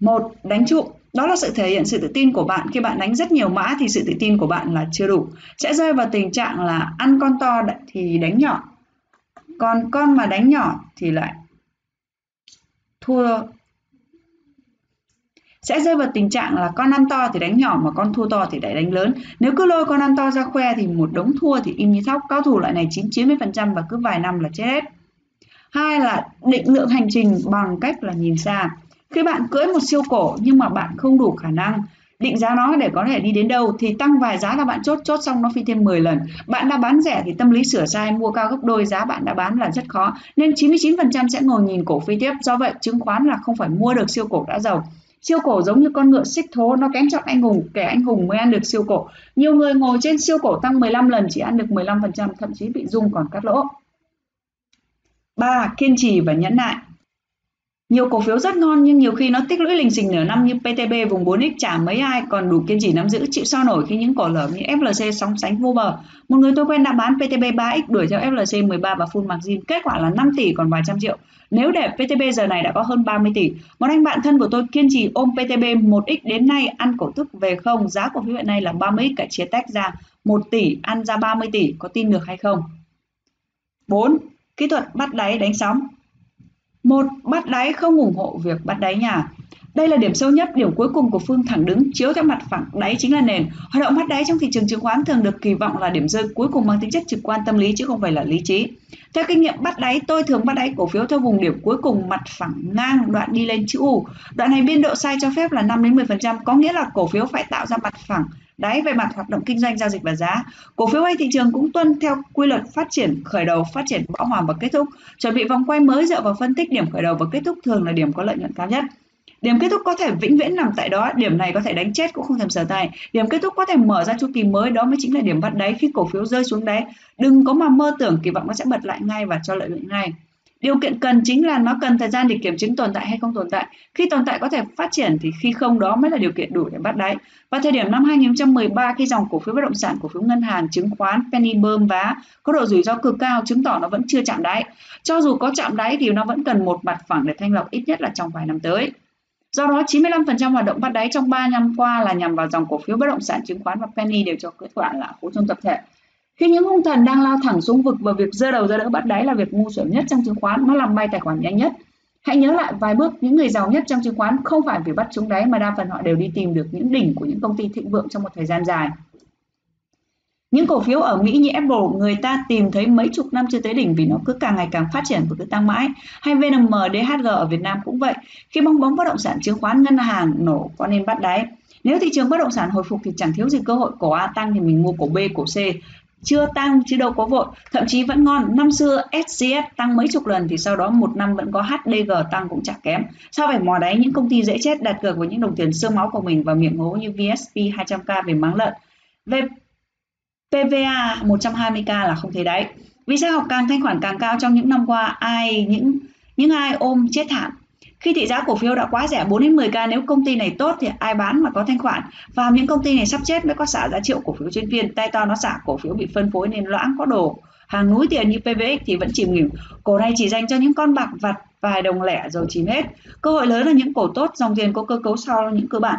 Một, đánh trụ. Đó là sự thể hiện sự tự tin của bạn. Khi bạn đánh rất nhiều mã thì sự tự tin của bạn là chưa đủ. Sẽ rơi vào tình trạng là ăn con to thì đánh nhỏ. Còn con mà đánh nhỏ thì lại thua sẽ rơi vào tình trạng là con ăn to thì đánh nhỏ mà con thua to thì lại đánh lớn. Nếu cứ lôi con ăn to ra khoe thì một đống thua thì im như thóc. Cao thủ loại này 9 90% và cứ vài năm là chết hết. Hai là định lượng hành trình bằng cách là nhìn xa. Khi bạn cưỡi một siêu cổ nhưng mà bạn không đủ khả năng, định giá nó để có thể đi đến đâu thì tăng vài giá là bạn chốt chốt xong nó phi thêm 10 lần bạn đã bán rẻ thì tâm lý sửa sai, mua cao gấp đôi, giá bạn đã bán là rất khó nên 99% sẽ ngồi nhìn cổ phi tiếp do vậy, chứng khoán là không phải mua được siêu cổ đã giàu siêu cổ giống như con ngựa xích thố, nó kén chọn anh hùng, kẻ anh hùng mới ăn được siêu cổ nhiều người ngồi trên siêu cổ tăng 15 lần, chỉ ăn được 15% thậm chí bị rung còn cắt lỗ 3. Kiên trì và nhẫn nại nhiều cổ phiếu rất ngon nhưng nhiều khi nó tích lũy lình xình nửa năm như PTB vùng 4X chả mấy ai còn đủ kiên trì nắm giữ chịu sao nổi khi những cổ lở như FLC sóng sánh vô bờ. Một người tôi quen đã bán PTB 3X đuổi theo FLC 13 và full margin, kết quả là 5 tỷ còn vài trăm triệu. Nếu để PTB giờ này đã có hơn 30 tỷ. Một anh bạn thân của tôi kiên trì ôm PTB 1X đến nay ăn cổ tức về không, giá cổ phiếu hiện nay là 30X cả chia tách ra 1 tỷ ăn ra 30 tỷ, có tin được hay không? 4. Kỹ thuật bắt đáy đánh sóng một bắt đáy không ủng hộ việc bắt đáy nhà. Đây là điểm sâu nhất, điểm cuối cùng của phương thẳng đứng chiếu theo mặt phẳng đáy chính là nền. Hoạt động bắt đáy trong thị trường chứng khoán thường được kỳ vọng là điểm rơi cuối cùng mang tính chất trực quan tâm lý chứ không phải là lý trí. Theo kinh nghiệm bắt đáy, tôi thường bắt đáy cổ phiếu theo vùng điểm cuối cùng mặt phẳng ngang đoạn đi lên chữ U. Đoạn này biên độ sai cho phép là 5 đến 10%, có nghĩa là cổ phiếu phải tạo ra mặt phẳng đáy về mặt hoạt động kinh doanh giao dịch và giá. Cổ phiếu hay thị trường cũng tuân theo quy luật phát triển khởi đầu, phát triển bão hòa và kết thúc. Chuẩn bị vòng quay mới dựa vào phân tích điểm khởi đầu và kết thúc thường là điểm có lợi nhuận cao nhất. Điểm kết thúc có thể vĩnh viễn nằm tại đó, điểm này có thể đánh chết cũng không thèm sở tay. Điểm kết thúc có thể mở ra chu kỳ mới, đó mới chính là điểm bắt đáy khi cổ phiếu rơi xuống đáy. Đừng có mà mơ tưởng kỳ vọng nó sẽ bật lại ngay và cho lợi nhuận ngay. Điều kiện cần chính là nó cần thời gian để kiểm chứng tồn tại hay không tồn tại. Khi tồn tại có thể phát triển thì khi không đó mới là điều kiện đủ để bắt đáy. Và thời điểm năm 2013 khi dòng cổ phiếu bất động sản, cổ phiếu ngân hàng, chứng khoán, penny bơm vá có độ rủi ro cực cao chứng tỏ nó vẫn chưa chạm đáy. Cho dù có chạm đáy thì nó vẫn cần một mặt phẳng để thanh lọc ít nhất là trong vài năm tới. Do đó, 95% hoạt động bắt đáy trong 3 năm qua là nhằm vào dòng cổ phiếu bất động sản, chứng khoán và penny đều cho kết quả là hỗ trong tập thể. Khi những hung thần đang lao thẳng xuống vực và việc dơ đầu ra đỡ bắt đáy là việc ngu xuẩn nhất trong chứng khoán, nó làm bay tài khoản nhanh nhất. Hãy nhớ lại vài bước những người giàu nhất trong chứng khoán không phải vì bắt chúng đáy mà đa phần họ đều đi tìm được những đỉnh của những công ty thịnh vượng trong một thời gian dài. những cổ phiếu ở Mỹ như Apple người ta tìm thấy mấy chục năm chưa tới đỉnh vì nó cứ càng ngày càng phát triển và cứ tăng mãi hay VNM, DHG ở Việt Nam cũng vậy khi bong bóng bất động sản chứng khoán ngân hàng nổ có nên bắt đáy nếu thị trường bất động sản hồi phục thì chẳng thiếu gì cơ hội cổ A tăng thì mình mua cổ B, cổ C chưa tăng chứ đâu có vội. Thậm chí vẫn ngon. Năm xưa SCS tăng mấy chục lần thì sau đó một năm vẫn có HDG tăng cũng chẳng kém. Sao phải mò đáy, những công ty dễ chết đặt cược vào những đồng tiền xương máu của mình và miệng hố như VSP 200k về máng lợn. Về PVA 120k là không thấy đáy. Vì sao học càng thanh khoản càng cao trong những năm qua, ai, những những ai ôm chết thảm? Khi thị giá cổ phiếu đã quá rẻ 4 đến 10k nếu công ty này tốt thì ai bán mà có thanh khoản? Và những công ty này sắp chết mới có xả giá triệu cổ phiếu chuyên viên, tay to nó xả cổ phiếu bị phân phối nên loãng có đồ. Hàng núi tiền như PVX thì vẫn chìm nghỉm. Cổ này chỉ dành cho những con bạc vặt vài đồng lẻ rồi chìm hết. Cơ hội lớn là những cổ tốt dòng tiền có cơ cấu sau những cơ bản.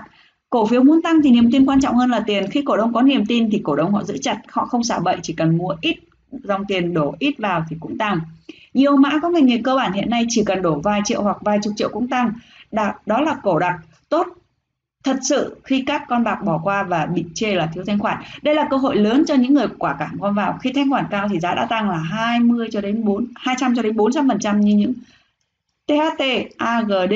Cổ phiếu muốn tăng thì niềm tin quan trọng hơn là tiền. Khi cổ đông có niềm tin thì cổ đông họ giữ chặt họ không xả bậy chỉ cần mua ít dòng tiền đổ ít vào thì cũng tăng nhiều mã có ngành nghề cơ bản hiện nay chỉ cần đổ vài triệu hoặc vài chục triệu cũng tăng. Đó là cổ đặc tốt. Thật sự khi các con bạc bỏ qua và bị chê là thiếu thanh khoản. Đây là cơ hội lớn cho những người quả cảm gom vào. Khi thanh khoản cao thì giá đã tăng là 20 cho đến 4 200 cho đến 400 phần trăm như những THT, AGD,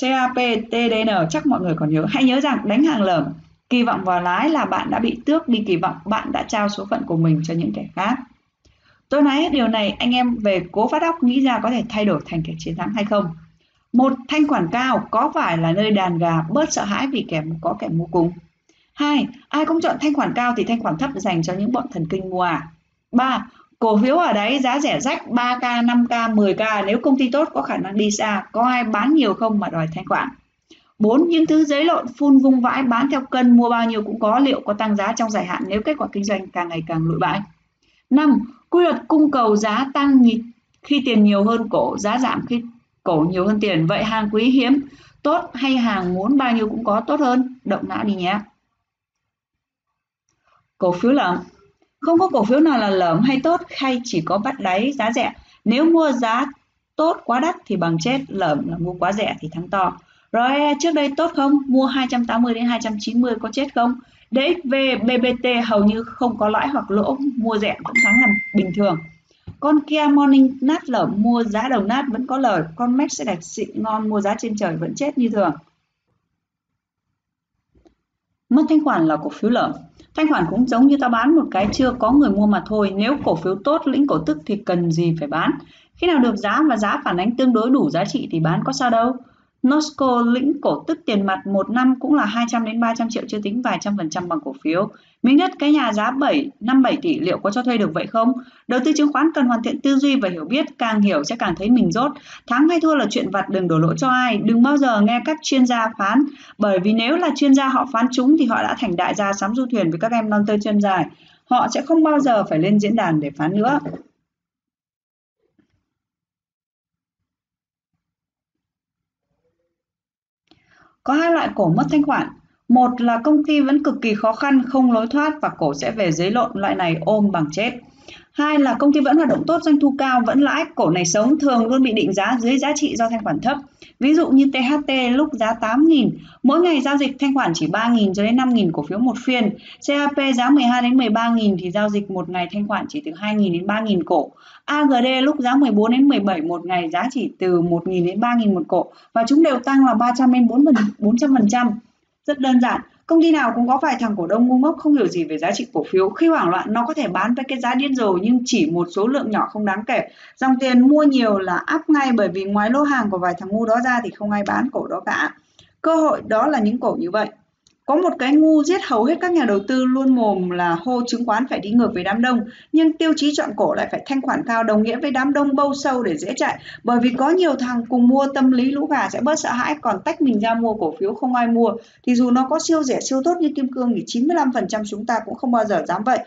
CAP, TDN chắc mọi người còn nhớ. Hãy nhớ rằng đánh hàng lởm kỳ vọng vào lái là bạn đã bị tước đi kỳ vọng. Bạn đã trao số phận của mình cho những kẻ khác tôi nói điều này, anh em về cố phát óc nghĩ ra có thể thay đổi thành kẻ chiến thắng hay không một, thanh khoản cao có phải là nơi đàn gà bớt sợ hãi vì kẻ có kẻ mua cùng hai, ai cũng chọn thanh khoản cao thì thanh khoản thấp dành cho những bọn thần kinh mua à ba, cổ phiếu ở đấy giá rẻ rách 3k 5k 10k nếu công ty tốt có khả năng đi xa, có ai bán nhiều không mà đòi thanh khoản 4. Những thứ giấy lộn, phun vung vãi, bán theo cân, mua bao nhiêu cũng có, liệu có tăng giá trong dài hạn nếu kết quả kinh doanh càng ngày càng lụi bại. 5. Quy luật cung cầu giá tăng khi tiền nhiều hơn cổ, giá giảm khi cổ nhiều hơn tiền. Vậy hàng quý hiếm tốt hay hàng muốn bao nhiêu cũng có tốt hơn? Động não đi nhé. Cổ phiếu lởm Không có cổ phiếu nào là lởm hay tốt hay chỉ có bắt đáy giá rẻ. Nếu mua giá tốt quá đắt thì bằng chết, lởm là mua quá rẻ thì thắng to. ROE trước đây tốt không? Mua 280 đến 290 có chết không? DXV, BBT hầu như không có lãi hoặc lỗ, mua rẻ vẫn thắng làm bình thường. Con Kia Morning nát lở mua giá đầu nát vẫn có lời, con Max sẽ đẹp xịn ngon mua giá trên trời vẫn chết như thường. Mất thanh khoản là cổ phiếu lở. Thanh khoản cũng giống như ta bán một cái chưa có người mua mà thôi. Nếu cổ phiếu tốt lĩnh cổ tức thì cần gì phải bán. Khi nào được giá và giá phản ánh tương đối đủ giá trị thì bán có sao đâu. Nosco lĩnh cổ tức tiền mặt một năm cũng là 200 đến 300 triệu chưa tính vài trăm phần trăm bằng cổ phiếu. Miếng đất cái nhà giá 7, 5 7 tỷ liệu có cho thuê được vậy không? Đầu tư chứng khoán cần hoàn thiện tư duy và hiểu biết, càng hiểu sẽ càng thấy mình rốt. Thắng hay thua là chuyện vặt đừng đổ lỗi cho ai, đừng bao giờ nghe các chuyên gia phán, bởi vì nếu là chuyên gia họ phán chúng thì họ đã thành đại gia sắm du thuyền với các em non tơ chân dài. Họ sẽ không bao giờ phải lên diễn đàn để phán nữa. Có hai loại cổ mất thanh khoản. Một là công ty vẫn cực kỳ khó khăn, không lối thoát và cổ sẽ về dưới lộn, loại này ôm bằng chết. Hai là công ty vẫn hoạt động tốt, doanh thu cao, vẫn lãi, cổ này sống thường luôn bị định giá dưới giá trị do thanh khoản thấp. Ví dụ như THT lúc giá 8.000, mỗi ngày giao dịch thanh khoản chỉ 3.000 cho đến 5.000 cổ phiếu một phiên. CAP giá 12 đến 13.000 thì giao dịch một ngày thanh khoản chỉ từ 2.000 đến 3.000 cổ. AGD lúc giá 14 đến 17 một ngày giá chỉ từ 1.000 đến 3.000 một cổ và chúng đều tăng là 300 đến 400%. Rất đơn giản, công ty nào cũng có vài thằng cổ đông ngu ngốc không hiểu gì về giá trị cổ phiếu. Khi hoảng loạn nó có thể bán với cái giá điên rồ nhưng chỉ một số lượng nhỏ không đáng kể. Dòng tiền mua nhiều là áp ngay bởi vì ngoài lô hàng của vài thằng ngu đó ra thì không ai bán cổ đó cả. Cơ hội đó là những cổ như vậy. Có một cái ngu giết hầu hết các nhà đầu tư luôn mồm là hô chứng khoán phải đi ngược với đám đông, nhưng tiêu chí chọn cổ lại phải thanh khoản cao đồng nghĩa với đám đông bâu sâu để dễ chạy. Bởi vì có nhiều thằng cùng mua tâm lý lũ gà sẽ bớt sợ hãi, còn tách mình ra mua cổ phiếu không ai mua. Thì dù nó có siêu rẻ siêu tốt như kim cương thì 95% chúng ta cũng không bao giờ dám vậy.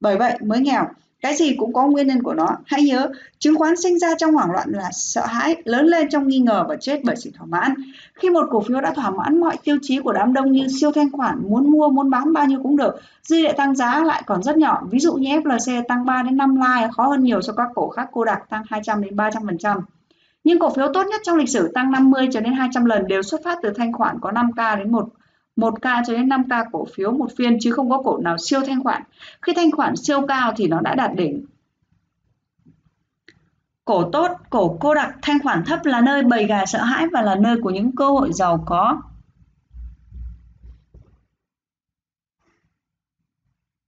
Bởi vậy mới nghèo cái gì cũng có nguyên nhân của nó. Hãy nhớ, chứng khoán sinh ra trong hoảng loạn là sợ hãi, lớn lên trong nghi ngờ và chết bởi sự thỏa mãn. Khi một cổ phiếu đã thỏa mãn, mọi tiêu chí của đám đông như siêu thanh khoản, muốn mua, muốn bán bao nhiêu cũng được. Dư địa tăng giá lại còn rất nhỏ. Ví dụ như FLC tăng 3 đến 5 like, khó hơn nhiều so với các cổ khác. Cô đặc tăng 200 đến 300 phần trăm. Nhưng cổ phiếu tốt nhất trong lịch sử tăng 50 cho đến 200 lần đều xuất phát từ thanh khoản có 5k đến 1 1k cho đến 5k cổ phiếu một phiên chứ không có cổ nào siêu thanh khoản. Khi thanh khoản siêu cao thì nó đã đạt đỉnh. Cổ tốt, cổ cô đặc, thanh khoản thấp là nơi bầy gà sợ hãi và là nơi của những cơ hội giàu có.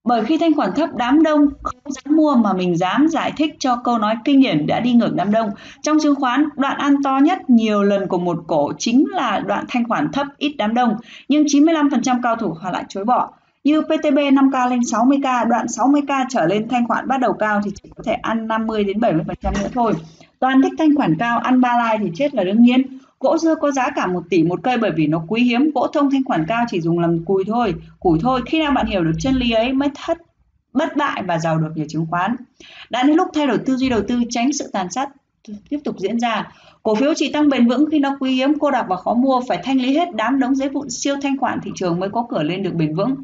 Bởi khi thanh khoản thấp đám đông không dám mua mà mình dám giải thích cho câu nói kinh điển đã đi ngược đám đông. Trong chứng khoán, đoạn ăn to nhất nhiều lần của một cổ chính là đoạn thanh khoản thấp ít đám đông, nhưng 95% cao thủ họ lại chối bỏ. Như PTB 5K lên 60K, đoạn 60K trở lên thanh khoản bắt đầu cao thì chỉ có thể ăn 50 đến 70% nữa thôi. Toàn thích thanh khoản cao, ăn ba lai thì chết là đương nhiên. Gỗ dưa có giá cả 1 tỷ một cây bởi vì nó quý hiếm, gỗ thông thanh khoản cao chỉ dùng làm cùi thôi, củi thôi. Khi nào bạn hiểu được chân lý ấy mới thất bất bại và giàu được nhờ chứng khoán. Đã đến lúc thay đổi tư duy đầu tư tránh sự tàn sát tiếp tục diễn ra. Cổ phiếu chỉ tăng bền vững khi nó quý hiếm, cô đặc và khó mua, phải thanh lý hết đám đống giấy vụn siêu thanh khoản thị trường mới có cửa lên được bền vững.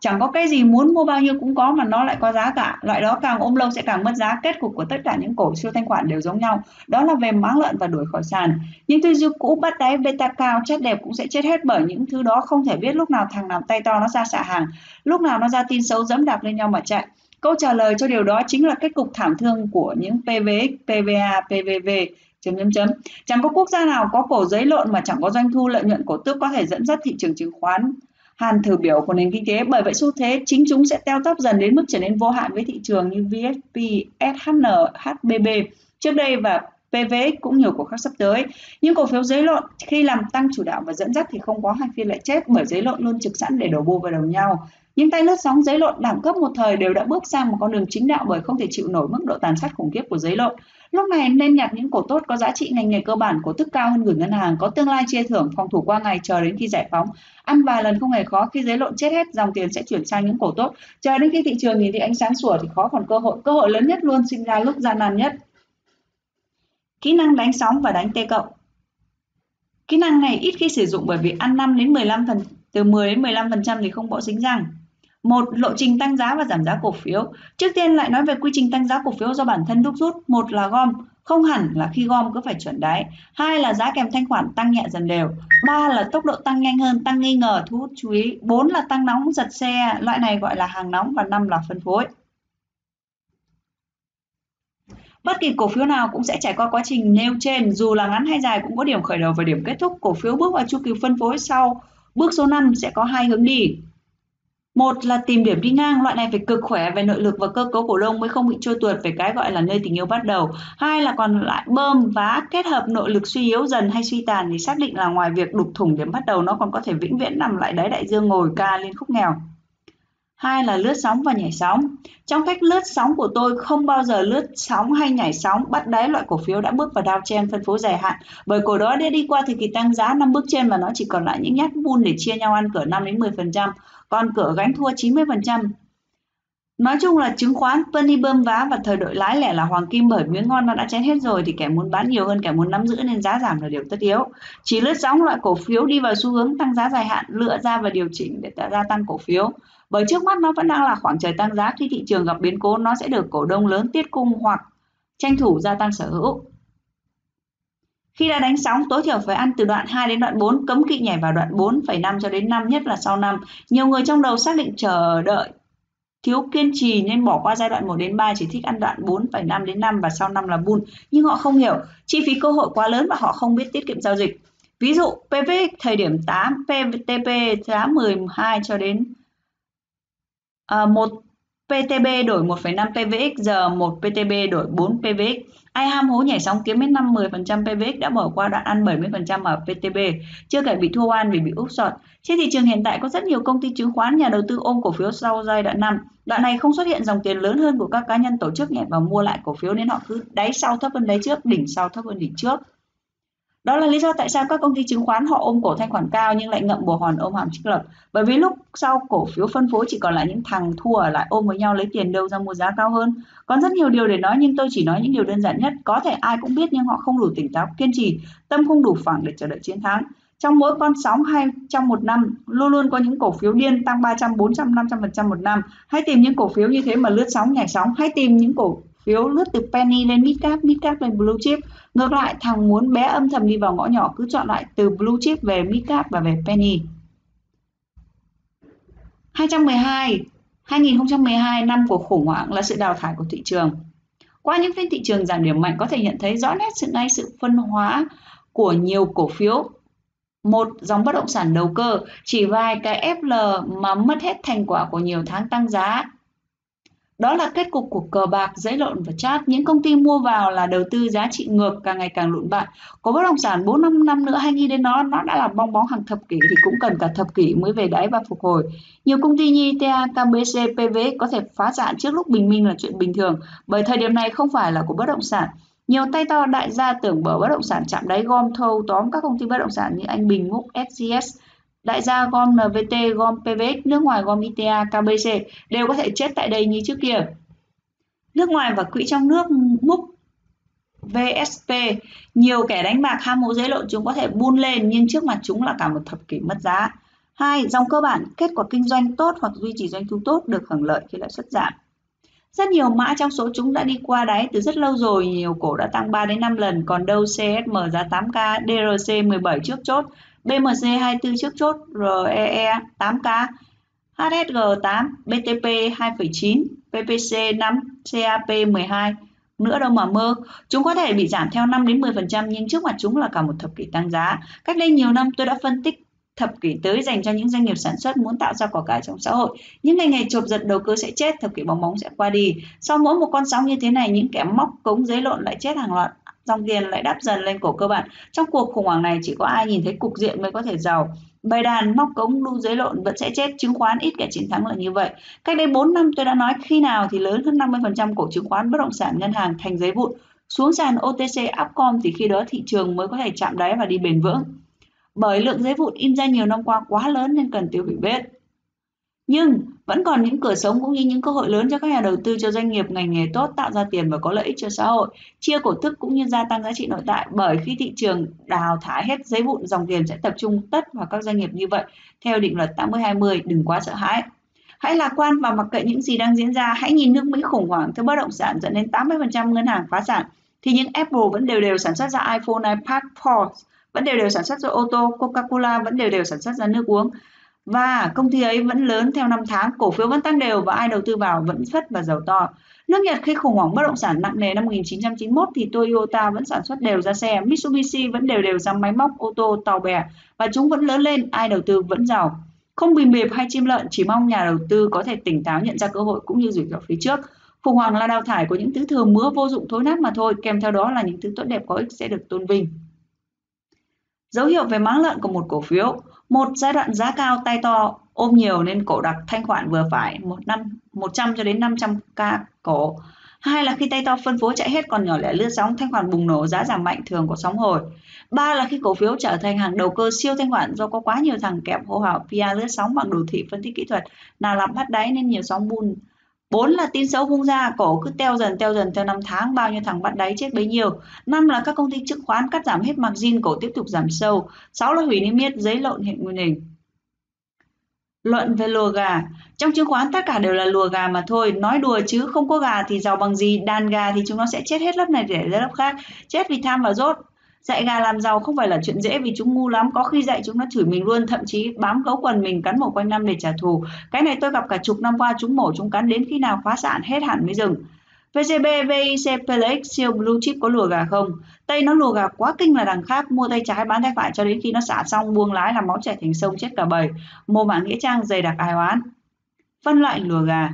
Chẳng có cái gì muốn mua bao nhiêu cũng có mà nó lại có giá cả. Loại đó càng ôm lâu sẽ càng mất giá. Kết cục của tất cả những cổ siêu thanh khoản đều giống nhau. Đó là về máng lợn và đuổi khỏi sàn. Những tư duy cũ bắt đáy beta cao chất đẹp cũng sẽ chết hết bởi những thứ đó không thể biết lúc nào thằng nào tay to nó ra xạ hàng, lúc nào nó ra tin xấu dẫm đạp lên nhau mà chạy. Câu trả lời cho điều đó chính là kết cục thảm thương của những PVX, PVA, PVV chấm chấm chấm chẳng có quốc gia nào có cổ giấy lộn mà chẳng có doanh thu lợi nhuận cổ tức có thể dẫn dắt thị trường chứng khoán hàn thử biểu của nền kinh tế bởi vậy xu thế chính chúng sẽ teo tóp dần đến mức trở nên vô hạn với thị trường như VSP, SHN, HBB trước đây và PVX cũng nhiều cổ khác sắp tới. Nhưng cổ phiếu giấy lộn khi làm tăng chủ đạo và dẫn dắt thì không có hai phiên lại chết bởi giấy lộn luôn trực sẵn để đổ bù vào đầu nhau. Những tay lướt sóng giấy lộn đẳng cấp một thời đều đã bước sang một con đường chính đạo bởi không thể chịu nổi mức độ tàn sát khủng khiếp của giấy lộn. Lúc này nên nhặt những cổ tốt có giá trị ngành nghề cơ bản, cổ tức cao hơn gửi ngân hàng, có tương lai chia thưởng, phòng thủ qua ngày chờ đến khi giải phóng. Ăn vài lần không hề khó, khi giấy lộn chết hết, dòng tiền sẽ chuyển sang những cổ tốt. Chờ đến khi thị trường nhìn thấy ánh sáng sủa thì khó còn cơ hội. Cơ hội lớn nhất luôn sinh ra lúc gian nan nhất. Kỹ năng đánh sóng và đánh T cộng. Kỹ năng này ít khi sử dụng bởi vì ăn 5 đến 15 phần từ 10 đến 15% thì không bỏ dính răng. Một, lộ trình tăng giá và giảm giá cổ phiếu. Trước tiên lại nói về quy trình tăng giá cổ phiếu do bản thân đúc rút. Một là gom, không hẳn là khi gom cứ phải chuẩn đáy. Hai là giá kèm thanh khoản tăng nhẹ dần đều. Ba là tốc độ tăng nhanh hơn, tăng nghi ngờ, thu hút chú ý. Bốn là tăng nóng, giật xe, loại này gọi là hàng nóng và năm là phân phối. Bất kỳ cổ phiếu nào cũng sẽ trải qua quá trình nêu trên, dù là ngắn hay dài cũng có điểm khởi đầu và điểm kết thúc. Cổ phiếu bước vào chu kỳ phân phối sau bước số 5 sẽ có hai hướng đi. Một là tìm điểm đi ngang, loại này phải cực khỏe về nội lực và cơ cấu cổ đông mới không bị trôi tuột về cái gọi là nơi tình yêu bắt đầu. Hai là còn lại bơm vá kết hợp nội lực suy yếu dần hay suy tàn thì xác định là ngoài việc đục thủng điểm bắt đầu nó còn có thể vĩnh viễn nằm lại đáy đại dương ngồi ca lên khúc nghèo. Hai là lướt sóng và nhảy sóng. Trong cách lướt sóng của tôi không bao giờ lướt sóng hay nhảy sóng bắt đáy loại cổ phiếu đã bước vào đao chen phân phối dài hạn bởi cổ đó đã đi qua thời kỳ tăng giá năm bước trên và nó chỉ còn lại những nhát bull để chia nhau ăn cỡ 5 đến 10%, còn cửa gánh thua 90%. Nói chung là chứng khoán, penny bơm vá và thời đội lái lẻ là hoàng kim bởi miếng ngon nó đã chén hết rồi thì kẻ muốn bán nhiều hơn kẻ muốn nắm giữ nên giá giảm là điều tất yếu. Chỉ lướt sóng loại cổ phiếu đi vào xu hướng tăng giá dài hạn lựa ra và điều chỉnh để tạo ra tăng cổ phiếu bởi trước mắt nó vẫn đang là khoảng trời tăng giá khi thị trường gặp biến cố nó sẽ được cổ đông lớn tiết cung hoặc tranh thủ gia tăng sở hữu. Khi đã đánh sóng, tối thiểu phải ăn từ đoạn 2 đến đoạn 4, cấm kỵ nhảy vào đoạn 4,5 cho đến 5 nhất là sau năm. Nhiều người trong đầu xác định chờ đợi thiếu kiên trì nên bỏ qua giai đoạn 1 đến 3 chỉ thích ăn đoạn 4,5 đến 5 và sau năm là bull. Nhưng họ không hiểu, chi phí cơ hội quá lớn và họ không biết tiết kiệm giao dịch. Ví dụ, PV thời điểm 8, PTP giá 12 cho đến à, 1 PTB đổi 1,5 PVX giờ 1 PTB đổi 4 PVX. Ai ham hố nhảy sóng kiếm hết 5-10% PVX đã bỏ qua đoạn ăn 70% ở PTB, chưa kể bị thua oan vì bị úp sọt. Trên thị trường hiện tại có rất nhiều công ty chứng khoán nhà đầu tư ôm cổ phiếu sau giai đoạn 5. Đoạn này không xuất hiện dòng tiền lớn hơn của các cá nhân tổ chức nhảy vào mua lại cổ phiếu nên họ cứ đáy sau thấp hơn đáy trước, đỉnh sau thấp hơn đỉnh trước. Đó là lý do tại sao các công ty chứng khoán họ ôm cổ thanh khoản cao nhưng lại ngậm bồ hòn ôm hàm trích lập. Bởi vì lúc sau cổ phiếu phân phối chỉ còn lại những thằng thua lại ôm với nhau lấy tiền đâu ra mua giá cao hơn. Còn rất nhiều điều để nói nhưng tôi chỉ nói những điều đơn giản nhất. Có thể ai cũng biết nhưng họ không đủ tỉnh táo, kiên trì, tâm không đủ phẳng để chờ đợi chiến thắng. Trong mỗi con sóng hay trong một năm luôn luôn có những cổ phiếu điên tăng 300, 400, 500% một năm. Hãy tìm những cổ phiếu như thế mà lướt sóng nhảy sóng. Hãy tìm những cổ phiếu lướt từ penny lên midcap, midcap lên blue chip. Ngược lại, thằng muốn bé âm thầm đi vào ngõ nhỏ cứ chọn lại từ blue chip về midcap và về penny. 212 2012 năm của khủng hoảng là sự đào thải của thị trường. Qua những phiên thị trường giảm điểm mạnh có thể nhận thấy rõ nét sự ngay sự phân hóa của nhiều cổ phiếu. Một dòng bất động sản đầu cơ, chỉ vài cái FL mà mất hết thành quả của nhiều tháng tăng giá đó là kết cục của cờ bạc, giấy lộn và chat. Những công ty mua vào là đầu tư giá trị ngược càng ngày càng lụn bại. Có bất động sản 4 5 năm nữa hay nghĩ đến nó, nó đã là bong bóng hàng thập kỷ thì cũng cần cả thập kỷ mới về đáy và phục hồi. Nhiều công ty như ITA, KBC, PV có thể phá sản trước lúc bình minh là chuyện bình thường, bởi thời điểm này không phải là của bất động sản. Nhiều tay to đại gia tưởng bở bất động sản chạm đáy gom thâu tóm các công ty bất động sản như Anh Bình, Múc, SGS, Đại gia gom NVT, gom PVX, nước ngoài gom ITA, KBC đều có thể chết tại đây như trước kia. Nước ngoài và quỹ trong nước múc VSP, nhiều kẻ đánh bạc ham hố dễ lộn chúng có thể buôn lên nhưng trước mặt chúng là cả một thập kỷ mất giá. Hai, dòng cơ bản, kết quả kinh doanh tốt hoặc duy trì doanh thu tốt được hưởng lợi khi lãi suất giảm. Rất nhiều mã trong số chúng đã đi qua đáy từ rất lâu rồi, nhiều cổ đã tăng 3 đến 5 lần, còn đâu CSM giá 8K, DRC 17 trước chốt, BMC 24 trước chốt, REE 8K, HSG 8, BTP 2,9, PPC 5, CAP 12 nữa đâu mà mơ. Chúng có thể bị giảm theo 5 đến 10% nhưng trước mặt chúng là cả một thập kỷ tăng giá. Cách đây nhiều năm tôi đã phân tích thập kỷ tới dành cho những doanh nghiệp sản xuất muốn tạo ra quả cải trong xã hội. Những ngành nghề chộp giật đầu cơ sẽ chết, thập kỷ bóng bóng sẽ qua đi. Sau mỗi một con sóng như thế này, những kẻ móc cống giấy lộn lại chết hàng loạt dòng tiền lại đắp dần lên cổ cơ bản. Trong cuộc khủng hoảng này chỉ có ai nhìn thấy cục diện mới có thể giàu. Bày đàn, móc cống, đu dưới lộn vẫn sẽ chết, chứng khoán ít kẻ chiến thắng là như vậy. Cách đây 4 năm tôi đã nói khi nào thì lớn hơn 50% cổ chứng khoán, bất động sản, ngân hàng thành giấy vụn. Xuống sàn OTC Upcom thì khi đó thị trường mới có thể chạm đáy và đi bền vững. Bởi lượng giấy vụn in ra nhiều năm qua quá lớn nên cần tiêu hủy bết. Nhưng vẫn còn những cửa sống cũng như những cơ hội lớn cho các nhà đầu tư cho doanh nghiệp ngành nghề tốt tạo ra tiền và có lợi ích cho xã hội, chia cổ tức cũng như gia tăng giá trị nội tại bởi khi thị trường đào thải hết giấy vụn dòng tiền sẽ tập trung tất vào các doanh nghiệp như vậy. Theo định luật 80-20 đừng quá sợ hãi. Hãy lạc quan và mặc kệ những gì đang diễn ra, hãy nhìn nước Mỹ khủng hoảng thứ bất động sản dẫn đến 80% ngân hàng phá sản thì những Apple vẫn đều đều sản xuất ra iPhone, iPad, Porsche vẫn đều đều sản xuất ra ô tô, Coca-Cola vẫn đều đều sản xuất ra nước uống và công ty ấy vẫn lớn theo năm tháng, cổ phiếu vẫn tăng đều và ai đầu tư vào vẫn phất và giàu to. Nước Nhật khi khủng hoảng bất động sản nặng nề năm 1991 thì Toyota vẫn sản xuất đều ra xe, Mitsubishi vẫn đều đều ra máy móc, ô tô, tàu bè và chúng vẫn lớn lên, ai đầu tư vẫn giàu. Không bình bịp hay chim lợn, chỉ mong nhà đầu tư có thể tỉnh táo nhận ra cơ hội cũng như rủi ro phía trước. Khủng hoảng là đào thải của những thứ thừa mứa vô dụng thối nát mà thôi, kèm theo đó là những thứ tốt đẹp có ích sẽ được tôn vinh. Dấu hiệu về máng lợn của một cổ phiếu một giai đoạn giá cao tay to ôm nhiều nên cổ đặc thanh khoản vừa phải một năm 100 cho đến 500 k cổ. Hai là khi tay to phân phối chạy hết còn nhỏ lẻ lướt sóng, thanh khoản bùng nổ, giá giảm mạnh, thường có sóng hồi. Ba là khi cổ phiếu trở thành hàng đầu cơ siêu thanh khoản do có quá nhiều thằng kẹp hô hào PR lướt sóng bằng đồ thị phân tích kỹ thuật, nào làm bắt đáy nên nhiều sóng bull bốn là tin xấu bung ra cổ cứ teo dần teo dần theo năm tháng, bao nhiêu thằng bắt đáy chết bấy nhiêu. Năm là các công ty chứng khoán cắt giảm hết margin, cổ tiếp tục giảm sâu. Sáu là hủy niêm yết, giấy lộn hiện nguyên hình. Luận về lùa gà, trong chứng khoán tất cả đều là lùa gà mà thôi. Nói đùa chứ không có gà thì giàu bằng gì, đàn gà thì chúng nó sẽ chết hết lớp này để ra lớp khác. Chết vì tham và rốt. Dạy gà làm giàu không phải là chuyện dễ vì chúng ngu lắm, có khi dạy chúng nó chửi mình luôn, thậm chí bám gấu quần mình cắn mổ quanh năm để trả thù. Cái này tôi gặp cả chục năm qua chúng mổ chúng cắn đến khi nào phá sản hết hẳn mới dừng. VCB, VIC, PLX, siêu blue chip có lùa gà không? Tây nó lùa gà quá kinh là đằng khác, mua tay trái bán tay phải cho đến khi nó xả xong buông lái làm máu chảy thành sông chết cả bầy. Mô mã nghĩa trang dày đặc ai oán. Phân loại lùa gà.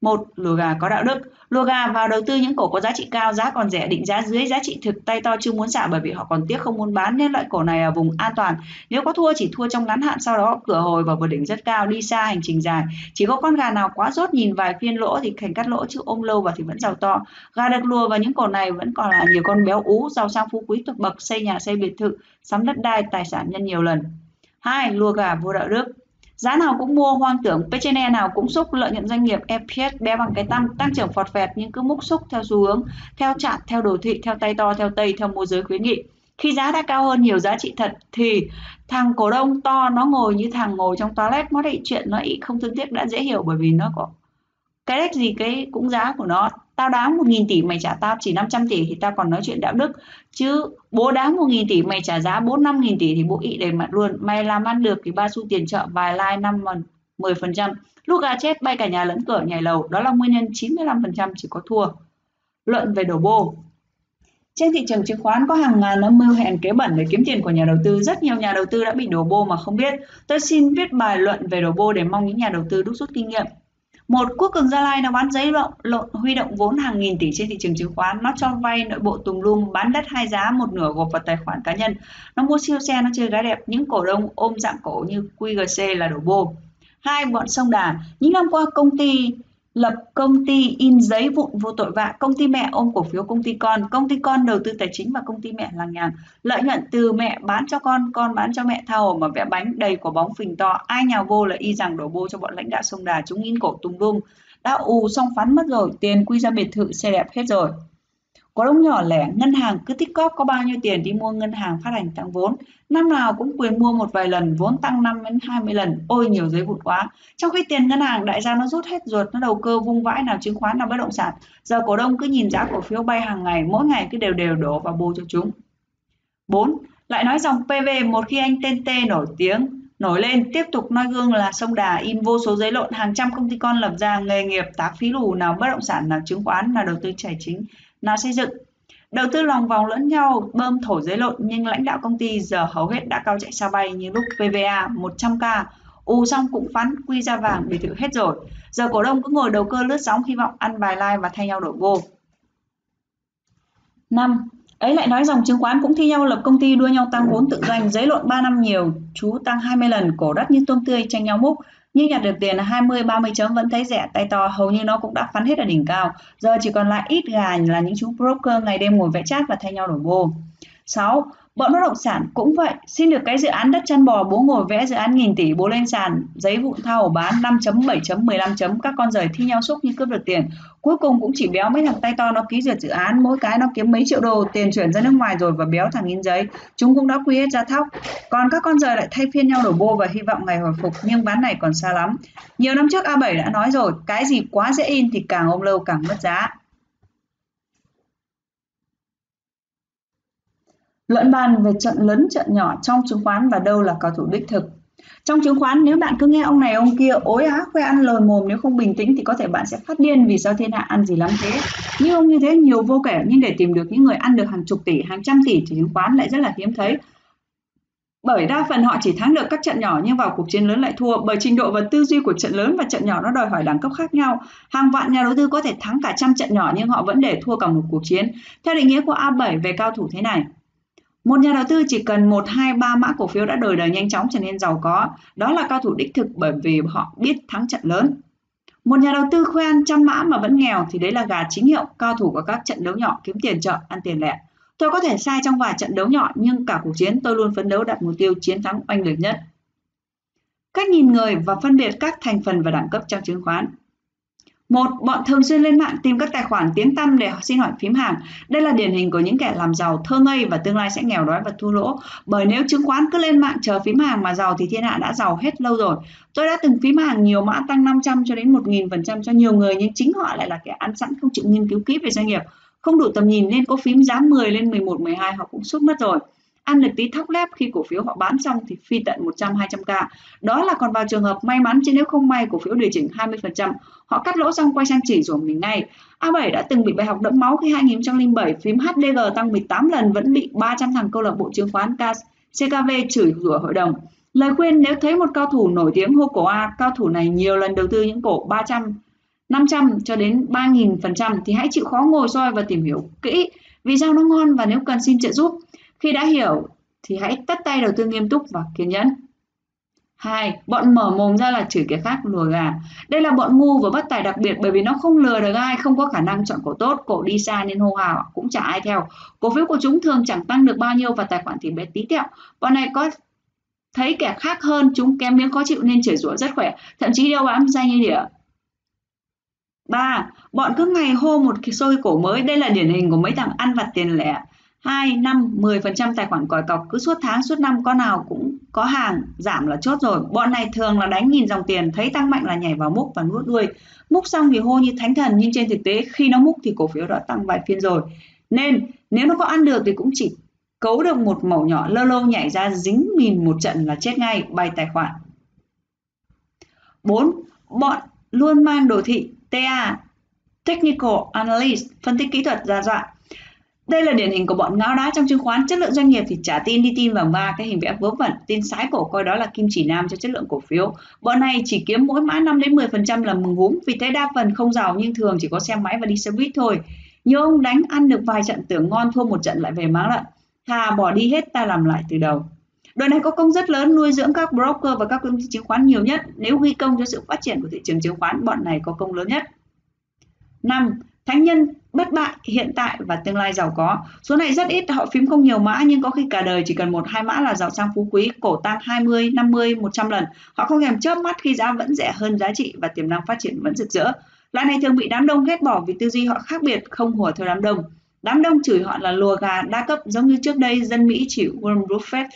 một Lùa gà có đạo đức. Lùa gà vào đầu tư những cổ có giá trị cao, giá còn rẻ, định giá dưới giá trị thực, tay to chưa muốn xả bởi vì họ còn tiếc không muốn bán nên loại cổ này ở vùng an toàn. Nếu có thua chỉ thua trong ngắn hạn sau đó cửa hồi vào vượt đỉnh rất cao, đi xa hành trình dài. Chỉ có con gà nào quá rốt nhìn vài phiên lỗ thì thành cắt lỗ chứ ôm lâu và thì vẫn giàu to. Gà được lùa vào những cổ này vẫn còn là nhiều con béo ú, giàu sang phú quý thuộc bậc, xây nhà xây biệt thự, sắm đất đai, tài sản nhân nhiều lần. hai Lùa gà vô đạo đức Giá nào cũng mua hoang tưởng, P/E nào cũng xúc, lợi nhuận doanh nghiệp EPS bé bằng cái tăng, tăng trưởng phọt phẹt nhưng cứ múc xúc theo xu hướng, theo chạm, theo đồ thị, theo tay to, theo tây, theo môi giới khuyến nghị. Khi giá đã cao hơn nhiều giá trị thật thì thằng cổ đông to nó ngồi như thằng ngồi trong toilet, nó lại chuyện nó ý không thương tiếc đã dễ hiểu bởi vì nó có cái đếch gì cái cũng giá của nó tao đáng một nghìn tỷ mày trả tao chỉ 500 tỷ thì tao còn nói chuyện đạo đức chứ bố đáng một nghìn tỷ mày trả giá bốn năm nghìn tỷ thì bố ị đầy mặt luôn mày làm ăn được thì ba xu tiền trợ vài like năm mà 10%. Lúc gà chết bay cả nhà lẫn cửa nhảy lầu, đó là nguyên nhân 95% chỉ có thua. Luận về đổ bô trên thị trường chứng khoán có hàng ngàn âm mưu hẹn kế bẩn để kiếm tiền của nhà đầu tư. Rất nhiều nhà đầu tư đã bị đổ bô mà không biết. Tôi xin viết bài luận về đổ bô để mong những nhà đầu tư đúc rút kinh nghiệm. Một quốc cường Gia Lai nó bán giấy lộn, lộn huy động vốn hàng nghìn tỷ trên thị trường chứng khoán, nó cho vay nội bộ tùm lum, bán đất hai giá một nửa gộp vào tài khoản cá nhân. Nó mua siêu xe, nó chơi gái đẹp, những cổ đông ôm dạng cổ như QGC là đổ bô. Hai bọn sông Đà, những năm qua công ty lập công ty in giấy vụn vô tội vạ, công ty mẹ ôm cổ phiếu công ty con, công ty con đầu tư tài chính và công ty mẹ làng nhàng. Lợi nhuận từ mẹ bán cho con, con bán cho mẹ thao mà vẽ bánh đầy quả bóng phình to, ai nhào vô là y rằng đổ bô cho bọn lãnh đạo sông Đà chúng in cổ tung lum. Đã ù xong phán mất rồi, tiền quy ra biệt thự xe đẹp hết rồi. Cổ đông nhỏ lẻ, ngân hàng cứ tích cóp có bao nhiêu tiền đi mua ngân hàng phát hành tăng vốn. Năm nào cũng quyền mua một vài lần, vốn tăng 5 đến 20 lần. Ôi nhiều giấy vụn quá. Trong khi tiền ngân hàng đại gia nó rút hết ruột, nó đầu cơ vung vãi nào chứng khoán nào bất động sản. Giờ cổ đông cứ nhìn giá cổ phiếu bay hàng ngày, mỗi ngày cứ đều đều đổ vào bù cho chúng. 4. Lại nói dòng PV một khi anh tên T nổi tiếng nổi lên tiếp tục noi gương là sông Đà in vô số giấy lộn hàng trăm công ty con lập ra nghề nghiệp tá phí lù nào bất động sản nào chứng khoán nào đầu tư tài chính nào xây dựng. Đầu tư lòng vòng lẫn nhau, bơm thổi giấy lộn nhưng lãnh đạo công ty giờ hầu hết đã cao chạy sao bay như lúc PVA 100K, U xong cũng phán quy ra vàng biệt thự hết rồi. Giờ cổ đông cứ ngồi đầu cơ lướt sóng hy vọng ăn bài like và thay nhau đổi vô. năm, Ấy lại nói dòng chứng khoán cũng thi nhau lập công ty đua nhau tăng vốn tự doanh, giấy lộn 3 năm nhiều, chú tăng 20 lần, cổ đất như tôm tươi tranh nhau múc, nhưng nhặt được tiền là 20 30 chấm vẫn thấy rẻ, tay to, hầu như nó cũng đã phán hết ở đỉnh cao giờ chỉ còn lại ít gà là những chú broker ngày đêm ngồi vẽ chat và thay nhau đổ vô 6. Bọn bất động sản cũng vậy, xin được cái dự án đất chăn bò bố ngồi vẽ dự án nghìn tỷ bố lên sàn, giấy vụn thao ổ bán 5 chấm 7 chấm 15 chấm các con rời thi nhau xúc như cướp được tiền. Cuối cùng cũng chỉ béo mấy thằng tay to nó ký duyệt dự án, mỗi cái nó kiếm mấy triệu đô tiền chuyển ra nước ngoài rồi và béo thằng in giấy. Chúng cũng đã quy hết ra thóc. Còn các con rời lại thay phiên nhau đổ bô và hy vọng ngày hồi phục nhưng bán này còn xa lắm. Nhiều năm trước A7 đã nói rồi, cái gì quá dễ in thì càng ôm lâu càng mất giá. Luận bàn về trận lớn trận nhỏ trong chứng khoán và đâu là cao thủ đích thực. Trong chứng khoán nếu bạn cứ nghe ông này ông kia ối á khoe ăn lời mồm nếu không bình tĩnh thì có thể bạn sẽ phát điên vì sao thiên hạ ăn gì lắm thế. Như ông như thế nhiều vô kể nhưng để tìm được những người ăn được hàng chục tỷ, hàng trăm tỷ thì chứng khoán lại rất là hiếm thấy. Bởi đa phần họ chỉ thắng được các trận nhỏ nhưng vào cuộc chiến lớn lại thua bởi trình độ và tư duy của trận lớn và trận nhỏ nó đòi hỏi đẳng cấp khác nhau. Hàng vạn nhà đầu tư có thể thắng cả trăm trận nhỏ nhưng họ vẫn để thua cả một cuộc chiến. Theo định nghĩa của A7 về cao thủ thế này, một nhà đầu tư chỉ cần 1, 2, 3 mã cổ phiếu đã đổi đời nhanh chóng trở nên giàu có. Đó là cao thủ đích thực bởi vì họ biết thắng trận lớn. Một nhà đầu tư khoe ăn trăm mã mà vẫn nghèo thì đấy là gà chính hiệu, cao thủ của các trận đấu nhỏ kiếm tiền chợ, ăn tiền lẻ. Tôi có thể sai trong vài trận đấu nhỏ nhưng cả cuộc chiến tôi luôn phấn đấu đặt mục tiêu chiến thắng oanh liệt nhất. Cách nhìn người và phân biệt các thành phần và đẳng cấp trong chứng khoán. Một, bọn thường xuyên lên mạng tìm các tài khoản tiếng tăm để xin hỏi phím hàng. Đây là điển hình của những kẻ làm giàu thơ ngây và tương lai sẽ nghèo đói và thua lỗ. Bởi nếu chứng khoán cứ lên mạng chờ phím hàng mà giàu thì thiên hạ đã giàu hết lâu rồi. Tôi đã từng phím hàng nhiều mã tăng 500 cho đến 1.000% cho nhiều người nhưng chính họ lại là kẻ ăn sẵn không chịu nghiên cứu kỹ về doanh nghiệp. Không đủ tầm nhìn nên có phím giá 10 lên 11, 12 họ cũng sút mất rồi ăn được tí thóc lép khi cổ phiếu họ bán xong thì phi tận 100 200k. Đó là còn vào trường hợp may mắn chứ nếu không may cổ phiếu điều chỉnh 20%, họ cắt lỗ xong quay sang chỉ rồi mình ngay. A7 đã từng bị bài học đẫm máu khi 2007 phím HDG tăng 18 lần vẫn bị 300 thằng câu lạc bộ chứng khoán CKV chửi rủa hội đồng. Lời khuyên nếu thấy một cao thủ nổi tiếng hô cổ A, cao thủ này nhiều lần đầu tư những cổ 300 500 cho đến 3.000% thì hãy chịu khó ngồi soi và tìm hiểu kỹ vì sao nó ngon và nếu cần xin trợ giúp. Khi đã hiểu thì hãy tắt tay đầu tư nghiêm túc và kiên nhẫn. 2. Bọn mở mồm ra là chửi kẻ khác lùa gà. Đây là bọn ngu và bất tài đặc biệt bởi vì nó không lừa được ai, không có khả năng chọn cổ tốt, cổ đi xa nên hô hào cũng chả ai theo. Cổ phiếu của chúng thường chẳng tăng được bao nhiêu và tài khoản thì bé tí tẹo. Bọn này có thấy kẻ khác hơn chúng kém miếng khó chịu nên chửi rủa rất khỏe, thậm chí đeo bám danh như đĩa. 3. Bọn cứ ngày hô một cái xôi cổ mới, đây là điển hình của mấy thằng ăn vặt tiền lẻ 2, 5, 10% tài khoản còi cọc cứ suốt tháng suốt năm con nào cũng có hàng giảm là chốt rồi. Bọn này thường là đánh nhìn dòng tiền thấy tăng mạnh là nhảy vào múc và nuốt đuôi. Múc xong thì hô như thánh thần nhưng trên thực tế khi nó múc thì cổ phiếu đã tăng vài phiên rồi. Nên nếu nó có ăn được thì cũng chỉ cấu được một mẩu nhỏ lơ lâu nhảy ra dính mìn một trận là chết ngay bay tài khoản. 4. Bọn luôn mang đồ thị TA, Technical Analyst, phân tích kỹ thuật ra dọa. Đây là điển hình của bọn ngáo đá trong chứng khoán, chất lượng doanh nghiệp thì trả tin đi tin vàng va cái hình vẽ vớ vẩn, tin sái cổ coi đó là kim chỉ nam cho chất lượng cổ phiếu. Bọn này chỉ kiếm mỗi mã 5 đến 10% là mừng gúm, vì thế đa phần không giàu nhưng thường chỉ có xe máy và đi xe buýt thôi. Nhiều ông đánh ăn được vài trận tưởng ngon thua một trận lại về má lận. Thà bỏ đi hết ta làm lại từ đầu. Đội này có công rất lớn nuôi dưỡng các broker và các công ty chứng khoán nhiều nhất. Nếu ghi công cho sự phát triển của thị trường chứng khoán, bọn này có công lớn nhất. 5. Thánh nhân bất bại hiện tại và tương lai giàu có. Số này rất ít, họ phím không nhiều mã nhưng có khi cả đời chỉ cần một hai mã là giàu sang phú quý, cổ tăng 20, 50, 100 lần. Họ không thèm chớp mắt khi giá vẫn rẻ hơn giá trị và tiềm năng phát triển vẫn rực rỡ. Loại này thường bị đám đông ghét bỏ vì tư duy họ khác biệt, không hùa theo đám đông. Đám đông chửi họ là lùa gà đa cấp giống như trước đây dân Mỹ chịu Warren Buffett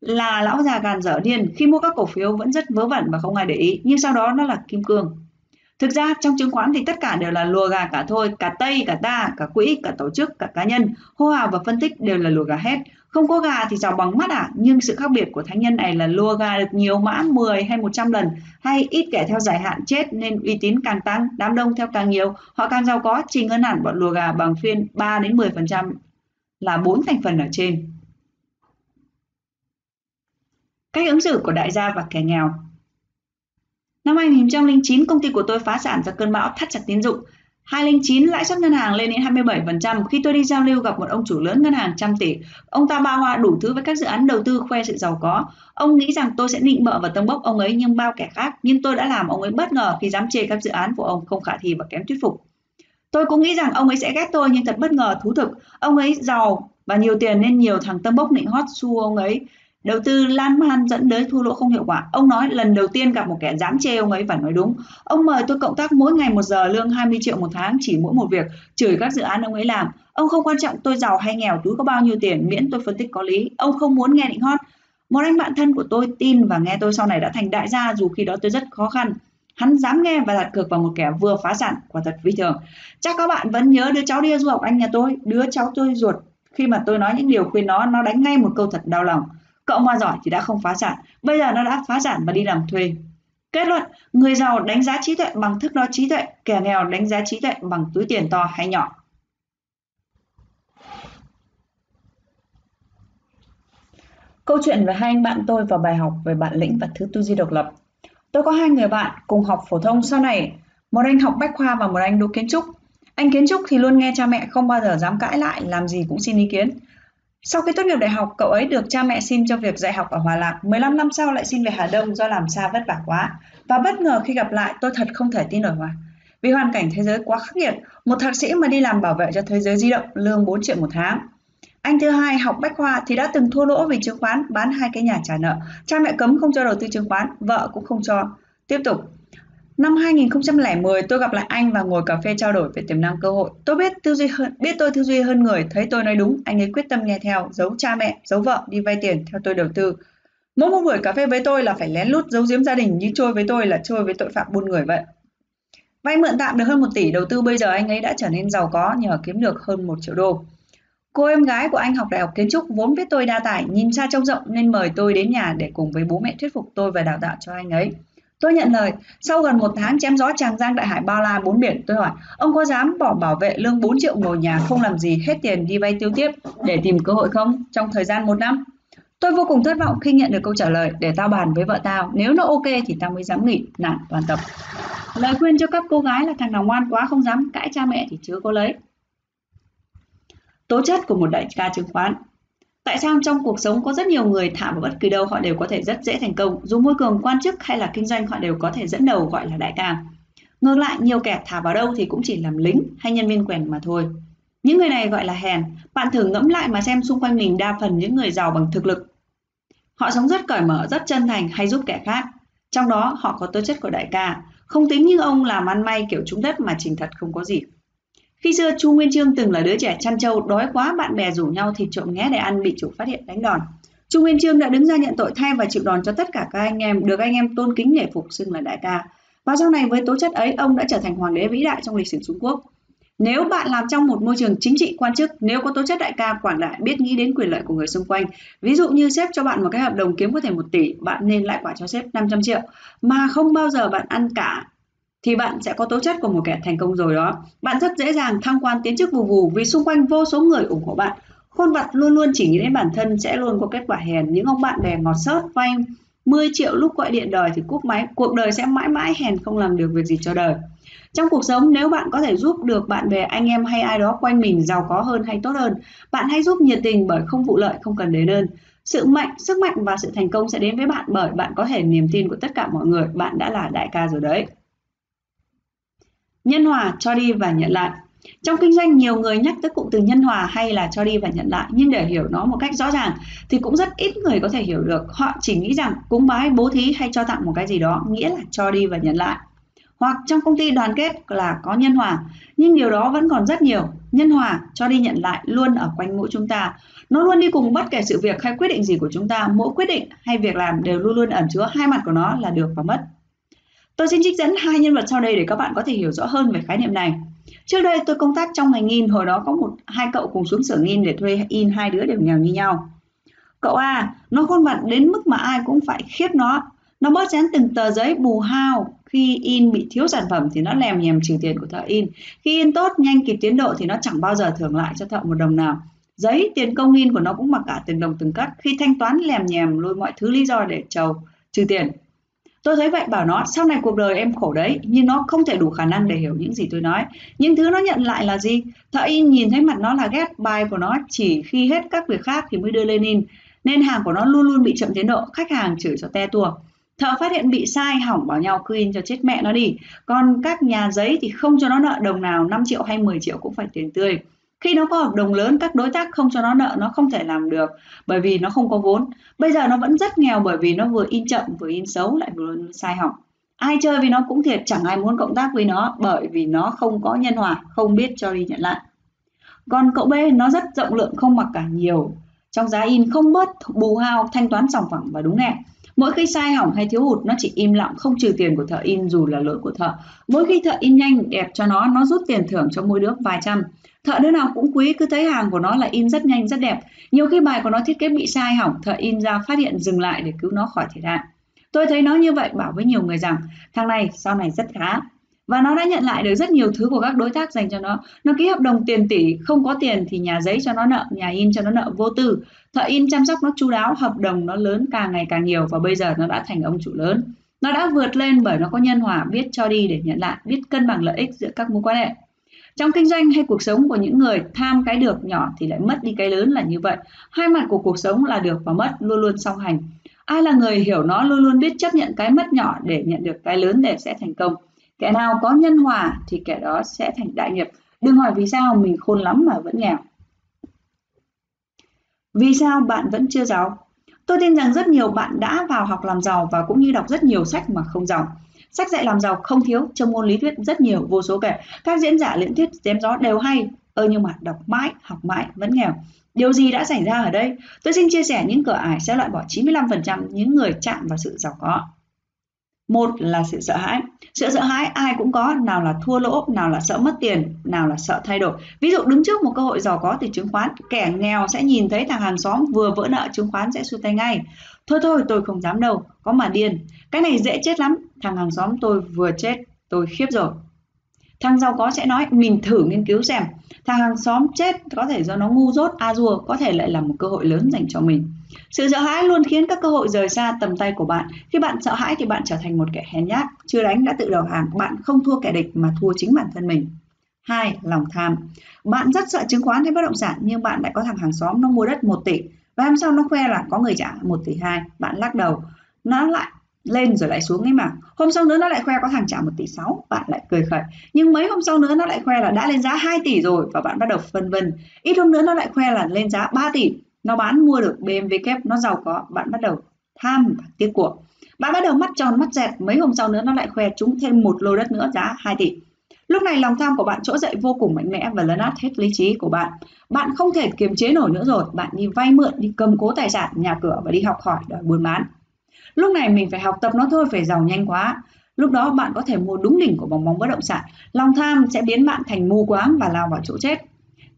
là lão già gàn dở điên khi mua các cổ phiếu vẫn rất vớ vẩn và không ai để ý nhưng sau đó nó là kim cương thực ra trong chứng khoán thì tất cả đều là lùa gà cả thôi, cả tây cả ta, cả quỹ, cả tổ chức, cả cá nhân. Hô hào và phân tích đều là lùa gà hết. Không có gà thì giàu bằng mắt à? Nhưng sự khác biệt của thánh nhân này là lùa gà được nhiều mã 10 hay 100 lần, hay ít kẻ theo dài hạn chết nên uy tín càng tăng, đám đông theo càng nhiều. Họ càng giàu có trình hơn hẳn bọn lùa gà bằng phiên 3 đến 10 phần trăm là bốn thành phần ở trên. Cách ứng xử của đại gia và kẻ nghèo. Năm 2009, công ty của tôi phá sản do cơn bão thắt chặt tín dụng. 2009, lãi suất ngân hàng lên đến 27%. Khi tôi đi giao lưu gặp một ông chủ lớn ngân hàng trăm tỷ, ông ta bao hoa đủ thứ với các dự án đầu tư khoe sự giàu có. Ông nghĩ rằng tôi sẽ định bợ và tông bốc ông ấy nhưng bao kẻ khác, nhưng tôi đã làm ông ấy bất ngờ khi dám chê các dự án của ông không khả thi và kém thuyết phục. Tôi cũng nghĩ rằng ông ấy sẽ ghét tôi nhưng thật bất ngờ thú thực. Ông ấy giàu và nhiều tiền nên nhiều thằng tâm bốc nịnh hót xu ông ấy Đầu tư lan man dẫn đến thua lỗ không hiệu quả. Ông nói lần đầu tiên gặp một kẻ dám chê ông ấy và nói đúng. Ông mời tôi cộng tác mỗi ngày một giờ lương 20 triệu một tháng chỉ mỗi một việc, chửi các dự án ông ấy làm. Ông không quan trọng tôi giàu hay nghèo, túi có bao nhiêu tiền, miễn tôi phân tích có lý. Ông không muốn nghe định hot. Một anh bạn thân của tôi tin và nghe tôi sau này đã thành đại gia dù khi đó tôi rất khó khăn. Hắn dám nghe và đặt cược vào một kẻ vừa phá sản, quả thật vi thường. Chắc các bạn vẫn nhớ đứa cháu đi du học anh nhà tôi, đứa cháu tôi ruột. Khi mà tôi nói những điều khuyên nó, nó đánh ngay một câu thật đau lòng. Cậu mà giỏi thì đã không phá sản, bây giờ nó đã phá sản và đi làm thuê. Kết luận, người giàu đánh giá trí tuệ bằng thức đo trí tuệ, kẻ nghèo đánh giá trí tuệ bằng túi tiền to hay nhỏ. Câu chuyện về hai anh bạn tôi và bài học về bản lĩnh và thứ tư duy độc lập. Tôi có hai người bạn cùng học phổ thông sau này, một anh học bách khoa và một anh đỗ kiến trúc. Anh kiến trúc thì luôn nghe cha mẹ không bao giờ dám cãi lại, làm gì cũng xin ý kiến. Sau khi tốt nghiệp đại học, cậu ấy được cha mẹ xin cho việc dạy học ở Hòa Lạc. 15 năm sau lại xin về Hà Đông do làm xa vất vả quá. Và bất ngờ khi gặp lại, tôi thật không thể tin nổi mà. Vì hoàn cảnh thế giới quá khắc nghiệt, một thạc sĩ mà đi làm bảo vệ cho thế giới di động, lương 4 triệu một tháng. Anh thứ hai học bách khoa thì đã từng thua lỗ vì chứng khoán, bán hai cái nhà trả nợ. Cha mẹ cấm không cho đầu tư chứng khoán, vợ cũng không cho. Tiếp tục, Năm 2010 tôi gặp lại anh và ngồi cà phê trao đổi về tiềm năng cơ hội. Tôi biết tư duy hơn, biết tôi tư duy hơn người, thấy tôi nói đúng, anh ấy quyết tâm nghe theo, giấu cha mẹ, giấu vợ đi vay tiền theo tôi đầu tư. Mỗi một buổi cà phê với tôi là phải lén lút giấu giếm gia đình như trôi với tôi là trôi với tội phạm buôn người vậy. Vay mượn tạm được hơn 1 tỷ đầu tư bây giờ anh ấy đã trở nên giàu có nhờ kiếm được hơn 1 triệu đô. Cô em gái của anh học đại học kiến trúc vốn biết tôi đa tài, nhìn xa trông rộng nên mời tôi đến nhà để cùng với bố mẹ thuyết phục tôi và đào tạo cho anh ấy. Tôi nhận lời, sau gần một tháng chém gió tràng giang đại hải bao la bốn biển, tôi hỏi, ông có dám bỏ bảo vệ lương 4 triệu ngồi nhà không làm gì hết tiền đi vay tiêu tiếp để tìm cơ hội không trong thời gian một năm? Tôi vô cùng thất vọng khi nhận được câu trả lời để tao bàn với vợ tao, nếu nó ok thì tao mới dám nghỉ, nản toàn tập. Lời khuyên cho các cô gái là thằng nào ngoan quá không dám cãi cha mẹ thì chưa có lấy. Tố chất của một đại ca chứng khoán Tại sao trong cuộc sống có rất nhiều người thả vào bất kỳ đâu họ đều có thể rất dễ thành công, dù môi cường quan chức hay là kinh doanh họ đều có thể dẫn đầu gọi là đại ca. Ngược lại, nhiều kẻ thả vào đâu thì cũng chỉ làm lính hay nhân viên quèn mà thôi. Những người này gọi là hèn, bạn thử ngẫm lại mà xem xung quanh mình đa phần những người giàu bằng thực lực. Họ sống rất cởi mở, rất chân thành hay giúp kẻ khác. Trong đó họ có tố chất của đại ca, không tính như ông làm ăn may kiểu trúng đất mà trình thật không có gì. Khi xưa Chu Nguyên Chương từng là đứa trẻ chăn trâu, đói quá bạn bè rủ nhau thịt trộm nghé để ăn bị chủ phát hiện đánh đòn. Chu Nguyên Chương đã đứng ra nhận tội thay và chịu đòn cho tất cả các anh em, được anh em tôn kính nể phục xưng là đại ca. Và sau này với tố chất ấy, ông đã trở thành hoàng đế vĩ đại trong lịch sử Trung Quốc. nếu bạn làm trong một môi trường chính trị quan chức, nếu có tố chất đại ca quảng đại biết nghĩ đến quyền lợi của người xung quanh, ví dụ như sếp cho bạn một cái hợp đồng kiếm có thể 1 tỷ, bạn nên lại quả cho sếp 500 triệu mà không bao giờ bạn ăn cả thì bạn sẽ có tố chất của một kẻ thành công rồi đó. Bạn rất dễ dàng thăng quan tiến chức vù vù vì xung quanh vô số người ủng hộ bạn. Khôn vật luôn luôn chỉ nghĩ đến bản thân sẽ luôn có kết quả hèn. Những ông bạn bè ngọt sớt vay 10 triệu lúc gọi điện đòi thì cúp máy. Cuộc đời sẽ mãi mãi hèn không làm được việc gì cho đời. Trong cuộc sống nếu bạn có thể giúp được bạn bè, anh em hay ai đó quanh mình giàu có hơn hay tốt hơn, bạn hãy giúp nhiệt tình bởi không vụ lợi, không cần đến ơn. Sự mạnh, sức mạnh và sự thành công sẽ đến với bạn bởi bạn có thể niềm tin của tất cả mọi người, bạn đã là đại ca rồi đấy. Nhân hòa, cho đi và nhận lại. Trong kinh doanh nhiều người nhắc tới cụm từ nhân hòa hay là cho đi và nhận lại nhưng để hiểu nó một cách rõ ràng thì cũng rất ít người có thể hiểu được. Họ chỉ nghĩ rằng cúng bái, bố thí hay cho tặng một cái gì đó nghĩa là cho đi và nhận lại. Hoặc trong công ty đoàn kết là có nhân hòa, nhưng điều đó vẫn còn rất nhiều. Nhân hòa cho đi nhận lại luôn ở quanh mũi chúng ta. Nó luôn đi cùng bất kể sự việc hay quyết định gì của chúng ta. Mỗi quyết định hay việc làm đều luôn luôn ẩn chứa hai mặt của nó là được và mất. Tôi xin trích dẫn hai nhân vật sau đây để các bạn có thể hiểu rõ hơn về khái niệm này. Trước đây tôi công tác trong ngành in, hồi đó có một hai cậu cùng xuống xưởng in để thuê in hai đứa đều nghèo như nhau. Cậu A, nó khuôn mặt đến mức mà ai cũng phải khiếp nó. Nó bớt dán từng tờ giấy bù hao, khi in bị thiếu sản phẩm thì nó lèm nhèm trừ tiền của thợ in. Khi in tốt, nhanh kịp tiến độ thì nó chẳng bao giờ thưởng lại cho thợ một đồng nào. Giấy, tiền công in của nó cũng mặc cả từng đồng từng cắt. Khi thanh toán lèm nhèm lôi mọi thứ lý do để trầu, trừ tiền. Tôi thấy vậy bảo nó sau này cuộc đời em khổ đấy nhưng nó không thể đủ khả năng để hiểu những gì tôi nói. Những thứ nó nhận lại là gì? Thợ in nhìn thấy mặt nó là ghét bài của nó chỉ khi hết các việc khác thì mới đưa lên in. Nên hàng của nó luôn luôn bị chậm tiến độ, khách hàng chửi cho te tua. Thợ phát hiện bị sai hỏng bảo nhau cứ in cho chết mẹ nó đi. Còn các nhà giấy thì không cho nó nợ đồng nào 5 triệu hay 10 triệu cũng phải tiền tươi. Khi nó có hợp đồng lớn, các đối tác không cho nó nợ, nó không thể làm được bởi vì nó không có vốn. Bây giờ nó vẫn rất nghèo bởi vì nó vừa in chậm, vừa in xấu, lại vừa sai hỏng. Ai chơi với nó cũng thiệt, chẳng ai muốn cộng tác với nó bởi vì nó không có nhân hòa, không biết cho đi nhận lại. Còn cậu B nó rất rộng lượng không mặc cả nhiều. Trong giá in không bớt bù hao, thanh toán sòng phẳng và đúng hẹn. Mỗi khi sai hỏng hay thiếu hụt nó chỉ im lặng không trừ tiền của thợ in dù là lỗi của thợ. Mỗi khi thợ in nhanh đẹp cho nó, nó rút tiền thưởng cho mỗi đứa vài trăm. Thợ đứa nào cũng quý cứ thấy hàng của nó là in rất nhanh rất đẹp. Nhiều khi bài của nó thiết kế bị sai hỏng, thợ in ra phát hiện dừng lại để cứu nó khỏi thiệt hại. Tôi thấy nó như vậy bảo với nhiều người rằng thằng này sau này rất khá. Và nó đã nhận lại được rất nhiều thứ của các đối tác dành cho nó. Nó ký hợp đồng tiền tỷ không có tiền thì nhà giấy cho nó nợ nhà in cho nó nợ vô tư. Thợ in chăm sóc nó chu đáo hợp đồng nó lớn càng ngày càng nhiều và bây giờ nó đã thành ông chủ lớn. Nó đã vượt lên bởi nó có nhân hòa biết cho đi để nhận lại biết cân bằng lợi ích giữa các mối quan hệ trong kinh doanh hay cuộc sống của những người tham cái được nhỏ thì lại mất đi cái lớn là như vậy. Hai mặt của cuộc sống là được và mất, luôn luôn song hành. Ai là người hiểu nó luôn luôn biết chấp nhận cái mất nhỏ để nhận được cái lớn để sẽ thành công. Kẻ nào có nhân hòa thì kẻ đó sẽ thành đại nghiệp. Đừng hỏi vì sao mình khôn lắm mà vẫn nghèo. Vì sao bạn vẫn chưa giàu? Tôi tin rằng rất nhiều bạn đã vào học làm giàu và cũng như đọc rất nhiều sách mà không giàu sách dạy làm giàu không thiếu, trong môn lý thuyết rất nhiều, vô số kể. Các diễn giả luyện thuyết chém gió đều hay, ơ nhưng mà đọc mãi, học mãi vẫn nghèo. Điều gì đã xảy ra ở đây? Tôi xin chia sẻ những cửa ải sẽ loại bỏ 95% những người chạm vào sự giàu có một là sự sợ hãi. Sự sợ hãi, ai cũng có, nào là thua lỗ, nào là sợ mất tiền, nào là sợ thay đổi. Ví dụ đứng trước một cơ hội giàu có từ chứng khoán, kẻ nghèo sẽ nhìn thấy thằng hàng xóm vừa vỡ nợ, chứng khoán sẽ xua tay ngay. Thôi thôi, tôi không dám đâu, có mà điên. Cái này dễ chết lắm. Thằng hàng xóm tôi vừa chết, tôi khiếp rồi. Thằng giàu có sẽ nói, mình thử nghiên cứu xem. Thằng hàng xóm chết có thể do nó ngu dốt, a dua, có thể lại là một cơ hội lớn dành cho mình sự sợ hãi luôn khiến các cơ hội rời xa tầm tay của bạn. Khi bạn sợ hãi thì bạn trở thành một kẻ hèn nhát, chưa đánh đã tự đầu hàng, bạn không thua kẻ địch mà thua chính bản thân mình. 2. Lòng tham. Bạn rất sợ chứng khoán hay bất động sản nhưng bạn lại có thằng hàng xóm nó mua đất 1 tỷ và hôm sau nó khoe là có người trả 1 tỷ 2. Bạn lắc đầu, nó lại lên rồi lại xuống ấy mà. Hôm sau nữa nó lại khoe có thằng trả 1 tỷ 6, bạn lại cười khẩy. Nhưng mấy hôm sau nữa nó lại khoe là đã lên giá 2 tỷ rồi và bạn bắt đầu phân vân. Ít hôm nữa nó lại khoe là lên giá 3 tỷ nó bán mua được BMW kép nó giàu có. Bạn bắt đầu tham và tiếc của. Bạn bắt đầu mắt tròn, mắt dẹt. Mấy hôm sau nữa nó lại khoe chúng thêm một lô đất nữa giá 2 tỷ. Lúc này lòng tham của bạn trỗi dậy vô cùng mạnh mẽ và lấn át hết lý trí của bạn. Bạn không thể kiềm chế nổi nữa rồi. Bạn đi vay mượn, đi cầm cố tài sản, nhà cửa và đi học hỏi đòi buôn bán. Lúc này mình phải học tập nó thôi, phải giàu nhanh quá. Lúc đó bạn có thể mua đúng đỉnh của bóng bóng bất động sản. Lòng tham sẽ biến bạn thành mù quáng và lao vào chỗ chết.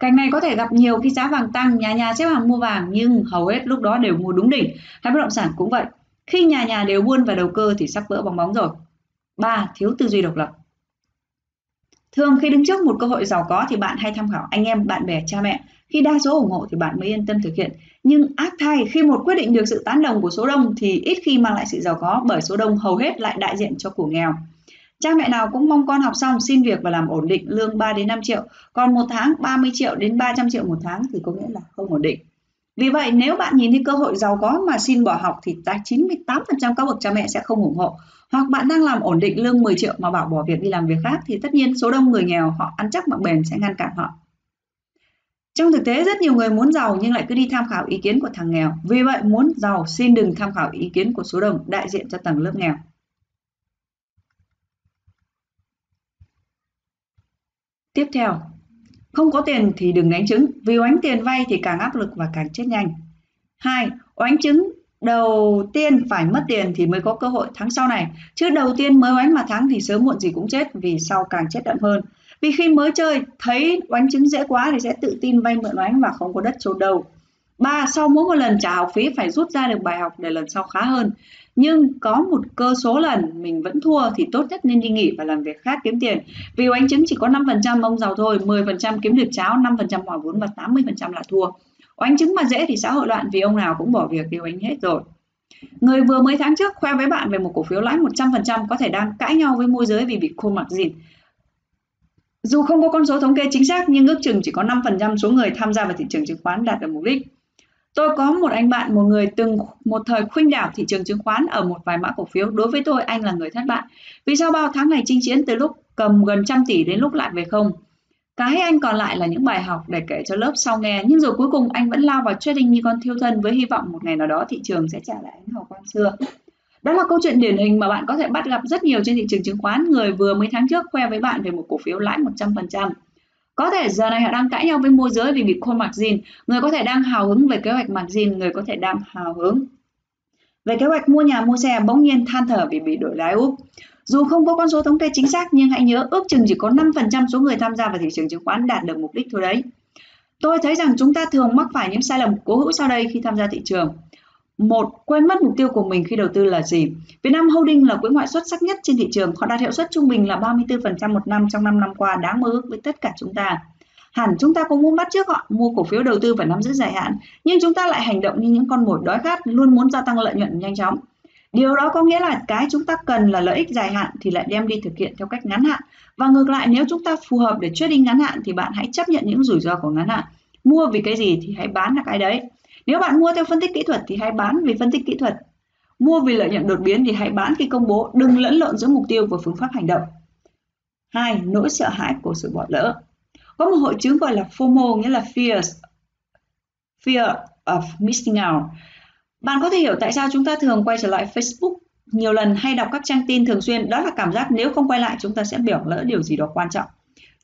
Cảnh này có thể gặp nhiều khi giá vàng tăng, nhà nhà xếp hàng mua vàng nhưng hầu hết lúc đó đều mua đúng đỉnh. Hay bất động sản cũng vậy. Khi nhà nhà đều buôn và đầu cơ thì sắp vỡ bóng bóng rồi. 3. Thiếu tư duy độc lập. Thường khi đứng trước một cơ hội giàu có thì bạn hay tham khảo anh em, bạn bè, cha mẹ. Khi đa số ủng hộ thì bạn mới yên tâm thực hiện. Nhưng ác thay, khi một quyết định được sự tán đồng của số đông thì ít khi mang lại sự giàu có bởi số đông hầu hết lại đại diện cho của nghèo. Cha mẹ nào cũng mong con học xong xin việc và làm ổn định lương 3 đến 5 triệu, còn một tháng 30 triệu đến 300 triệu một tháng thì có nghĩa là không ổn định. Vì vậy nếu bạn nhìn thấy cơ hội giàu có mà xin bỏ học thì 98% các bậc cha mẹ sẽ không ủng hộ. Hoặc bạn đang làm ổn định lương 10 triệu mà bảo bỏ việc đi làm việc khác thì tất nhiên số đông người nghèo họ ăn chắc bằng bền sẽ ngăn cản họ. Trong thực tế rất nhiều người muốn giàu nhưng lại cứ đi tham khảo ý kiến của thằng nghèo. Vì vậy muốn giàu xin đừng tham khảo ý kiến của số đông đại diện cho tầng lớp nghèo. Tiếp theo, không có tiền thì đừng đánh trứng, vì oánh tiền vay thì càng áp lực và càng chết nhanh. 2. Oánh trứng đầu tiên phải mất tiền thì mới có cơ hội thắng sau này, chứ đầu tiên mới oánh mà thắng thì sớm muộn gì cũng chết vì sau càng chết đậm hơn. Vì khi mới chơi thấy oánh trứng dễ quá thì sẽ tự tin vay mượn oánh và không có đất chôn đầu. Ba, sau mỗi một lần trả học phí phải rút ra được bài học để lần sau khá hơn. Nhưng có một cơ số lần mình vẫn thua thì tốt nhất nên đi nghỉ và làm việc khác kiếm tiền. Vì oánh trứng chỉ có 5% ông giàu thôi, 10% kiếm được cháo, 5% hòa vốn và 80% là thua. Oánh trứng mà dễ thì xã hội loạn vì ông nào cũng bỏ việc điều oánh hết rồi. Người vừa mấy tháng trước khoe với bạn về một cổ phiếu lãi 100% có thể đang cãi nhau với môi giới vì bị khô mặc dìn. Dù không có con số thống kê chính xác nhưng ước chừng chỉ có 5% số người tham gia vào thị trường chứng khoán đạt được mục đích. Tôi có một anh bạn, một người từng một thời khuynh đảo thị trường chứng khoán ở một vài mã cổ phiếu. Đối với tôi, anh là người thất bại. Vì sao bao tháng ngày chinh chiến từ lúc cầm gần trăm tỷ đến lúc lại về không? Cái anh còn lại là những bài học để kể cho lớp sau nghe. Nhưng rồi cuối cùng anh vẫn lao vào trading như con thiêu thân với hy vọng một ngày nào đó thị trường sẽ trả lại ánh hào quang xưa. Đó là câu chuyện điển hình mà bạn có thể bắt gặp rất nhiều trên thị trường chứng khoán. Người vừa mấy tháng trước khoe với bạn về một cổ phiếu lãi 100%. Có thể giờ này họ đang cãi nhau với môi giới vì bị call margin. Người có thể đang hào hứng về kế hoạch margin, người có thể đang hào hứng về kế hoạch mua nhà mua xe bỗng nhiên than thở vì bị đổi lái úp. Dù không có con số thống kê chính xác nhưng hãy nhớ ước chừng chỉ có 5% số người tham gia vào thị trường chứng khoán đạt được mục đích thôi đấy. Tôi thấy rằng chúng ta thường mắc phải những sai lầm cố hữu sau đây khi tham gia thị trường. Một, quên mất mục tiêu của mình khi đầu tư là gì? Vietnam Holding là quỹ ngoại xuất sắc nhất trên thị trường. Họ đạt hiệu suất trung bình là 34% một năm trong 5 năm qua, đáng mơ ước với tất cả chúng ta. Hẳn chúng ta cũng muốn bắt trước họ mua cổ phiếu đầu tư và nắm giữ dài hạn, nhưng chúng ta lại hành động như những con mồi đói khát luôn muốn gia tăng lợi nhuận nhanh chóng. Điều đó có nghĩa là cái chúng ta cần là lợi ích dài hạn thì lại đem đi thực hiện theo cách ngắn hạn. Và ngược lại nếu chúng ta phù hợp để trading ngắn hạn thì bạn hãy chấp nhận những rủi ro của ngắn hạn. Mua vì cái gì thì hãy bán là cái đấy. Nếu bạn mua theo phân tích kỹ thuật thì hãy bán vì phân tích kỹ thuật. Mua vì lợi nhuận đột biến thì hãy bán khi công bố, đừng lẫn lộn giữa mục tiêu và phương pháp hành động. 2. Nỗi sợ hãi của sự bỏ lỡ. Có một hội chứng gọi là FOMO nghĩa là fear fear of missing out. Bạn có thể hiểu tại sao chúng ta thường quay trở lại Facebook nhiều lần hay đọc các trang tin thường xuyên, đó là cảm giác nếu không quay lại chúng ta sẽ bỏ lỡ điều gì đó quan trọng.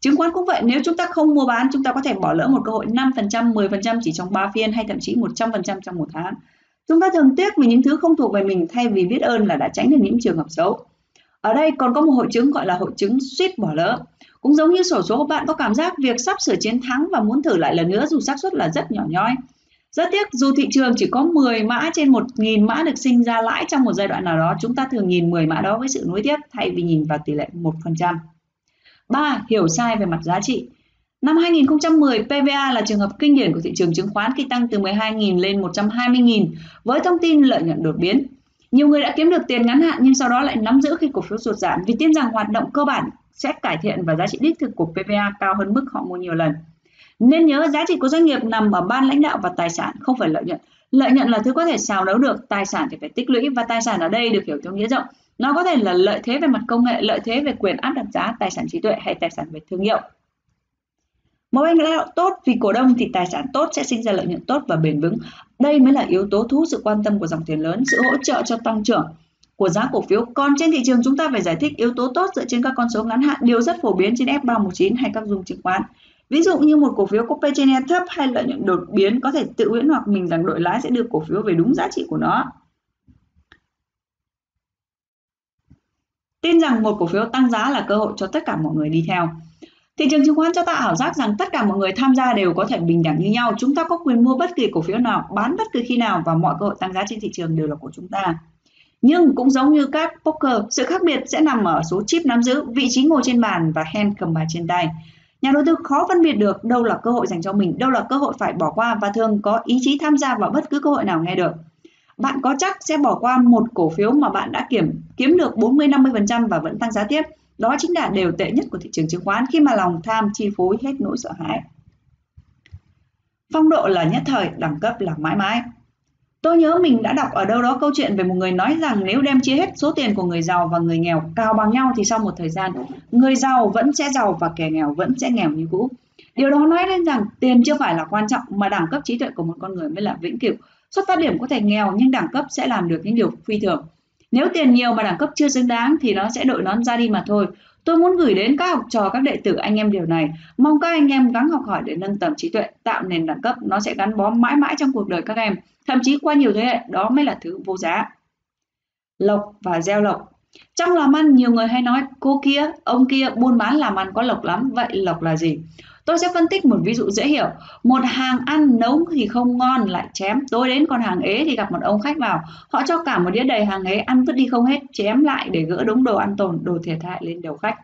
Chứng khoán cũng vậy, nếu chúng ta không mua bán, chúng ta có thể bỏ lỡ một cơ hội 5%, 10% chỉ trong 3 phiên hay thậm chí 100% trong một tháng. Chúng ta thường tiếc vì những thứ không thuộc về mình thay vì biết ơn là đã tránh được những trường hợp xấu. Ở đây còn có một hội chứng gọi là hội chứng suýt bỏ lỡ. Cũng giống như sổ số, bạn có cảm giác việc sắp sửa chiến thắng và muốn thử lại lần nữa dù xác suất là rất nhỏ nhoi. Rất tiếc, dù thị trường chỉ có 10 mã trên 1.000 mã được sinh ra lãi trong một giai đoạn nào đó, chúng ta thường nhìn 10 mã đó với sự nối tiếp thay vì nhìn vào tỷ lệ 1%. 3. Hiểu sai về mặt giá trị. Năm 2010, PVA là trường hợp kinh điển của thị trường chứng khoán khi tăng từ 12.000 lên 120.000 với thông tin lợi nhuận đột biến. Nhiều người đã kiếm được tiền ngắn hạn nhưng sau đó lại nắm giữ khi cổ phiếu sụt giảm vì tin rằng hoạt động cơ bản sẽ cải thiện và giá trị đích thực của PVA cao hơn mức họ mua nhiều lần. Nên nhớ giá trị của doanh nghiệp nằm ở ban lãnh đạo và tài sản, không phải lợi nhuận. Lợi nhuận là thứ có thể xào nấu được, tài sản thì phải tích lũy và tài sản ở đây được hiểu theo nghĩa rộng. Nó có thể là lợi thế về mặt công nghệ, lợi thế về quyền áp đặt giá, tài sản trí tuệ hay tài sản về thương hiệu. Một anh lao động tốt vì cổ đông thì tài sản tốt sẽ sinh ra lợi nhuận tốt và bền vững. Đây mới là yếu tố thu hút sự quan tâm của dòng tiền lớn, sự hỗ trợ cho tăng trưởng của giá cổ phiếu. Còn trên thị trường chúng ta phải giải thích yếu tố tốt dựa trên các con số ngắn hạn, điều rất phổ biến trên F319 hay các dung chứng khoán. Ví dụ như một cổ phiếu có P/E thấp hay lợi nhuận đột biến có thể tự huyễn hoặc mình rằng đội lái sẽ đưa cổ phiếu về đúng giá trị của nó. Tin rằng một cổ phiếu tăng giá là cơ hội cho tất cả mọi người đi theo. Thị trường chứng khoán cho ta ảo giác rằng tất cả mọi người tham gia đều có thể bình đẳng như nhau. Chúng ta có quyền mua bất kỳ cổ phiếu nào, bán bất cứ khi nào và mọi cơ hội tăng giá trên thị trường đều là của chúng ta. Nhưng cũng giống như các poker, sự khác biệt sẽ nằm ở số chip nắm giữ, vị trí ngồi trên bàn và hand cầm bài trên tay. Nhà đầu tư khó phân biệt được đâu là cơ hội dành cho mình, đâu là cơ hội phải bỏ qua và thường có ý chí tham gia vào bất cứ cơ hội nào nghe được. Bạn có chắc sẽ bỏ qua một cổ phiếu mà bạn đã kiểm kiếm được 40-50% và vẫn tăng giá tiếp. Đó chính là đều tệ nhất của thị trường chứng khoán khi mà lòng tham chi phối hết nỗi sợ hãi. Phong độ là nhất thời, đẳng cấp là mãi mãi. Tôi nhớ mình đã đọc ở đâu đó câu chuyện về một người nói rằng nếu đem chia hết số tiền của người giàu và người nghèo cao bằng nhau thì sau một thời gian, người giàu vẫn sẽ giàu và kẻ nghèo vẫn sẽ nghèo như cũ. Điều đó nói lên rằng tiền chưa phải là quan trọng mà đẳng cấp trí tuệ của một con người mới là vĩnh cửu. Xuất phát điểm có thể nghèo nhưng đẳng cấp sẽ làm được những điều phi thường. Nếu tiền nhiều mà đẳng cấp chưa xứng đáng thì nó sẽ đội nón ra đi mà thôi. Tôi muốn gửi đến các học trò, các đệ tử anh em điều này. Mong các anh em gắng học hỏi để nâng tầm trí tuệ, tạo nền đẳng cấp. Nó sẽ gắn bó mãi mãi trong cuộc đời các em. Thậm chí qua nhiều thế hệ, đó mới là thứ vô giá. Lộc và gieo lộc trong làm ăn, nhiều người hay nói cô kia, ông kia buôn bán làm ăn có lộc lắm. Vậy lộc là gì? Tôi sẽ phân tích một ví dụ dễ hiểu. Một hàng ăn nấu thì không ngon lại chém. Tôi đến con hàng ế thì gặp một ông khách vào. Họ cho cả một đĩa đầy hàng ế ăn vứt đi không hết, chém lại để gỡ đống đồ ăn tồn, đồ thiệt hại lên đầu khách.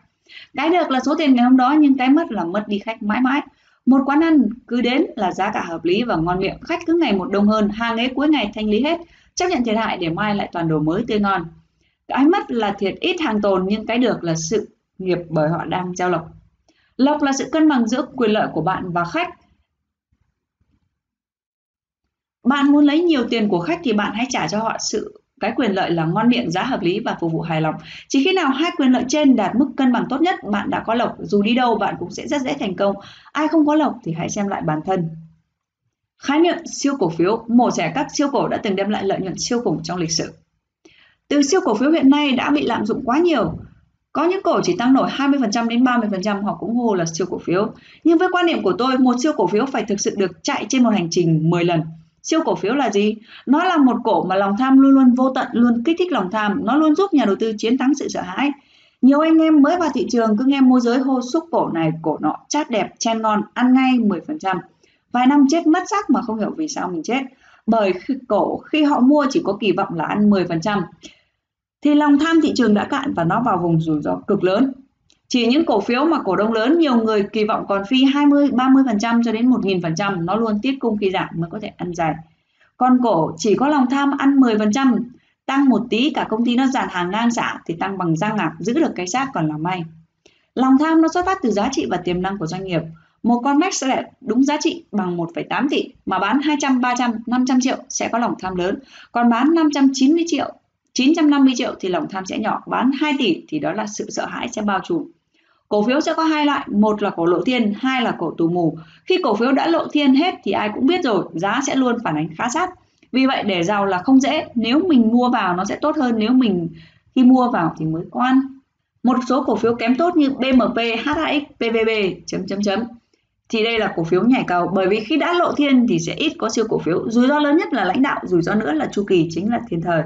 Cái được là số tiền ngày hôm đó nhưng cái mất là mất đi khách mãi mãi. Một quán ăn cứ đến là giá cả hợp lý và ngon miệng, khách cứ ngày một đông hơn, hàng ế cuối ngày thanh lý hết, chấp nhận thiệt hại để mai lại toàn đồ mới tươi ngon. Cái mất là thiệt ít hàng tồn nhưng cái được là sự nghiệp bởi họ đang giao lộc. Lộc là sự cân bằng giữa quyền lợi của bạn và khách. Bạn muốn lấy nhiều tiền của khách thì bạn hãy trả cho họ sự cái quyền lợi là ngon miệng, giá hợp lý và phục vụ hài lòng. Chỉ khi nào hai quyền lợi trên đạt mức cân bằng tốt nhất, bạn đã có lộc, dù đi đâu bạn cũng sẽ rất dễ thành công. Ai không có lộc thì hãy xem lại bản thân. Khái niệm siêu cổ phiếu, mổ xẻ các siêu cổ đã từng đem lại lợi nhuận siêu khủng trong lịch sử. Từ siêu cổ phiếu hiện nay đã bị lạm dụng quá nhiều. Có những cổ chỉ tăng nổi 20% đến 30% họ cũng hô là siêu cổ phiếu. Nhưng với quan niệm của tôi, một siêu cổ phiếu phải thực sự được chạy trên một hành trình 10 lần. Siêu cổ phiếu là gì? Nó là một cổ mà lòng tham luôn luôn vô tận, luôn kích thích lòng tham. Nó luôn giúp nhà đầu tư chiến thắng sự sợ hãi. Nhiều anh em mới vào thị trường cứ nghe môi giới hô xúc cổ này, cổ nọ, chát đẹp, chen ngon, ăn ngay 10%. Vài năm chết mất sắc mà không hiểu vì sao mình chết. Bởi khi cổ khi họ mua chỉ có kỳ vọng là ăn 10% thì lòng tham thị trường đã cạn và nó vào vùng rủi ro cực lớn. Chỉ những cổ phiếu mà cổ đông lớn nhiều người kỳ vọng còn phi 20, 30% cho đến 1.000% nó luôn tiết cung khi giảm mới có thể ăn dài. Còn cổ chỉ có lòng tham ăn 10%, tăng một tí cả công ty nó dàn hàng ngang xả thì tăng bằng răng ngạc giữ được cái xác còn là may. Lòng tham nó xuất phát từ giá trị và tiềm năng của doanh nghiệp. Một con Mac sẽ đúng giá trị bằng 1,8 tỷ mà bán 200, 300, 500 triệu sẽ có lòng tham lớn. Còn bán 590 triệu 950 triệu thì lòng tham sẽ nhỏ, bán 2 tỷ thì đó là sự sợ hãi sẽ bao trùm. Cổ phiếu sẽ có hai loại, một là cổ lộ thiên, hai là cổ tù mù. Khi cổ phiếu đã lộ thiên hết thì ai cũng biết rồi, giá sẽ luôn phản ánh khá sát. Vì vậy để giàu là không dễ, nếu mình mua vào nó sẽ tốt hơn nếu mình khi mua vào thì mới quan. Một số cổ phiếu kém tốt như BMP, HHX, PVB chấm chấm chấm thì đây là cổ phiếu nhảy cầu bởi vì khi đã lộ thiên thì sẽ ít có siêu cổ phiếu. Rủi ro lớn nhất là lãnh đạo, rủi ro nữa là chu kỳ chính là thiên thời.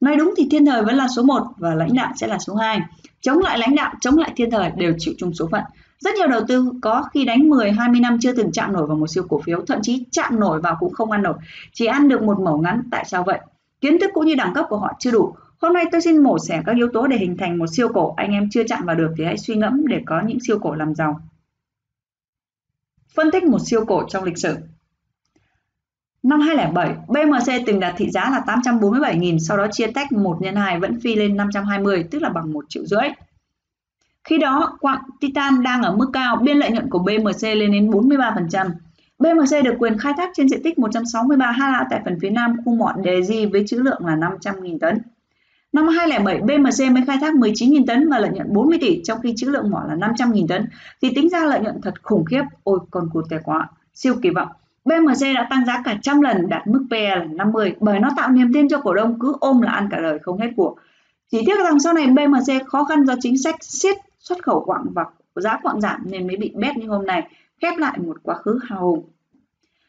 Nói đúng thì thiên thời vẫn là số 1 và lãnh đạo sẽ là số 2. Chống lại lãnh đạo, chống lại thiên thời đều chịu chung số phận. Rất nhiều đầu tư có khi đánh 10, 20 năm chưa từng chạm nổi vào một siêu cổ phiếu, thậm chí chạm nổi vào cũng không ăn nổi, chỉ ăn được một mẩu ngắn. Tại sao vậy? Kiến thức cũng như đẳng cấp của họ chưa đủ. Hôm nay tôi xin mổ xẻ các yếu tố để hình thành một siêu cổ. Anh em chưa chạm vào được thì hãy suy ngẫm để có những siêu cổ làm giàu. Phân tích một siêu cổ trong lịch sử. Năm 2007, BMC từng đạt thị giá là 847.000, sau đó chia tách 1 x 2 vẫn phi lên 520, tức là bằng 1 triệu rưỡi. Khi đó, quặng Titan đang ở mức cao, biên lợi nhuận của BMC lên đến 43%. BMC được quyền khai thác trên diện tích 163 ha tại phần phía nam khu mỏ Đề Di với trữ lượng là 500.000 tấn. Năm 2007, BMC mới khai thác 19.000 tấn và lợi nhuận 40 tỷ, trong khi trữ lượng mỏ là 500.000 tấn, thì tính ra lợi nhuận thật khủng khiếp. Ôi, còn cụt tè quá, siêu kỳ vọng. BMC đã tăng giá cả trăm lần đạt mức PE là 50 bởi nó tạo niềm tin cho cổ đông cứ ôm là ăn cả đời không hết của. Chỉ tiếc rằng sau này BMC khó khăn do chính sách siết xuất khẩu quặng và giá quặng giảm nên mới bị bét như hôm nay, khép lại một quá khứ hào hùng.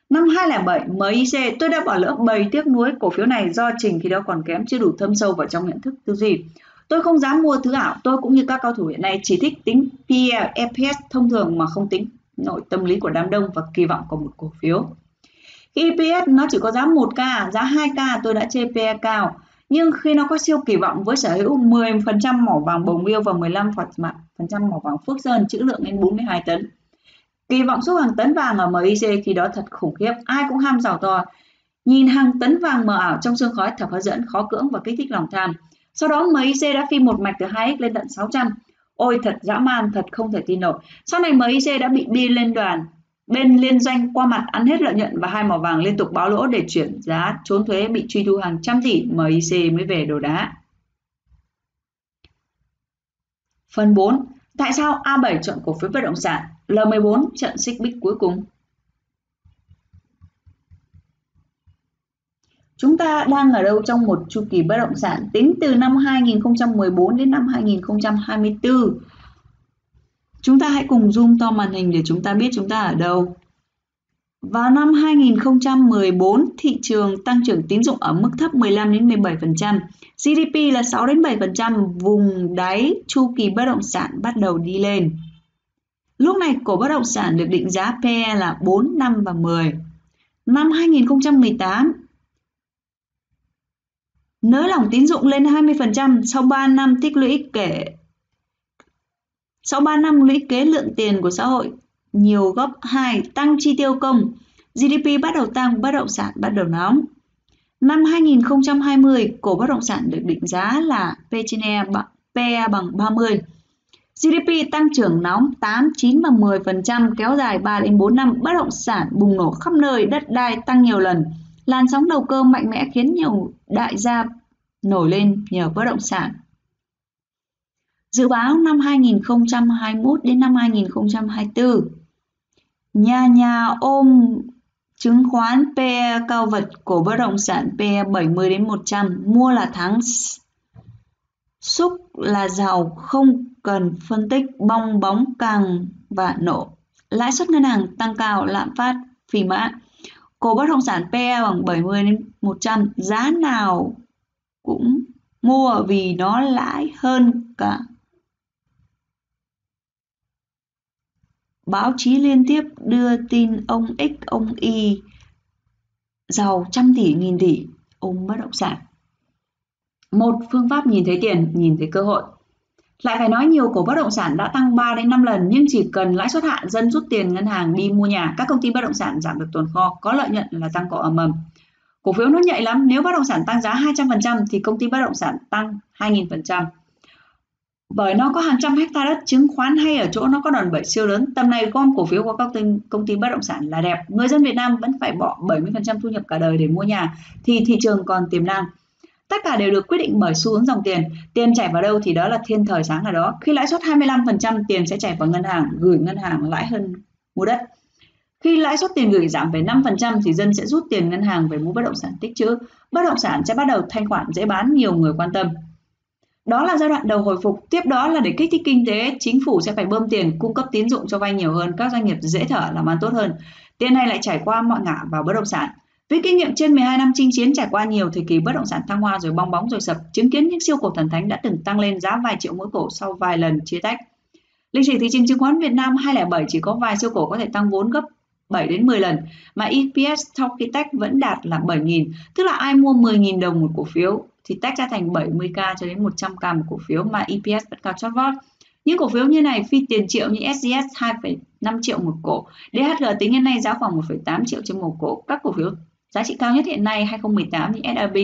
Năm 2007, MIC tôi đã bỏ lỡ bầy tiếc nuối cổ phiếu này do trình khi đó còn kém chưa đủ thâm sâu vào trong nhận thức tư duy. Tôi không dám mua thứ ảo, tôi cũng như các cao thủ hiện nay chỉ thích tính PE, EPS thông thường mà không tính nội tâm lý của đám đông và kỳ vọng của một cổ phiếu. Khi EPS nó chỉ có giá 1K, giá 2K tôi đã chê PE cao. Nhưng khi nó có siêu kỳ vọng với sở hữu 10% mỏ vàng bồng miêu và 15% mỏ vàng Phước Sơn trữ lượng lên 42 tấn. Kỳ vọng số hàng tấn vàng ở MIC khi đó thật khủng khiếp, ai cũng ham giàu to. Nhìn hàng tấn vàng mờ ảo trong sương khói thật hấp dẫn, khó cưỡng và kích thích lòng tham. Sau đó MIC đã phi một mạch từ 2x lên tận 600. Ôi thật dã man, thật không thể tin nổi. Sau này MIC đã bị bi lên đoàn. Bên liên doanh qua mặt ăn hết lợi nhuận và hai màu vàng liên tục báo lỗ để chuyển giá trốn thuế bị truy thu hàng trăm tỷ MIC mới về đồ đá. Phần 4. Tại sao A7 chọn cổ phiếu bất động sản? L14 trận xích bích cuối cùng. Chúng ta đang ở đâu trong một chu kỳ bất động sản tính từ năm 2014 đến năm 2024? Chúng ta hãy cùng zoom to màn hình để chúng ta biết chúng ta ở đâu. Vào năm 2014, thị trường tăng trưởng tín dụng ở mức thấp 15 đến 17%, GDP là 6 đến 7%, vùng đáy chu kỳ bất động sản bắt đầu đi lên. Lúc này cổ bất động sản được định giá PE là 4, 5 và 10. Năm 2018, nới lỏng tín dụng lên 20% sau 3 năm tích lũy kể sau 3 năm lũy kế lượng tiền của xã hội nhiều gấp 2 tăng chi tiêu công, GDP bắt đầu tăng, bất động sản bắt đầu nóng. Năm 2020, cổ bất động sản được định giá là P trên E bằng, PE bằng 30. GDP tăng trưởng nóng 8, 9 và 10% kéo dài 3 đến 4 năm, bất động sản bùng nổ khắp nơi, đất đai tăng nhiều lần. Làn sóng đầu cơ mạnh mẽ khiến nhiều đại gia nổi lên nhờ bất động sản. Dự báo năm 2021 đến năm 2024 Nhà nhà ôm chứng khoán PE cao vật của bất động sản PE 70 đến 100 mua là thắng. Xúc là giàu, không cần phân tích, bong bóng càng và nổ. Lãi suất ngân hàng tăng cao, lạm phát phì mã cổ bất động sản PE bằng 70 đến 100 giá nào cũng mua vì nó lãi hơn cả báo chí liên tiếp đưa tin ông X, ông Y giàu trăm tỷ, nghìn tỷ ông bất động sản. Một phương pháp nhìn thấy tiền, nhìn thấy cơ hội. Lại phải nói nhiều cổ bất động sản đã tăng 3 đến 5 lần nhưng chỉ cần lãi suất hạ dân rút tiền ngân hàng đi mua nhà, các công ty bất động sản giảm được tồn kho, có lợi nhuận là tăng cổ ầm ầm. Cổ phiếu nó nhạy lắm, nếu bất động sản tăng giá 200% thì công ty bất động sản tăng 2000% bởi nó có hàng trăm hecta đất chứng khoán hay ở chỗ nó có đòn bẩy siêu lớn. Tầm này gom cổ phiếu của các công ty bất động sản là đẹp. Người dân Việt Nam vẫn phải bỏ 70% thu nhập cả đời để mua nhà thì thị trường còn tiềm năng tất cả đều được quyết định bởi xu hướng dòng tiền tiền chảy vào đâu thì đó là thiên thời sáng ở đó khi lãi suất 25% tiền sẽ chảy vào ngân hàng gửi ngân hàng lãi hơn mua đất khi lãi suất tiền gửi giảm về 5% thì dân sẽ rút tiền ngân hàng về mua bất động sản tích trữ bất động sản sẽ bắt đầu thanh khoản dễ bán nhiều người quan tâm đó là giai đoạn đầu hồi phục. Tiếp đó là để kích thích kinh tế, chính phủ sẽ phải bơm tiền, cung cấp tín dụng cho vay nhiều hơn, các doanh nghiệp dễ thở làm ăn tốt hơn. Tiền này lại trải qua mọi ngã vào bất động sản. Với kinh nghiệm trên 12 năm chinh chiến trải qua nhiều thời kỳ bất động sản thăng hoa rồi bong bóng rồi sập, chứng kiến những siêu cổ thần thánh đã từng tăng lên giá vài triệu mỗi cổ sau vài lần chia tách. Lịch sử thị trường chứng khoán Việt Nam 2007 chỉ có vài siêu cổ có thể tăng vốn gấp 7 đến 10 lần mà EPS sau khi tách vẫn đạt là 7.000, tức là ai mua 10.000 đồng một cổ phiếu thì tách ra thành 70k cho đến 100k một cổ phiếu mà EPS vẫn cao chót vót. Những cổ phiếu như này phi tiền triệu như SGS 2,5 triệu một cổ, DHG tính đến nay giá khoảng 1,8 triệu trên một cổ. Các cổ phiếu giá trị cao nhất hiện nay 2018 như SRB,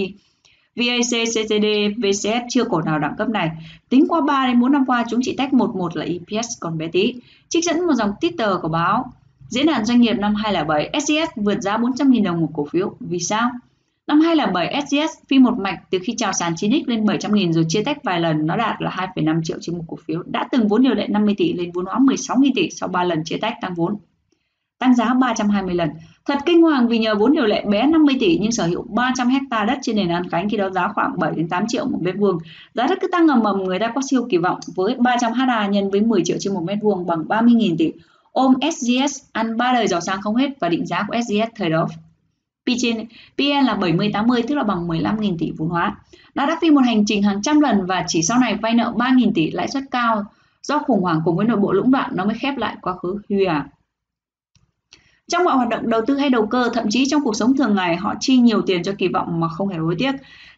VAC, CCD, VCS chưa cổ nào đẳng cấp này. Tính qua 3 đến 4 năm qua chúng chỉ tách 11 là EPS còn bé tí. Trích dẫn một dòng Twitter của báo Diễn đàn doanh nghiệp năm 2007, SGS vượt giá 400.000 đồng một cổ phiếu. Vì sao? Năm 2007, SGS phi một mạch từ khi chào sàn 9x lên 700.000 rồi chia tách vài lần, nó đạt là 2,5 triệu trên một cổ phiếu. Đã từng vốn điều lệ 50 tỷ lên vốn hóa 16.000 tỷ sau 3 lần chia tách tăng vốn. Tăng giá 320 lần. Thật kinh hoàng vì nhờ vốn điều lệ bé 50 tỷ nhưng sở hữu 300 hecta đất trên nền An Khánh khi đó giá khoảng 7 đến 8 triệu một mét vuông. Giá đất cứ tăng ngầm mầm người ta có siêu kỳ vọng với 300 ha nhân với 10 triệu trên một mét vuông bằng 30.000 tỷ. Ôm SGS ăn ba đời giàu sang không hết và định giá của SGS thời đó PN là 70-80 tức là bằng 15.000 tỷ vốn hóa. Nó đã phi một hành trình hàng trăm lần và chỉ sau này vay nợ 3.000 tỷ, lãi suất cao do khủng hoảng cùng với nội bộ lũng đoạn, nó mới khép lại quá khứ huy à. Trong mọi hoạt động đầu tư hay đầu cơ, thậm chí trong cuộc sống thường ngày, họ chi nhiều tiền cho kỳ vọng mà không hề hối tiếc.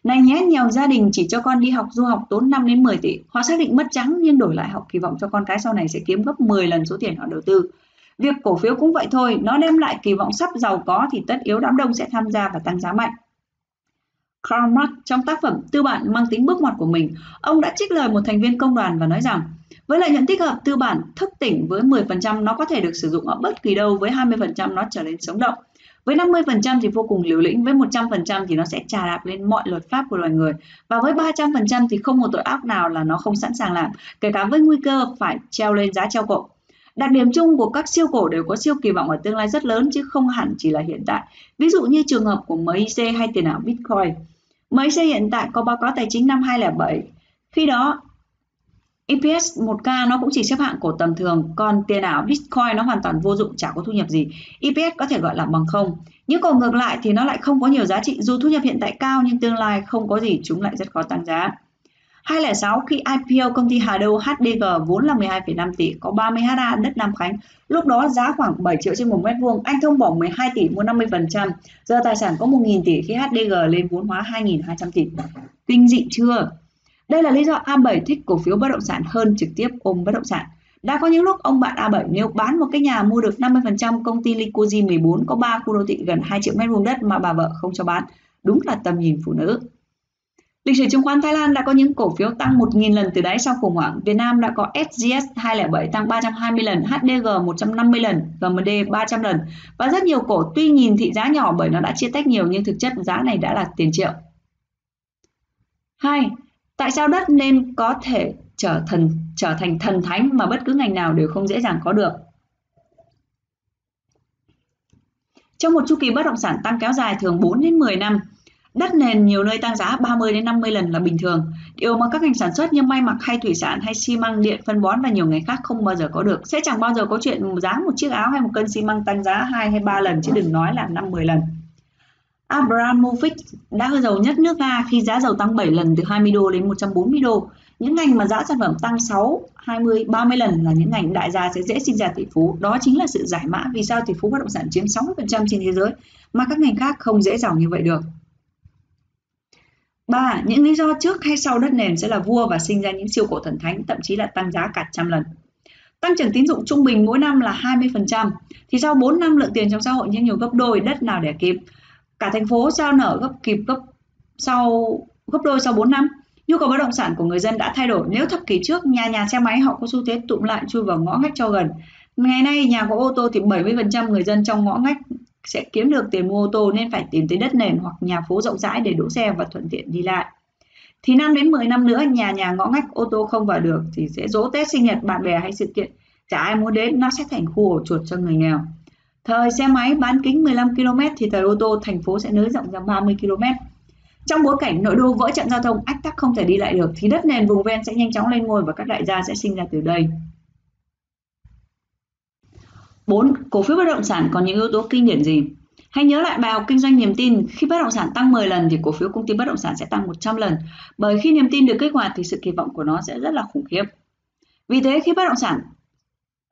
Này nhé, nhiều gia đình chỉ cho con đi học du học tốn 5 đến 10 tỷ. Họ xác định mất trắng nhưng đổi lại học kỳ vọng cho con cái sau này sẽ kiếm gấp 10 lần số tiền họ đầu tư. Việc cổ phiếu cũng vậy thôi, nó đem lại kỳ vọng sắp giàu có thì tất yếu đám đông sẽ tham gia và tăng giá mạnh. Karl Marx trong tác phẩm Tư bản mang tính bước ngoặt của mình, ông đã trích lời một thành viên công đoàn và nói rằng với lợi nhuận tích hợp tư bản thức tỉnh với 10% nó có thể được sử dụng ở bất kỳ đâu, với 20% nó trở nên sống động. Với 50% thì vô cùng liều lĩnh, với 100% thì nó sẽ trà đạp lên mọi luật pháp của loài người. Và với 300% thì không một tội ác nào là nó không sẵn sàng làm, kể cả với nguy cơ phải treo lên giá treo cổ. Đặc điểm chung của các siêu cổ đều có siêu kỳ vọng ở tương lai rất lớn chứ không hẳn chỉ là hiện tại. Ví dụ như trường hợp của MIC hay tiền ảo Bitcoin. MIC hiện tại có báo cáo tài chính năm 2007. Khi đó EPS 1K nó cũng chỉ xếp hạng cổ tầm thường, còn tiền ảo Bitcoin nó hoàn toàn vô dụng, chả có thu nhập gì. EPS có thể gọi là bằng không. Nhưng còn ngược lại thì nó lại không có nhiều giá trị, dù thu nhập hiện tại cao nhưng tương lai không có gì, chúng lại rất khó tăng giá. 2006 khi IPO công ty Hà Đô HDG vốn là 12,5 tỷ, có 30 ha đất Nam Khánh. Lúc đó giá khoảng 7 triệu trên một mét vuông, anh thông bỏ 12 tỷ mua 50%. Giờ tài sản có 1.000 tỷ khi HDG lên vốn hóa 2.200 tỷ. Kinh dị chưa? Đây là lý do A7 thích cổ phiếu bất động sản hơn trực tiếp ôm bất động sản. Đã có những lúc ông bạn A7 nếu bán một cái nhà mua được 50% công ty Licoji 14 có 3 khu đô thị gần 2 triệu mét vuông đất mà bà vợ không cho bán. Đúng là tầm nhìn phụ nữ. Lịch sử chứng khoán Thái Lan đã có những cổ phiếu tăng 1.000 lần từ đáy sau khủng hoảng. Việt Nam đã có SGS 207 tăng 320 lần, HDG 150 lần, GMD 300 lần. Và rất nhiều cổ tuy nhìn thị giá nhỏ bởi nó đã chia tách nhiều nhưng thực chất giá này đã là tiền triệu. 2. Tại sao đất nên có thể trở thần trở thành thần thánh mà bất cứ ngành nào đều không dễ dàng có được? Trong một chu kỳ bất động sản tăng kéo dài thường 4 đến 10 năm, đất nền nhiều nơi tăng giá 30 đến 50 lần là bình thường. Điều mà các ngành sản xuất như may mặc hay thủy sản hay xi măng, điện, phân bón và nhiều ngành khác không bao giờ có được. Sẽ chẳng bao giờ có chuyện giá một chiếc áo hay một cân xi măng tăng giá 2 hay 3 lần chứ đừng nói là 5 10 lần. Abramovich đã giàu nhất nước Nga khi giá dầu tăng 7 lần từ 20 đô đến 140 đô. Những ngành mà giá sản phẩm tăng 6, 20, 30 lần là những ngành đại gia sẽ dễ sinh ra tỷ phú. Đó chính là sự giải mã vì sao tỷ phú bất động sản chiếm 60% trên thế giới mà các ngành khác không dễ giàu như vậy được. 3. Những lý do trước hay sau đất nền sẽ là vua và sinh ra những siêu cổ thần thánh, thậm chí là tăng giá cả trăm lần. Tăng trưởng tín dụng trung bình mỗi năm là 20%, thì sau 4 năm lượng tiền trong xã hội nhân nhiều gấp đôi đất nào để kịp cả thành phố sao nở gấp kịp gấp sau gấp đôi sau 4 năm nhu cầu bất động sản của người dân đã thay đổi nếu thập kỷ trước nhà nhà xe máy họ có xu thế tụm lại chui vào ngõ ngách cho gần ngày nay nhà có ô tô thì 70% người dân trong ngõ ngách sẽ kiếm được tiền mua ô tô nên phải tìm tới đất nền hoặc nhà phố rộng rãi để đỗ xe và thuận tiện đi lại thì 5 đến 10 năm nữa, nhà nhà ngõ ngách ô tô không vào được thì sẽ dỗ Tết sinh nhật bạn bè hay sự kiện chả ai muốn đến, nó sẽ thành khu ổ chuột cho người nghèo Thời xe máy bán kính 15 km thì thời ô tô thành phố sẽ nới rộng ra 30 km. Trong bối cảnh nội đô vỡ trận giao thông, ách tắc không thể đi lại được thì đất nền vùng ven sẽ nhanh chóng lên ngôi và các đại gia sẽ sinh ra từ đây. 4. Cổ phiếu bất động sản còn những yếu tố kinh điển gì? Hãy nhớ lại bài học kinh doanh niềm tin, khi bất động sản tăng 10 lần thì cổ phiếu công ty bất động sản sẽ tăng 100 lần. Bởi khi niềm tin được kích hoạt thì sự kỳ vọng của nó sẽ rất là khủng khiếp. Vì thế khi bất động sản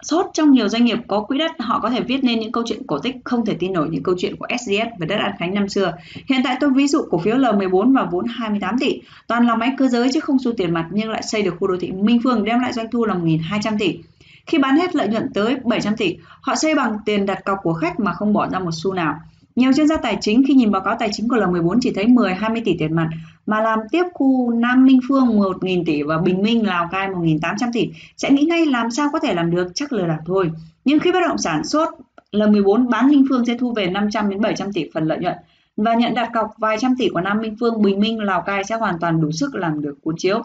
Sốt trong nhiều doanh nghiệp có quỹ đất, họ có thể viết nên những câu chuyện cổ tích không thể tin nổi như câu chuyện của SGS và đất An Khánh năm xưa. Hiện tại tôi ví dụ cổ phiếu L14 và vốn 28 tỷ, toàn là máy cơ giới chứ không xu tiền mặt nhưng lại xây được khu đô thị Minh Phương đem lại doanh thu là 1.200 tỷ. Khi bán hết lợi nhuận tới 700 tỷ, họ xây bằng tiền đặt cọc của khách mà không bỏ ra một xu nào. Nhiều chuyên gia tài chính khi nhìn báo cáo tài chính của L14 chỉ thấy 10-20 tỷ tiền mặt mà làm tiếp khu Nam Minh Phương 1.000 tỷ và Bình Minh Lào Cai 1.800 tỷ sẽ nghĩ ngay làm sao có thể làm được chắc lừa đảo thôi. Nhưng khi bất động sản sốt L14 bán Minh Phương sẽ thu về 500 đến 700 tỷ phần lợi nhuận và nhận đặt cọc vài trăm tỷ của Nam Minh Phương, Bình Minh, Lào Cai sẽ hoàn toàn đủ sức làm được cuốn chiếu.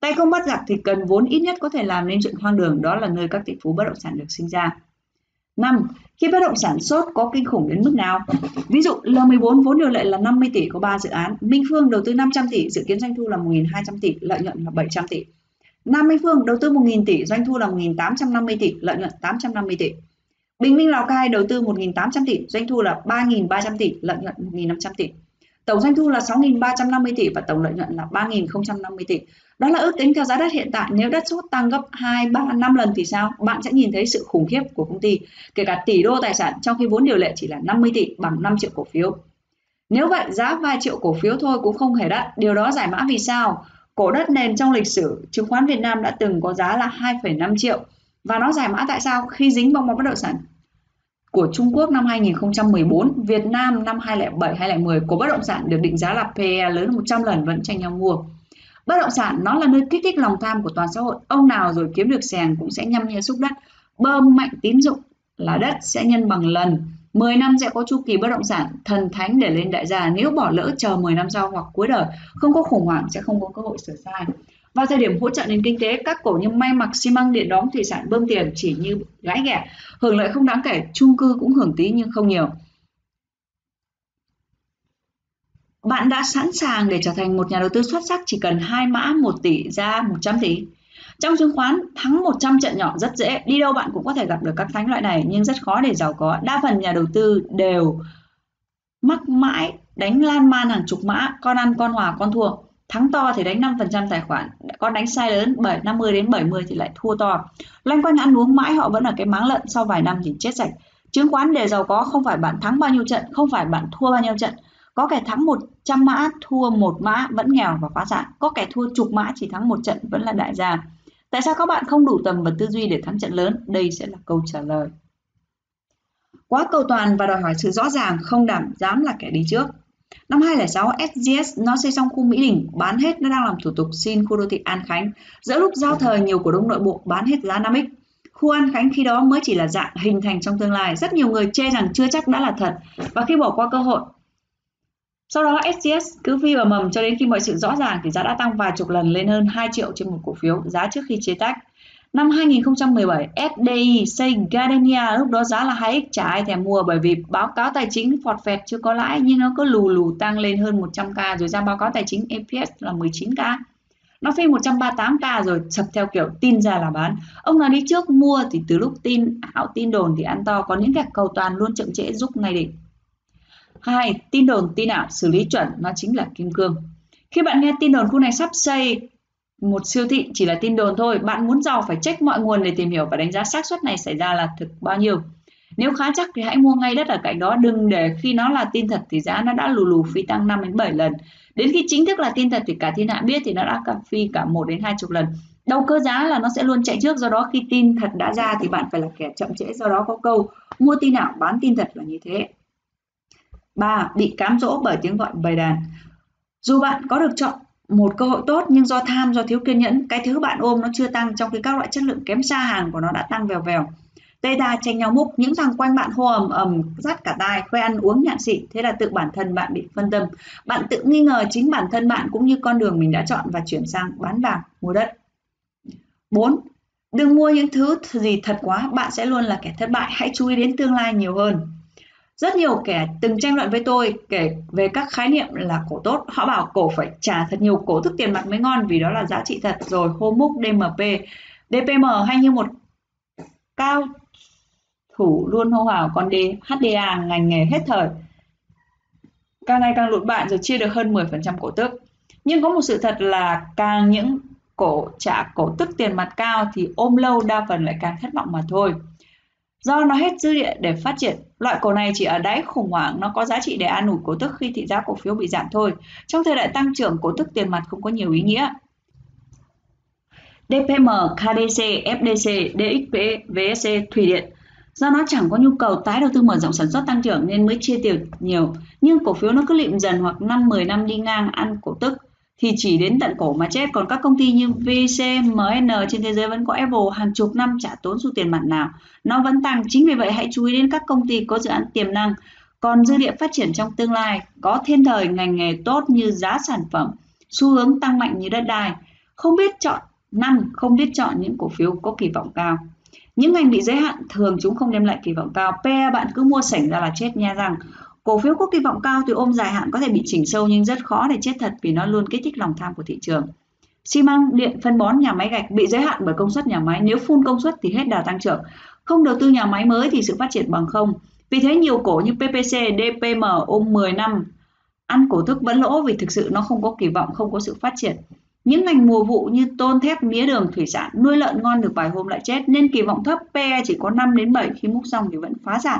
Tay không bắt giặc thì cần vốn ít nhất có thể làm nên chuyện hoang đường, đó là nơi các tỷ phú bất động sản được sinh ra. 5. Khi bất động sản sốt có kinh khủng đến mức nào? Ví dụ L14 vốn điều lệ là 50 tỷ có 3 dự án, Minh Phương đầu tư 500 tỷ, dự kiến doanh thu là 1.200 tỷ, lợi nhuận là 700 tỷ. Nam Minh Phương đầu tư 1.000 tỷ, doanh thu là 1.850 tỷ, lợi nhuận 850 tỷ. Bình Minh Lào Cai đầu tư 1.800 tỷ, doanh thu là 3.300 tỷ, lợi nhuận 1.500 tỷ. Tổng doanh thu là 6.350 tỷ và tổng lợi nhuận là 3.050 tỷ. Đó là ước tính theo giá đất hiện tại. Nếu đất sốt tăng gấp 2, 3, 5 lần thì sao? Bạn sẽ nhìn thấy sự khủng khiếp của công ty. Kể cả tỷ đô tài sản trong khi vốn điều lệ chỉ là 50 tỷ bằng 5 triệu cổ phiếu. Nếu vậy, giá vài triệu cổ phiếu thôi cũng không hề đắt. Điều đó giải mã vì sao? Cổ đất nền trong lịch sử chứng khoán Việt Nam đã từng có giá là 2,5 triệu. Và nó giải mã tại sao? Khi dính bong bóng bất động sản của Trung Quốc năm 2014, Việt Nam năm 2007 2010 của bất động sản được định giá là PE lớn 100 lần vẫn tranh nhau mua. Bất động sản nó là nơi kích thích lòng tham của toàn xã hội. Ông nào rồi kiếm được sèn cũng sẽ nhăm nhe xúc đất, bơm mạnh tín dụng là đất sẽ nhân bằng lần. 10 năm sẽ có chu kỳ bất động sản thần thánh để lên đại gia nếu bỏ lỡ chờ 10 năm sau hoặc cuối đời không có khủng hoảng sẽ không có cơ hội sửa sai. Vào thời điểm hỗ trợ nền kinh tế, các cổ như may mặc, xi măng, điện đóm, thủy sản bơm tiền chỉ như gãi ghẻ, hưởng lợi không đáng kể, chung cư cũng hưởng tí nhưng không nhiều. Bạn đã sẵn sàng để trở thành một nhà đầu tư xuất sắc chỉ cần hai mã 1 tỷ ra 100 tỷ. Trong chứng khoán, thắng 100 trận nhỏ rất dễ, đi đâu bạn cũng có thể gặp được các thánh loại này nhưng rất khó để giàu có. Đa phần nhà đầu tư đều mắc mãi đánh lan man hàng chục mã, con ăn con hòa con thua. Thắng to thì đánh 5% tài khoản, con đánh sai lớn 7 50 đến 70 thì lại thua to. Loanh quanh ăn uống mãi họ vẫn ở cái máng lợn sau vài năm thì chết sạch. Chứng khoán để giàu có không phải bạn thắng bao nhiêu trận, không phải bạn thua bao nhiêu trận. Có kẻ thắng 100 mã, thua một mã vẫn nghèo và phá sản. Có kẻ thua chục mã chỉ thắng một trận vẫn là đại gia. Tại sao các bạn không đủ tầm và tư duy để thắng trận lớn? Đây sẽ là câu trả lời. Quá cầu toàn và đòi hỏi sự rõ ràng, không đảm dám là kẻ đi trước. Năm 2006, SGS nó xây xong khu Mỹ Đình, bán hết nó đang làm thủ tục xin khu đô thị An Khánh. Giữa lúc giao thời nhiều cổ đông nội bộ bán hết giá 5X. Khu An Khánh khi đó mới chỉ là dạng hình thành trong tương lai. Rất nhiều người chê rằng chưa chắc đã là thật. Và khi bỏ qua cơ hội, sau đó SGS cứ phi vào mầm cho đến khi mọi sự rõ ràng thì giá đã tăng vài chục lần lên hơn 2 triệu trên một cổ phiếu giá trước khi chế tách. Năm 2017, SDI xây Gardenia lúc đó giá là 2x chả ai thèm mua bởi vì báo cáo tài chính phọt phẹt chưa có lãi nhưng nó cứ lù lù tăng lên hơn 100k rồi ra báo cáo tài chính EPS là 19k. Nó phi 138k rồi sập theo kiểu tin ra là bán. Ông nào đi trước mua thì từ lúc tin ảo tin đồn thì ăn to có những kẻ cầu toàn luôn chậm trễ giúp ngay định. Hai, tin đồn tin ảo xử lý chuẩn nó chính là kim cương. Khi bạn nghe tin đồn khu này sắp xây một siêu thị chỉ là tin đồn thôi, bạn muốn giàu phải check mọi nguồn để tìm hiểu và đánh giá xác suất này xảy ra là thực bao nhiêu. Nếu khá chắc thì hãy mua ngay đất ở cạnh đó, đừng để khi nó là tin thật thì giá nó đã lù lù phi tăng 5 đến 7 lần. Đến khi chính thức là tin thật thì cả thiên hạ biết thì nó đã cà phi cả một đến 20 lần. Đầu cơ giá là nó sẽ luôn chạy trước, do đó khi tin thật đã ra thì bạn phải là kẻ chậm trễ, do đó có câu mua tin ảo bán tin thật là như thế. 3. Bị cám dỗ bởi tiếng gọi bầy đàn. Dù bạn có được chọn một cơ hội tốt nhưng do tham do thiếu kiên nhẫn cái thứ bạn ôm nó chưa tăng trong khi các loại chất lượng kém xa hàng của nó đã tăng vèo vèo tê đa tranh nhau múc những thằng quanh bạn hô ầm ầm dắt cả tai khoe ăn uống nhạn xị thế là tự bản thân bạn bị phân tâm bạn tự nghi ngờ chính bản thân bạn cũng như con đường mình đã chọn và chuyển sang bán vàng mua đất 4. Đừng mua những thứ gì thật quá, bạn sẽ luôn là kẻ thất bại. Hãy chú ý đến tương lai nhiều hơn. Rất nhiều kẻ từng tranh luận với tôi kể về các khái niệm là cổ tốt. Họ bảo cổ phải trả thật nhiều cổ tức tiền mặt mới ngon vì đó là giá trị thật rồi hô múc DMP, DPM hay như một cao thủ luôn hô hào còn D, HDA ngành nghề hết thời. Càng ngày càng lụt bạn rồi chia được hơn 10% cổ tức. Nhưng có một sự thật là càng những cổ trả cổ tức tiền mặt cao thì ôm lâu đa phần lại càng thất vọng mà thôi. Do nó hết dư địa để phát triển, loại cổ này chỉ ở đáy khủng hoảng, nó có giá trị để an ủi cổ tức khi thị giá cổ phiếu bị giảm thôi. Trong thời đại tăng trưởng, cổ tức tiền mặt không có nhiều ý nghĩa. DPM, KDC, FDC, DXP, VSC, Thủy Điện Do nó chẳng có nhu cầu tái đầu tư mở rộng sản xuất tăng trưởng nên mới chia tiền nhiều, nhưng cổ phiếu nó cứ lịm dần hoặc 5-10 năm đi ngang ăn cổ tức thì chỉ đến tận cổ mà chết. Còn các công ty như VC, MN trên thế giới vẫn có Apple hàng chục năm trả tốn số tiền mặt nào. Nó vẫn tăng chính vì vậy hãy chú ý đến các công ty có dự án tiềm năng còn dư địa phát triển trong tương lai có thiên thời ngành nghề tốt như giá sản phẩm xu hướng tăng mạnh như đất đai. Không biết chọn năm không biết chọn những cổ phiếu có kỳ vọng cao. Những ngành bị giới hạn thường chúng không đem lại kỳ vọng cao. PE bạn cứ mua sảnh ra là chết nha rằng Cổ phiếu có kỳ vọng cao thì ôm dài hạn có thể bị chỉnh sâu nhưng rất khó để chết thật vì nó luôn kích thích lòng tham của thị trường. Xi măng, điện, phân bón, nhà máy gạch bị giới hạn bởi công suất nhà máy. Nếu phun công suất thì hết đà tăng trưởng. Không đầu tư nhà máy mới thì sự phát triển bằng không. Vì thế nhiều cổ như PPC, DPM ôm 10 năm ăn cổ tức vẫn lỗ vì thực sự nó không có kỳ vọng, không có sự phát triển. Những ngành mùa vụ như tôn thép, mía đường, thủy sản, nuôi lợn ngon được vài hôm lại chết nên kỳ vọng thấp PE chỉ có 5 đến 7 khi múc xong thì vẫn phá sản.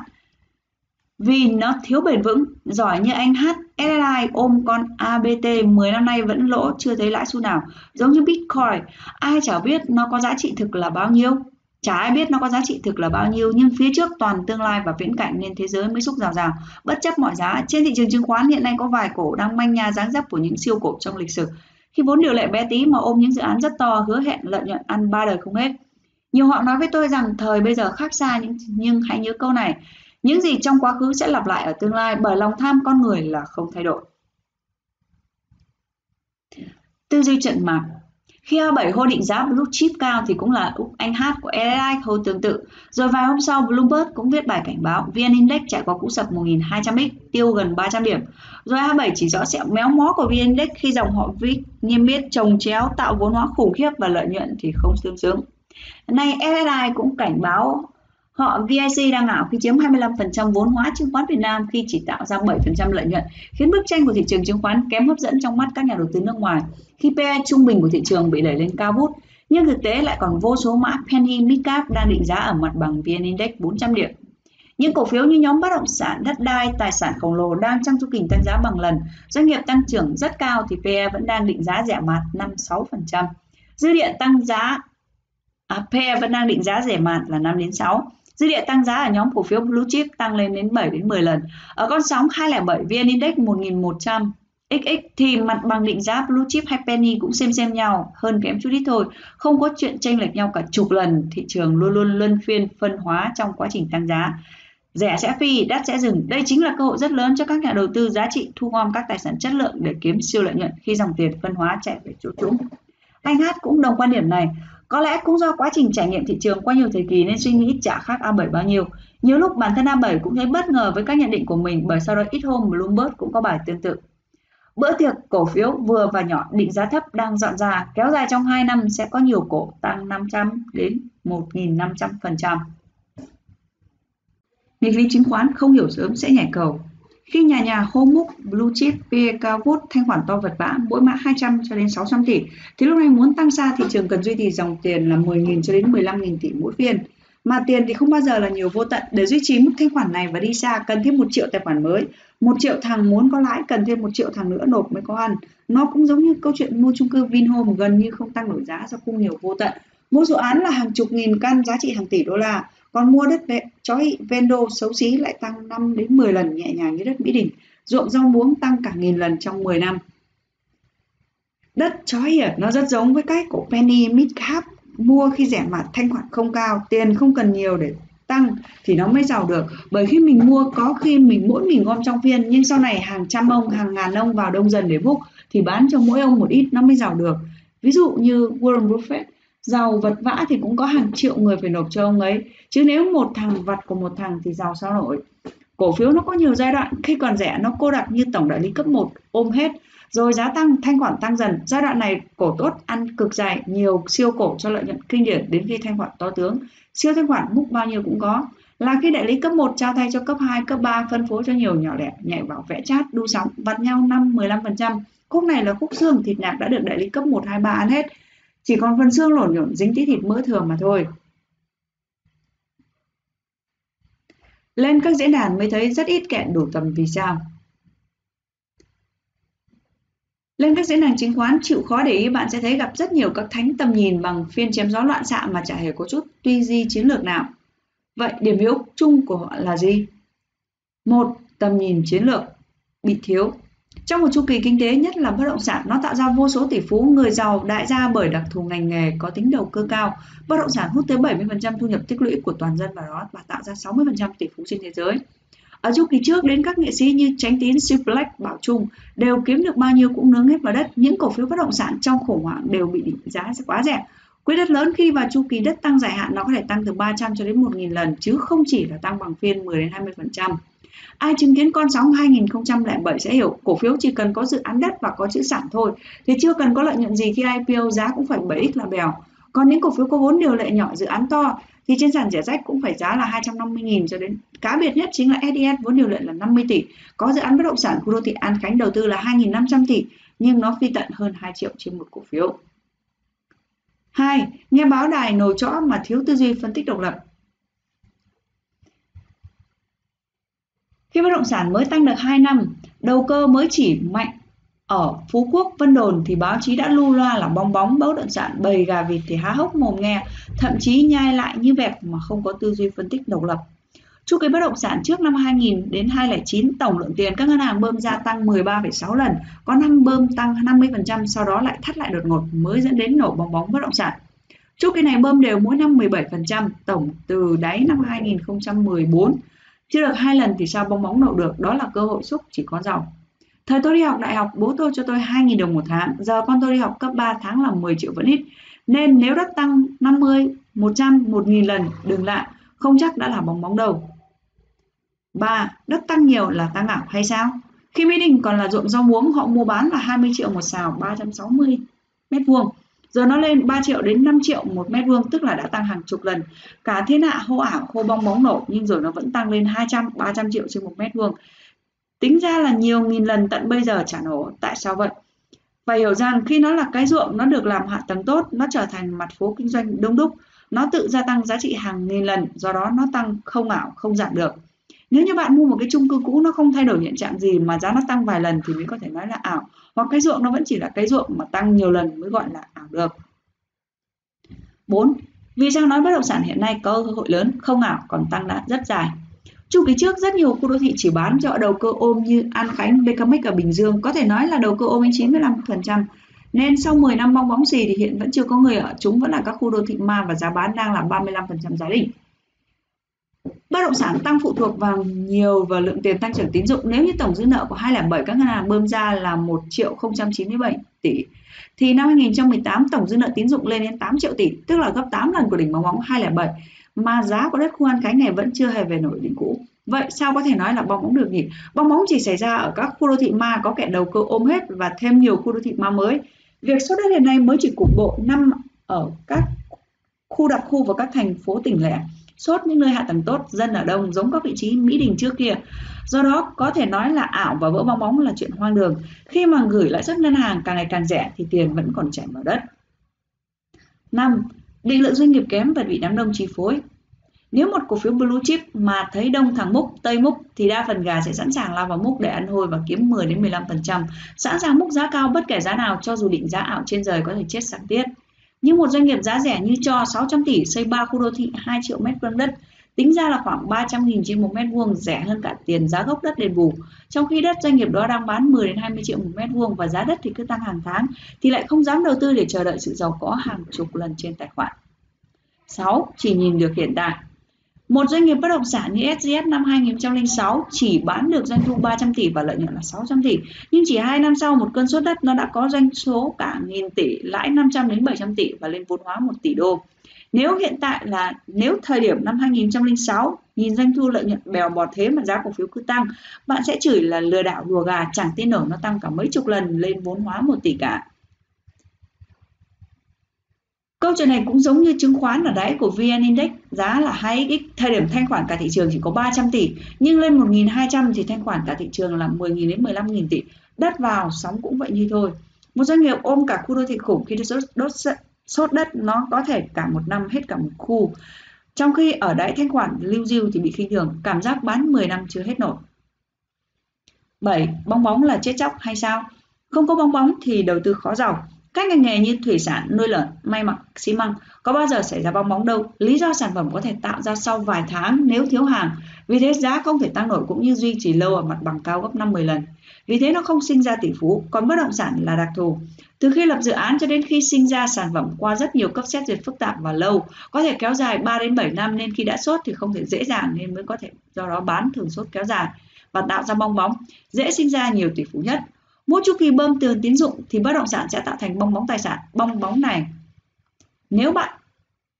Vì nó thiếu bền vững, giỏi như anh H, SLI ôm con ABT 10 năm nay vẫn lỗ chưa thấy lãi xu nào. Giống như Bitcoin, ai chả biết nó có giá trị thực là bao nhiêu. Chả ai biết nó có giá trị thực là bao nhiêu nhưng phía trước toàn tương lai và viễn cảnh nên thế giới mới xúc rào rào. Bất chấp mọi giá, trên thị trường chứng khoán hiện nay có vài cổ đang manh nha dáng dấp của những siêu cổ trong lịch sử. Khi vốn điều lệ bé tí mà ôm những dự án rất to hứa hẹn lợi nhuận ăn ba đời không hết. Nhiều họ nói với tôi rằng thời bây giờ khác xa nhưng, nhưng hãy nhớ câu này, những gì trong quá khứ sẽ lặp lại ở tương lai bởi lòng tham con người là không thay đổi. Tư duy trận mạc khi A7 hô định giá blue chip cao thì cũng là anh hát của LSI hô tương tự. Rồi vài hôm sau Bloomberg cũng viết bài cảnh báo VN Index trải qua cú sập 1.200x, tiêu gần 300 điểm. Rồi A7 chỉ rõ sẹo méo mó của VN Index khi dòng họ VIX niêm yết trồng chéo tạo vốn hóa khủng khiếp và lợi nhuận thì không tương xứng. Nay SSI cũng cảnh báo Họ VIC đang ảo khi chiếm 25% vốn hóa chứng khoán Việt Nam khi chỉ tạo ra 7% lợi nhuận, khiến bức tranh của thị trường chứng khoán kém hấp dẫn trong mắt các nhà đầu tư nước ngoài. Khi PE trung bình của thị trường bị đẩy lên cao vút, nhưng thực tế lại còn vô số mã penny midcap đang định giá ở mặt bằng VN Index 400 điểm. Những cổ phiếu như nhóm bất động sản, đất đai, tài sản khổng lồ đang trong chu kỳ tăng giá bằng lần, doanh nghiệp tăng trưởng rất cao thì PE vẫn đang định giá rẻ mạt 5-6%. Dư địa tăng giá à, PE vẫn đang định giá rẻ mạt là 5 đến 6. Dư địa tăng giá ở nhóm cổ phiếu blue chip tăng lên đến 7 đến 10 lần. Ở con sóng 207 VN Index 1100 XX thì mặt bằng định giá blue chip hay penny cũng xem xem nhau, hơn kém chút ít thôi. Không có chuyện tranh lệch nhau cả chục lần, thị trường luôn luôn luân phiên phân hóa trong quá trình tăng giá. Rẻ sẽ phi, đắt sẽ dừng. Đây chính là cơ hội rất lớn cho các nhà đầu tư giá trị thu gom các tài sản chất lượng để kiếm siêu lợi nhuận khi dòng tiền phân hóa chạy về chỗ chúng Anh Hát cũng đồng quan điểm này. Có lẽ cũng do quá trình trải nghiệm thị trường qua nhiều thời kỳ nên suy nghĩ chả khác A7 bao nhiêu. Nhiều lúc bản thân A7 cũng thấy bất ngờ với các nhận định của mình bởi sau đó ít hôm Bloomberg cũng có bài tương tự. Bữa tiệc cổ phiếu vừa và nhỏ định giá thấp đang dọn ra, kéo dài trong 2 năm sẽ có nhiều cổ tăng 500 đến 1.500%. Nghịch lý chứng khoán không hiểu sớm sẽ nhảy cầu. Khi nhà nhà hô múc blue chip PE cao vút thanh khoản to vật vã mỗi mã 200 cho đến 600 tỷ, thì lúc này muốn tăng xa thị trường cần duy trì dòng tiền là 10.000 cho đến 15.000 tỷ mỗi phiên. Mà tiền thì không bao giờ là nhiều vô tận. Để duy trì mức thanh khoản này và đi xa, cần thêm một triệu tài khoản mới. Một triệu thằng muốn có lãi, cần thêm một triệu thằng nữa nộp mới có ăn. Nó cũng giống như câu chuyện mua chung cư Vinhome, gần như không tăng nổi giá do cung nhiều vô tận. Mỗi dự án là hàng chục nghìn căn giá trị hàng tỷ đô la còn mua đất vệ chói vendo xấu xí lại tăng 5 đến 10 lần nhẹ nhàng như đất Mỹ Đình, ruộng rau muống tăng cả nghìn lần trong 10 năm. Đất chói à, nó rất giống với cách của penny Midcap mua khi rẻ mặt thanh khoản không cao, tiền không cần nhiều để tăng thì nó mới giàu được bởi khi mình mua có khi mình mỗi mình gom trong phiên nhưng sau này hàng trăm ông hàng ngàn ông vào đông dần để book thì bán cho mỗi ông một ít nó mới giàu được ví dụ như Warren Buffett giàu vật vã thì cũng có hàng triệu người phải nộp cho ông ấy. Chứ nếu một thằng vặt của một thằng thì giàu sao nổi. Cổ phiếu nó có nhiều giai đoạn khi còn rẻ nó cô đặc như tổng đại lý cấp 1 ôm hết. Rồi giá tăng thanh khoản tăng dần. Giai đoạn này cổ tốt ăn cực dài nhiều siêu cổ cho lợi nhuận kinh điển đến khi thanh khoản to tướng. Siêu thanh khoản múc bao nhiêu cũng có. Là khi đại lý cấp 1 trao thay cho cấp 2, cấp 3 phân phối cho nhiều nhỏ lẻ nhảy vào vẽ chát đu sóng vặt nhau 5 15%. Khúc này là khúc xương thịt nạc đã được đại lý cấp 1 2 3 ăn hết chỉ còn phần xương lổn nhổn dính tí thịt mỡ thường mà thôi. Lên các diễn đàn mới thấy rất ít kẹn đủ tầm vì sao. Lên các diễn đàn chứng khoán chịu khó để ý bạn sẽ thấy gặp rất nhiều các thánh tầm nhìn bằng phiên chém gió loạn xạ mà chả hề có chút tuy di chiến lược nào. Vậy điểm yếu chung của họ là gì? Một, tầm nhìn chiến lược bị thiếu. Trong một chu kỳ kinh tế nhất là bất động sản, nó tạo ra vô số tỷ phú, người giàu, đại gia bởi đặc thù ngành nghề có tính đầu cơ cao. Bất động sản hút tới 70% thu nhập tích lũy của toàn dân vào đó và tạo ra 60% tỷ phú trên thế giới. Ở chu kỳ trước đến các nghệ sĩ như Tránh Tín, Suplex, Bảo Trung đều kiếm được bao nhiêu cũng nướng hết vào đất. Những cổ phiếu bất động sản trong khủng hoảng đều bị định giá quá rẻ. Quỹ đất lớn khi vào chu kỳ đất tăng dài hạn nó có thể tăng từ 300 cho đến 1.000 lần chứ không chỉ là tăng bằng phiên 10 đến 20%. Ai chứng kiến con sóng 2007 sẽ hiểu cổ phiếu chỉ cần có dự án đất và có chữ sản thôi, thì chưa cần có lợi nhuận gì khi IPO giá cũng phải 7x là bèo. Còn những cổ phiếu có vốn điều lệ nhỏ, dự án to, thì trên sàn rẻ rách cũng phải giá là 250.000 cho đến cá biệt nhất chính là SDS vốn điều lệ là 50 tỷ. Có dự án bất động sản khu đô thị An Khánh đầu tư là 2.500 tỷ, nhưng nó phi tận hơn 2 triệu trên một cổ phiếu. 2. Nghe báo đài nồi chõ mà thiếu tư duy phân tích độc lập. Khi bất động sản mới tăng được 2 năm, đầu cơ mới chỉ mạnh ở Phú Quốc, Vân Đồn thì báo chí đã lưu loa là bong bóng bất động sản bầy gà vịt thì há hốc mồm nghe, thậm chí nhai lại như vẹt mà không có tư duy phân tích độc lập. Chu kỳ bất động sản trước năm 2000 đến 2009 tổng lượng tiền các ngân hàng bơm ra tăng 13,6 lần, có năm bơm tăng 50% sau đó lại thắt lại đột ngột mới dẫn đến nổ bong bóng bất động sản. Chu kỳ này bơm đều mỗi năm 17%, tổng từ đáy năm 2014. Chưa được hai lần thì sao bong bóng nổ được, đó là cơ hội xúc chỉ có giàu. Thời tôi đi học đại học, bố tôi cho tôi 2.000 đồng một tháng, giờ con tôi đi học cấp 3 tháng là 10 triệu vẫn ít. Nên nếu đất tăng 50, 100, 1.000 lần, đừng lạ, không chắc đã là bong bóng đâu. 3. Đất tăng nhiều là tăng ảo hay sao? Khi Mỹ Đình còn là ruộng rau muống, họ mua bán là 20 triệu một xào 360 mét vuông. Giờ nó lên 3 triệu đến 5 triệu một mét vuông, tức là đã tăng hàng chục lần. Cả thiên hạ hô ảo, hô bong bóng nổ, nhưng rồi nó vẫn tăng lên 200, 300 triệu trên một mét vuông. Tính ra là nhiều nghìn lần tận bây giờ chả nổ. Tại sao vậy? Phải hiểu rằng khi nó là cái ruộng, nó được làm hạ tầng tốt, nó trở thành mặt phố kinh doanh đông đúc. Nó tự gia tăng giá trị hàng nghìn lần, do đó nó tăng không ảo, không giảm được. Nếu như bạn mua một cái chung cư cũ nó không thay đổi hiện trạng gì mà giá nó tăng vài lần thì mới có thể nói là ảo. Hoặc cái ruộng nó vẫn chỉ là cái ruộng mà tăng nhiều lần mới gọi là ảo được. 4. Vì sao nói bất động sản hiện nay có cơ hội lớn, không ảo còn tăng đã rất dài. Chu kỳ trước rất nhiều khu đô thị chỉ bán cho đầu cơ ôm như An Khánh, BKMX ở Bình Dương, có thể nói là đầu cơ ôm đến 95%. Nên sau 10 năm bong bóng xì thì hiện vẫn chưa có người ở, chúng vẫn là các khu đô thị ma và giá bán đang là 35% giá đỉnh. Bất động sản tăng phụ thuộc vào nhiều vào lượng tiền tăng trưởng tín dụng. Nếu như tổng dư nợ của 207 các ngân hàng bơm ra là 1 triệu 097 tỷ thì năm 2018 tổng dư nợ tín dụng lên đến 8 triệu tỷ, tức là gấp 8 lần của đỉnh bóng bóng 207 mà giá của đất khu An cánh này vẫn chưa hề về nổi đỉnh cũ. Vậy sao có thể nói là bong bóng được nhỉ? Bong bóng chỉ xảy ra ở các khu đô thị ma có kẻ đầu cơ ôm hết và thêm nhiều khu đô thị ma mới. Việc sốt đất hiện nay mới chỉ cục bộ năm ở các khu đặc khu và các thành phố tỉnh lẻ. Sốt những nơi hạ tầng tốt, dân ở đông giống các vị trí Mỹ Đình trước kia. Do đó có thể nói là ảo và vỡ bong bóng là chuyện hoang đường. Khi mà gửi lãi suất ngân hàng càng ngày càng rẻ thì tiền vẫn còn chảy vào đất. 5. Định lượng doanh nghiệp kém và bị đám đông chi phối. Nếu một cổ phiếu blue chip mà thấy đông thằng múc, tây múc thì đa phần gà sẽ sẵn sàng lao vào múc để ăn hôi và kiếm 10 đến 15%, sẵn sàng múc giá cao bất kể giá nào cho dù định giá ảo trên trời có thể chết sáng tiết. Nhưng một doanh nghiệp giá rẻ như cho 600 tỷ xây 3 khu đô thị 2 triệu mét vuông đất, tính ra là khoảng 300.000 trên một mét vuông rẻ hơn cả tiền giá gốc đất đền bù. Trong khi đất doanh nghiệp đó đang bán 10 đến 20 triệu một mét vuông và giá đất thì cứ tăng hàng tháng thì lại không dám đầu tư để chờ đợi sự giàu có hàng chục lần trên tài khoản. 6. Chỉ nhìn được hiện tại. Một doanh nghiệp bất động sản như SGS năm 2006 chỉ bán được doanh thu 300 tỷ và lợi nhuận là 600 tỷ. Nhưng chỉ 2 năm sau một cơn sốt đất nó đã có doanh số cả nghìn tỷ, lãi 500 đến 700 tỷ và lên vốn hóa 1 tỷ đô. Nếu hiện tại là nếu thời điểm năm 2006 nhìn doanh thu lợi nhuận bèo bọt thế mà giá cổ phiếu cứ tăng, bạn sẽ chửi là lừa đảo đùa gà chẳng tin nổi nó tăng cả mấy chục lần lên vốn hóa 1 tỷ cả. Câu chuyện này cũng giống như chứng khoán ở đáy của VN Index, giá là 2x, thời điểm thanh khoản cả thị trường chỉ có 300 tỷ, nhưng lên 1.200 thì thanh khoản cả thị trường là 10.000 đến 15.000 tỷ. Đất vào, sóng cũng vậy như thôi. Một doanh nghiệp ôm cả khu đô thị khủng khi đốt, đốt sốt đất nó có thể cả một năm hết cả một khu. Trong khi ở đáy thanh khoản lưu diêu thì bị khinh thường, cảm giác bán 10 năm chưa hết nổi. 7. Bong bóng là chết chóc hay sao? Không có bong bóng thì đầu tư khó giàu. Các ngành nghề như thủy sản, nuôi lợn, may mặc, xi măng có bao giờ xảy ra bong bóng đâu. Lý do sản phẩm có thể tạo ra sau vài tháng nếu thiếu hàng. Vì thế giá không thể tăng nổi cũng như duy trì lâu ở mặt bằng cao gấp 5-10 lần. Vì thế nó không sinh ra tỷ phú, còn bất động sản là đặc thù. Từ khi lập dự án cho đến khi sinh ra sản phẩm qua rất nhiều cấp xét duyệt phức tạp và lâu, có thể kéo dài 3 đến 7 năm nên khi đã sốt thì không thể dễ dàng nên mới có thể do đó bán thường sốt kéo dài và tạo ra bong bóng, dễ sinh ra nhiều tỷ phú nhất. Mỗi chu kỳ bơm tiền tín dụng thì bất động sản sẽ tạo thành bong bóng tài sản. Bong bóng này nếu bạn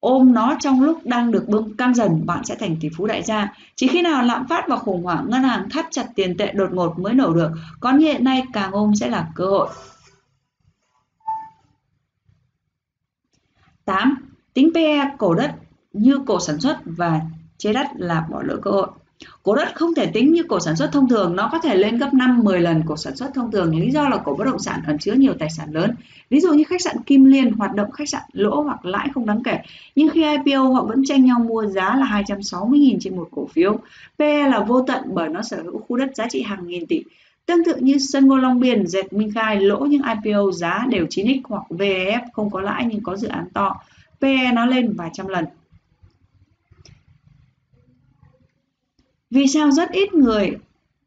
ôm nó trong lúc đang được bơm căng dần, bạn sẽ thành tỷ phú đại gia. Chỉ khi nào lạm phát và khủng hoảng, ngân hàng thắt chặt tiền tệ đột ngột mới nổ được. Còn hiện nay càng ôm sẽ là cơ hội. 8. Tính PE cổ đất như cổ sản xuất và chế đất là bỏ lỡ cơ hội. Cổ đất không thể tính như cổ sản xuất thông thường, nó có thể lên gấp 5 10 lần cổ sản xuất thông thường. Lý do là cổ bất động sản ẩn chứa nhiều tài sản lớn. Ví dụ như khách sạn Kim Liên hoạt động khách sạn lỗ hoặc lãi không đáng kể, nhưng khi IPO họ vẫn tranh nhau mua giá là 260.000 trên một cổ phiếu. PE là vô tận bởi nó sở hữu khu đất giá trị hàng nghìn tỷ. Tương tự như Sân Ngô Long Biên, Dệt Minh Khai lỗ nhưng IPO giá đều 9x hoặc VEF không có lãi nhưng có dự án to. PE nó lên vài trăm lần. Vì sao rất ít người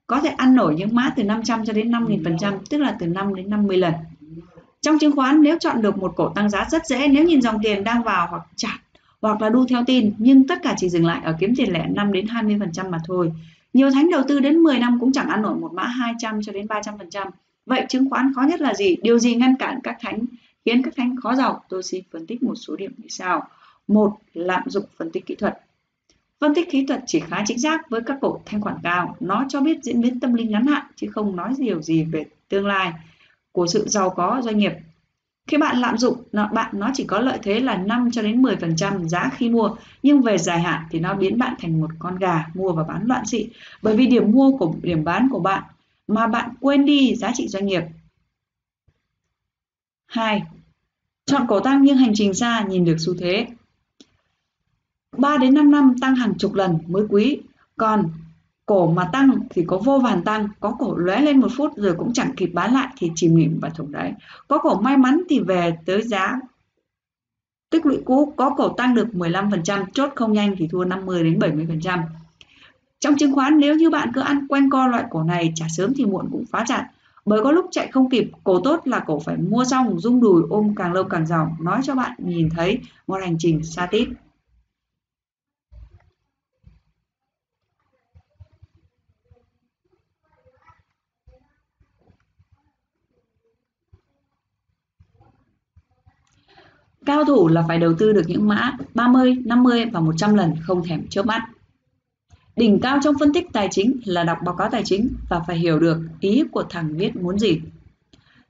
có thể ăn nổi những mã từ 500 cho đến 5.000%, tức là từ 5 đến 50 lần. Trong chứng khoán nếu chọn được một cổ tăng giá rất dễ nếu nhìn dòng tiền đang vào hoặc chặt hoặc là đu theo tin nhưng tất cả chỉ dừng lại ở kiếm tiền lẻ 5 đến 20% mà thôi. Nhiều thánh đầu tư đến 10 năm cũng chẳng ăn nổi một mã 200 cho đến 300%. Vậy chứng khoán khó nhất là gì? Điều gì ngăn cản các thánh khiến các thánh khó giàu? Tôi xin phân tích một số điểm như sau. Một, lạm dụng phân tích kỹ thuật. Phân tích kỹ thuật chỉ khá chính xác với các cổ thanh khoản cao. Nó cho biết diễn biến tâm linh ngắn hạn chứ không nói điều gì về tương lai của sự giàu có doanh nghiệp. Khi bạn lạm dụng, bạn nó chỉ có lợi thế là 5 cho đến 10% giá khi mua, nhưng về dài hạn thì nó biến bạn thành một con gà mua và bán loạn xị, bởi vì điểm mua của điểm bán của bạn mà bạn quên đi giá trị doanh nghiệp. 2. Chọn cổ tăng nhưng hành trình xa nhìn được xu thế. 3 đến 5 năm tăng hàng chục lần mới quý, còn cổ mà tăng thì có vô vàn tăng, có cổ lóe lên một phút rồi cũng chẳng kịp bán lại thì chìm nghỉm vào thùng đấy. Có cổ may mắn thì về tới giá tích lũy cũ, có cổ tăng được 15%, chốt không nhanh thì thua 50 đến 70%. Trong chứng khoán nếu như bạn cứ ăn quen co loại cổ này trả sớm thì muộn cũng phá chặt. Bởi có lúc chạy không kịp, cổ tốt là cổ phải mua xong, rung đùi ôm càng lâu càng giàu, nói cho bạn nhìn thấy một hành trình xa tít. Cao thủ là phải đầu tư được những mã 30, 50 và 100 lần không thèm chớp mắt. Đỉnh cao trong phân tích tài chính là đọc báo cáo tài chính và phải hiểu được ý của thằng viết muốn gì.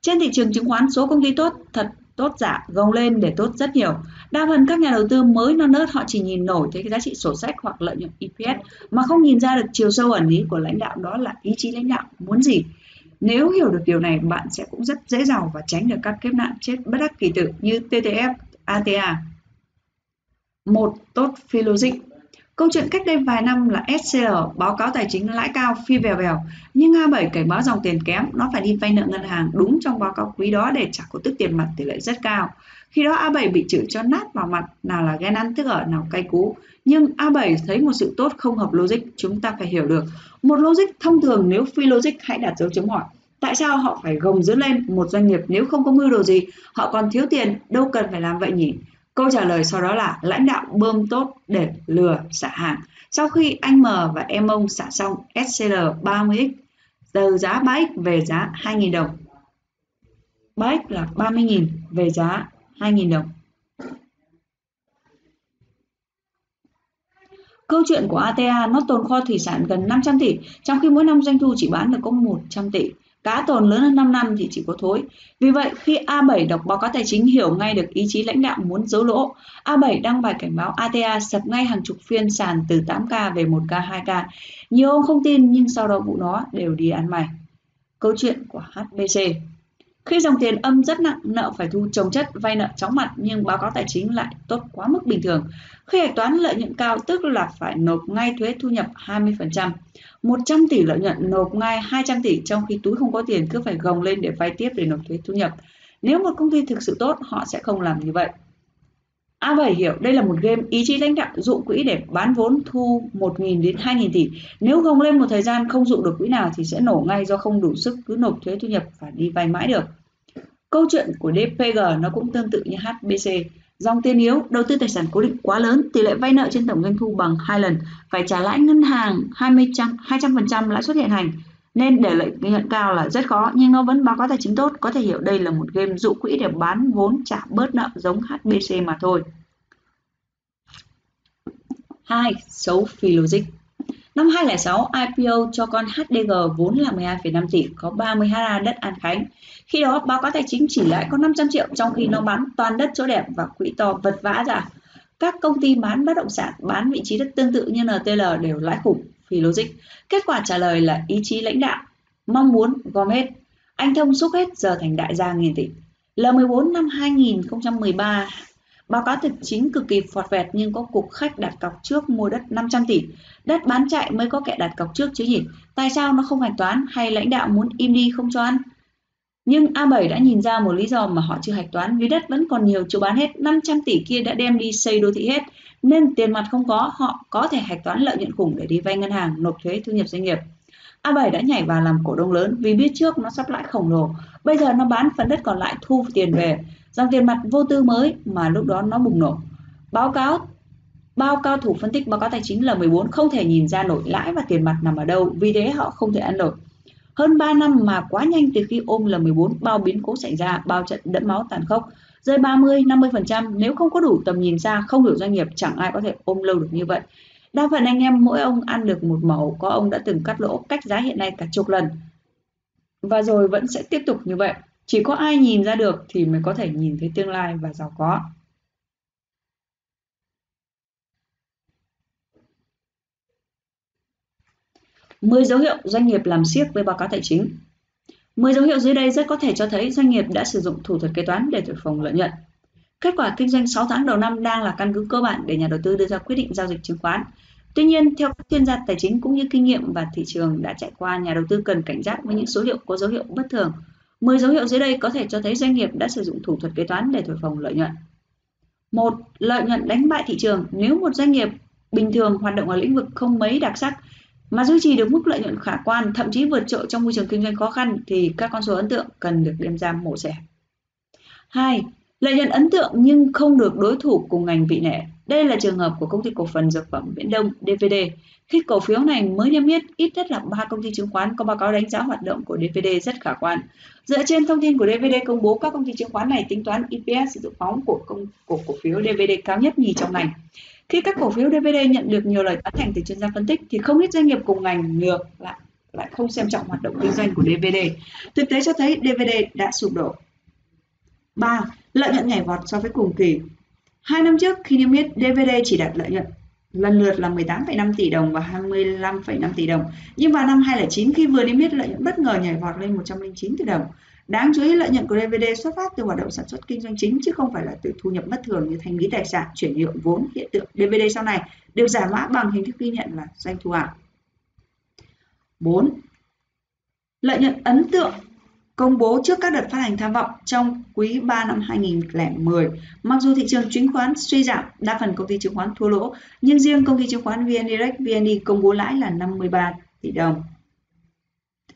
Trên thị trường chứng khoán, số công ty tốt, thật tốt giả gồng lên để tốt rất nhiều. Đa phần các nhà đầu tư mới non nớt họ chỉ nhìn nổi thấy cái giá trị sổ sách hoặc lợi nhuận EPS mà không nhìn ra được chiều sâu ẩn ý của lãnh đạo đó là ý chí lãnh đạo muốn gì. Nếu hiểu được điều này, bạn sẽ cũng rất dễ giàu và tránh được các kiếp nạn chết bất đắc kỳ tử như TTF, ATA. Một tốt phi logic. Câu chuyện cách đây vài năm là SCL báo cáo tài chính lãi cao phi vèo vèo, nhưng A7 cảnh báo dòng tiền kém, nó phải đi vay nợ ngân hàng đúng trong báo cáo quý đó để trả cổ tức tiền mặt tỷ lệ rất cao. Khi đó A7 bị chửi cho nát vào mặt, nào là ghen ăn tức ở, nào cay cú. Nhưng A7 thấy một sự tốt không hợp logic, chúng ta phải hiểu được. Một logic thông thường nếu phi logic hãy đặt dấu chấm hỏi. Tại sao họ phải gồng dữ lên một doanh nghiệp nếu không có mưu đồ gì, họ còn thiếu tiền, đâu cần phải làm vậy nhỉ? Câu trả lời sau đó là lãnh đạo bơm tốt để lừa xả hàng. Sau khi anh M và em ông xả xong SCL 30X từ giá 3X về giá 2.000 đồng. 3X là 30.000 về giá 2.000 đồng. Câu chuyện của ATA nó tồn kho thủy sản gần 500 tỷ, trong khi mỗi năm doanh thu chỉ bán được có 100 tỷ. Cá tồn lớn hơn 5 năm thì chỉ có thối. Vì vậy, khi A7 đọc báo cáo tài chính hiểu ngay được ý chí lãnh đạo muốn giấu lỗ, A7 đăng bài cảnh báo ATA sập ngay hàng chục phiên sàn từ 8K về 1K, 2K. Nhiều ông không tin nhưng sau đó vụ nó đều đi ăn mày. Câu chuyện của HBC khi dòng tiền âm rất nặng, nợ phải thu trồng chất, vay nợ chóng mặt nhưng báo cáo tài chính lại tốt quá mức bình thường. Khi hạch toán lợi nhuận cao tức là phải nộp ngay thuế thu nhập 20%. 100 tỷ lợi nhuận nộp ngay 200 tỷ trong khi túi không có tiền cứ phải gồng lên để vay tiếp để nộp thuế thu nhập. Nếu một công ty thực sự tốt, họ sẽ không làm như vậy. A7 hiểu đây là một game ý chí lãnh đạo dụ quỹ để bán vốn thu 1.000 đến 2.000 tỷ. Nếu gồng lên một thời gian không dụ được quỹ nào thì sẽ nổ ngay do không đủ sức cứ nộp thuế thu nhập và đi vay mãi được. Câu chuyện của DPG nó cũng tương tự như HBC. Dòng tiền yếu, đầu tư tài sản cố định quá lớn, tỷ lệ vay nợ trên tổng doanh thu bằng 2 lần, phải trả lãi ngân hàng 20 200% lãi suất hiện hành nên để lợi nhuận cao là rất khó nhưng nó vẫn báo cáo tài chính tốt có thể hiểu đây là một game dụ quỹ để bán vốn trả bớt nợ giống HBC mà thôi hai Xấu phi logic Năm 2006, IPO cho con HDG vốn là 12,5 tỷ, có 30 ha đất An Khánh. Khi đó, báo cáo tài chính chỉ lãi có 500 triệu, trong khi nó bán toàn đất chỗ đẹp và quỹ to vật vã ra. các công ty bán bất động sản bán vị trí đất tương tự như NTL đều lãi khủng, thì logic. Kết quả trả lời là ý chí lãnh đạo, mong muốn gom hết. Anh Thông xúc hết giờ thành đại gia nghìn tỷ. L14 năm 2013 Báo cáo thực chính cực kỳ phọt vẹt nhưng có cục khách đặt cọc trước mua đất 500 tỷ. Đất bán chạy mới có kẻ đặt cọc trước chứ nhỉ? Tại sao nó không hành toán hay lãnh đạo muốn im đi không cho ăn? Nhưng A7 đã nhìn ra một lý do mà họ chưa hạch toán vì đất vẫn còn nhiều chưa bán hết, 500 tỷ kia đã đem đi xây đô thị hết, nên tiền mặt không có, họ có thể hạch toán lợi nhuận khủng để đi vay ngân hàng, nộp thuế thu nhập doanh nghiệp. A7 đã nhảy vào làm cổ đông lớn vì biết trước nó sắp lãi khổng lồ, bây giờ nó bán phần đất còn lại thu tiền về, dòng tiền mặt vô tư mới mà lúc đó nó bùng nổ. Báo cáo bao cao thủ phân tích báo cáo tài chính L14 không thể nhìn ra nổi lãi và tiền mặt nằm ở đâu, vì thế họ không thể ăn nổi. Hơn 3 năm mà quá nhanh từ khi ôm L14 bao biến cố xảy ra, bao trận đẫm máu tàn khốc, rơi 30, 50%, nếu không có đủ tầm nhìn ra, không hiểu doanh nghiệp, chẳng ai có thể ôm lâu được như vậy. Đa phần anh em mỗi ông ăn được một mẫu có ông đã từng cắt lỗ cách giá hiện nay cả chục lần. Và rồi vẫn sẽ tiếp tục như vậy. Chỉ có ai nhìn ra được thì mới có thể nhìn thấy tương lai và giàu có. Mười dấu hiệu doanh nghiệp làm siếc với báo cáo tài chính. 10 dấu hiệu dưới đây rất có thể cho thấy doanh nghiệp đã sử dụng thủ thuật kế toán để thổi phồng lợi nhuận. Kết quả kinh doanh 6 tháng đầu năm đang là căn cứ cơ bản để nhà đầu tư đưa ra quyết định giao dịch chứng khoán. Tuy nhiên, theo các chuyên gia tài chính cũng như kinh nghiệm và thị trường đã trải qua, nhà đầu tư cần cảnh giác với những số liệu có dấu hiệu bất thường. 10 dấu hiệu dưới đây có thể cho thấy doanh nghiệp đã sử dụng thủ thuật kế toán để thổi phồng lợi nhuận. Một, lợi nhuận đánh bại thị trường. Nếu một doanh nghiệp bình thường hoạt động ở lĩnh vực không mấy đặc sắc mà duy trì được mức lợi nhuận khả quan, thậm chí vượt trội trong môi trường kinh doanh khó khăn thì các con số ấn tượng cần được đem ra mổ xẻ. 2. Lợi nhuận ấn tượng nhưng không được đối thủ cùng ngành vị nể. Đây là trường hợp của công ty cổ phần dược phẩm Viễn Đông DVD. Khi cổ phiếu này mới niêm yết, ít nhất là ba công ty chứng khoán có báo cáo đánh giá hoạt động của DVD rất khả quan. Dựa trên thông tin của DVD công bố, các công ty chứng khoán này tính toán EPS dự phóng của công của cổ phiếu DVD cao nhất nhì trong ngành. Khi các cổ phiếu DVD nhận được nhiều lời tán thành từ chuyên gia phân tích thì không ít doanh nghiệp cùng ngành ngược lại lại không xem trọng hoạt động kinh doanh của DVD. Thực tế cho thấy DVD đã sụp đổ. 3. Lợi nhuận nhảy vọt so với cùng kỳ. Hai năm trước khi niêm yết DVD chỉ đạt lợi nhuận lần lượt là 18,5 tỷ đồng và 25,5 tỷ đồng. Nhưng vào năm 2009 khi vừa niêm yết lợi nhuận bất ngờ nhảy vọt lên 109 tỷ đồng. Đáng chú ý lợi nhuận của DVD xuất phát từ hoạt động sản xuất kinh doanh chính chứ không phải là từ thu nhập bất thường như thanh lý tài sản, chuyển nhượng vốn, hiện tượng DVD sau này được giải mã bằng hình thức ghi nhận là doanh thu à. ảo. 4. Lợi nhuận ấn tượng công bố trước các đợt phát hành tham vọng trong quý 3 năm 2010. Mặc dù thị trường chứng khoán suy giảm, đa phần công ty chứng khoán thua lỗ, nhưng riêng công ty chứng khoán VN Direct VND công bố lãi là 53 tỷ đồng.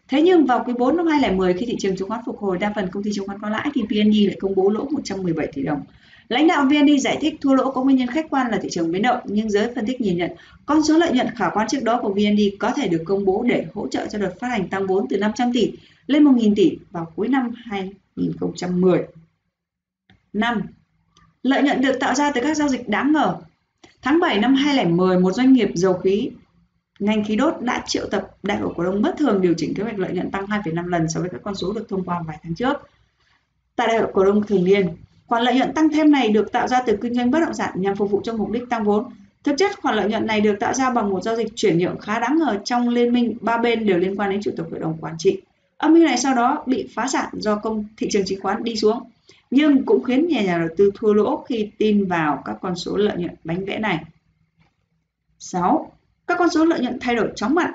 Thế nhưng vào quý 4 năm 2010 khi thị trường chứng khoán phục hồi đa phần công ty chứng khoán có lãi thì VND lại công bố lỗ 117 tỷ đồng. Lãnh đạo VND giải thích thua lỗ có nguyên nhân khách quan là thị trường biến động, nhưng giới phân tích nhìn nhận con số lợi nhuận khả quan trước đó của VND có thể được công bố để hỗ trợ cho đợt phát hành tăng vốn từ 500 tỷ lên 1.000 tỷ vào cuối năm 2010. 5. Lợi nhuận được tạo ra từ các giao dịch đáng ngờ. Tháng 7 năm 2010, một doanh nghiệp dầu khí ngành khí đốt đã triệu tập đại hội cổ đông bất thường điều chỉnh kế hoạch lợi nhuận tăng 2,5 lần so với các con số được thông qua vài tháng trước. Tại đại hội cổ đông thường niên, khoản lợi nhuận tăng thêm này được tạo ra từ kinh doanh bất động sản nhằm phục vụ cho mục đích tăng vốn. Thực chất, khoản lợi nhuận này được tạo ra bằng một giao dịch chuyển nhượng khá đáng ngờ trong liên minh ba bên đều liên quan đến chủ tịch hội đồng quản trị. Âm mưu này sau đó bị phá sản do công thị trường chứng khoán đi xuống, nhưng cũng khiến nhà nhà đầu tư thua lỗ khi tin vào các con số lợi nhuận bánh vẽ này. 6. Các con số lợi nhuận thay đổi chóng mặt.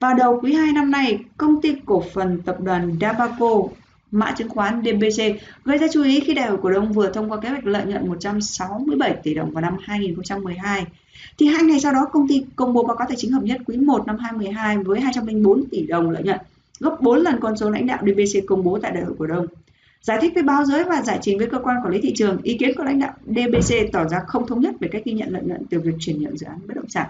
Vào đầu quý 2 năm nay, công ty cổ phần tập đoàn Dabaco, mã chứng khoán DBC, gây ra chú ý khi đại hội cổ đông vừa thông qua kế hoạch lợi nhuận 167 tỷ đồng vào năm 2012. Thì hai ngày sau đó, công ty công bố báo cáo tài chính hợp nhất quý 1 năm 2012 với 204 tỷ đồng lợi nhuận, gấp 4 lần con số lãnh đạo DBC công bố tại đại hội cổ đông. Giải thích với báo giới và giải trình với cơ quan quản lý thị trường, ý kiến của lãnh đạo DBC tỏ ra không thống nhất về cách ghi nhận lợi nhuận từ việc chuyển nhượng dự án bất động sản.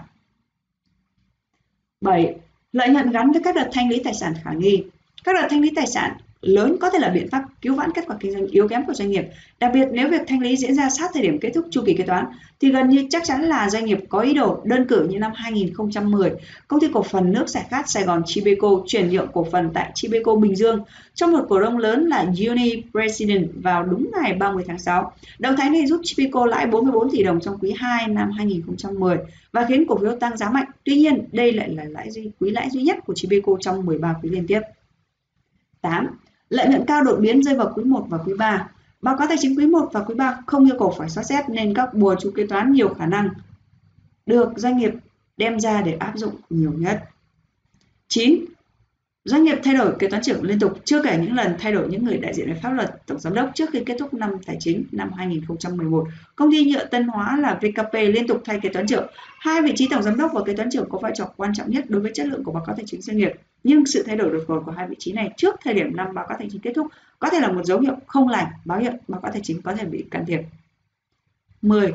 7. Lợi nhuận gắn với các đợt thanh lý tài sản khả nghi. Các đợt thanh lý tài sản lớn có thể là biện pháp cứu vãn kết quả kinh doanh yếu kém của doanh nghiệp. Đặc biệt nếu việc thanh lý diễn ra sát thời điểm kết thúc chu kỳ kế toán thì gần như chắc chắn là doanh nghiệp có ý đồ đơn cử như năm 2010, công ty cổ phần nước giải khát Sài Gòn Chibeco chuyển nhượng cổ phần tại Chibeco Bình Dương cho một cổ đông lớn là Uni President vào đúng ngày 30 tháng 6. Động thái này giúp Chibeco lãi 44 tỷ đồng trong quý 2 năm 2010 và khiến cổ phiếu tăng giá mạnh. Tuy nhiên, đây lại là lãi duy quý lãi duy nhất của Chibeco trong 13 quý liên tiếp. 8. Lợi nhuận cao đột biến rơi vào quý 1 và quý 3. Báo cáo tài chính quý 1 và quý 3 không yêu cầu phải xóa xét nên các bùa chú kế toán nhiều khả năng được doanh nghiệp đem ra để áp dụng nhiều nhất. 9. Doanh nghiệp thay đổi kế toán trưởng liên tục, chưa kể những lần thay đổi những người đại diện về pháp luật, tổng giám đốc trước khi kết thúc năm tài chính năm 2011. Công ty nhựa Tân Hóa là VKP liên tục thay kế toán trưởng. Hai vị trí tổng giám đốc và kế toán trưởng có vai trò quan trọng nhất đối với chất lượng của báo cáo tài chính doanh nghiệp. Nhưng sự thay đổi đột ngột của hai vị trí này trước thời điểm năm báo cáo tài chính kết thúc có thể là một dấu hiệu không lành, báo hiệu báo cáo tài chính có thể bị can thiệp. 10.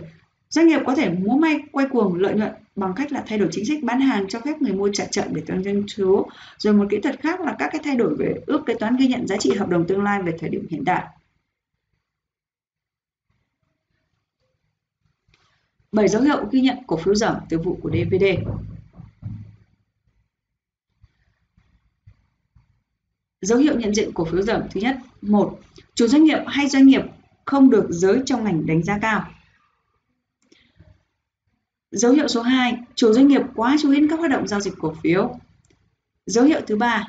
Doanh nghiệp có thể múa may quay cuồng lợi nhuận bằng cách là thay đổi chính sách bán hàng cho phép người mua trả chậm để tăng doanh số. Rồi một kỹ thuật khác là các cái thay đổi về ước kế toán ghi nhận giá trị hợp đồng tương lai về thời điểm hiện tại. 7 dấu hiệu ghi nhận cổ phiếu giảm từ vụ của DVD. Dấu hiệu nhận diện cổ phiếu giảm thứ nhất, một, chủ doanh nghiệp hay doanh nghiệp không được giới trong ngành đánh giá cao. Dấu hiệu số 2, chủ doanh nghiệp quá chú ý đến các hoạt động giao dịch cổ phiếu. Dấu hiệu thứ ba,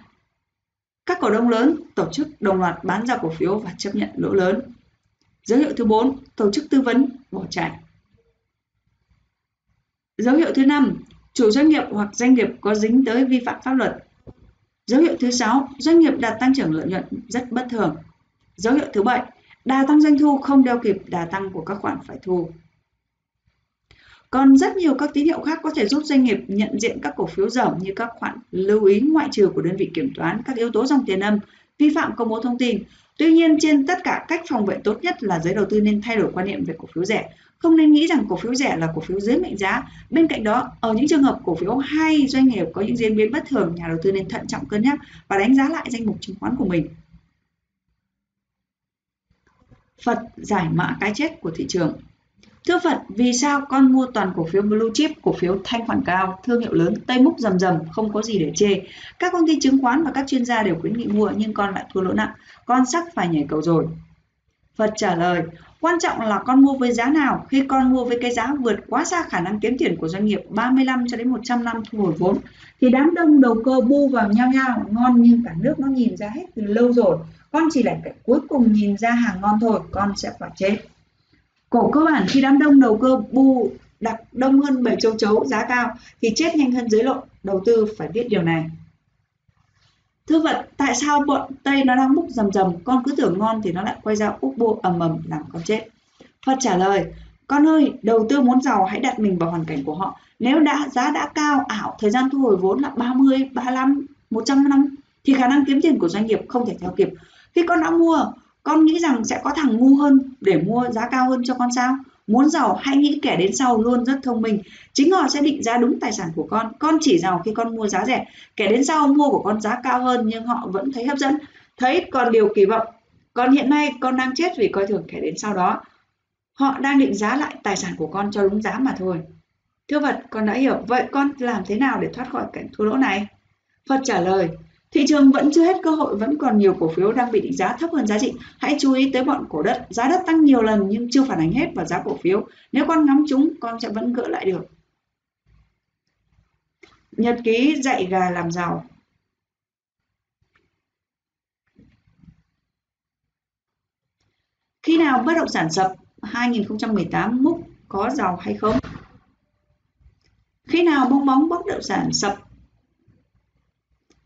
các cổ đông lớn tổ chức đồng loạt bán ra cổ phiếu và chấp nhận lỗ lớn. Dấu hiệu thứ 4, tổ chức tư vấn bỏ chạy. Dấu hiệu thứ 5, chủ doanh nghiệp hoặc doanh nghiệp có dính tới vi phạm pháp luật. Dấu hiệu thứ 6, doanh nghiệp đạt tăng trưởng lợi nhuận rất bất thường. Dấu hiệu thứ 7, đà tăng doanh thu không đeo kịp đà tăng của các khoản phải thu. Còn rất nhiều các tín hiệu khác có thể giúp doanh nghiệp nhận diện các cổ phiếu dởm như các khoản lưu ý ngoại trừ của đơn vị kiểm toán, các yếu tố dòng tiền âm, vi phạm công bố thông tin. Tuy nhiên, trên tất cả cách phòng vệ tốt nhất là giới đầu tư nên thay đổi quan niệm về cổ phiếu rẻ. Không nên nghĩ rằng cổ phiếu rẻ là cổ phiếu dưới mệnh giá. Bên cạnh đó, ở những trường hợp cổ phiếu hay doanh nghiệp có những diễn biến bất thường, nhà đầu tư nên thận trọng cân nhắc và đánh giá lại danh mục chứng khoán của mình. Phật giải mã cái chết của thị trường Thưa Phật, vì sao con mua toàn cổ phiếu blue chip, cổ phiếu thanh khoản cao, thương hiệu lớn, tây múc rầm rầm, không có gì để chê. Các công ty chứng khoán và các chuyên gia đều khuyến nghị mua nhưng con lại thua lỗ nặng, con sắp phải nhảy cầu rồi. Phật trả lời, quan trọng là con mua với giá nào. Khi con mua với cái giá vượt quá xa khả năng kiếm tiền của doanh nghiệp 35 cho đến 100 năm thu hồi vốn, thì đám đông đầu cơ bu vào nhau nhau, ngon nhưng cả nước nó nhìn ra hết từ lâu rồi. Con chỉ là cái cuối cùng nhìn ra hàng ngon thôi, con sẽ phải chết. Cổ cơ bản khi đám đông đầu cơ bu đặt đông hơn bảy châu chấu giá cao thì chết nhanh hơn dưới lộ. Đầu tư phải biết điều này. Thưa vật, tại sao bọn Tây nó đang búc rầm rầm, con cứ tưởng ngon thì nó lại quay ra úp bô ầm ầm làm con chết. Phật trả lời, con ơi, đầu tư muốn giàu hãy đặt mình vào hoàn cảnh của họ. Nếu đã giá đã cao, ảo, thời gian thu hồi vốn là 30, 35, 100 năm thì khả năng kiếm tiền của doanh nghiệp không thể theo kịp. Khi con đã mua, con nghĩ rằng sẽ có thằng ngu hơn để mua giá cao hơn cho con sao? Muốn giàu hãy nghĩ kẻ đến sau luôn rất thông minh. Chính họ sẽ định giá đúng tài sản của con. Con chỉ giàu khi con mua giá rẻ. Kẻ đến sau mua của con giá cao hơn nhưng họ vẫn thấy hấp dẫn. Thấy còn điều kỳ vọng. Còn hiện nay con đang chết vì coi thường kẻ đến sau đó. Họ đang định giá lại tài sản của con cho đúng giá mà thôi. Thưa Phật, con đã hiểu. Vậy con làm thế nào để thoát khỏi cảnh thua lỗ này? Phật trả lời, Thị trường vẫn chưa hết cơ hội, vẫn còn nhiều cổ phiếu đang bị định giá thấp hơn giá trị. Hãy chú ý tới bọn cổ đất. Giá đất tăng nhiều lần nhưng chưa phản ánh hết vào giá cổ phiếu. Nếu con ngắm chúng, con sẽ vẫn gỡ lại được. Nhật ký dạy gà làm giàu Khi nào bất động sản sập 2018 múc có giàu hay không? Khi nào bong bóng bất động sản sập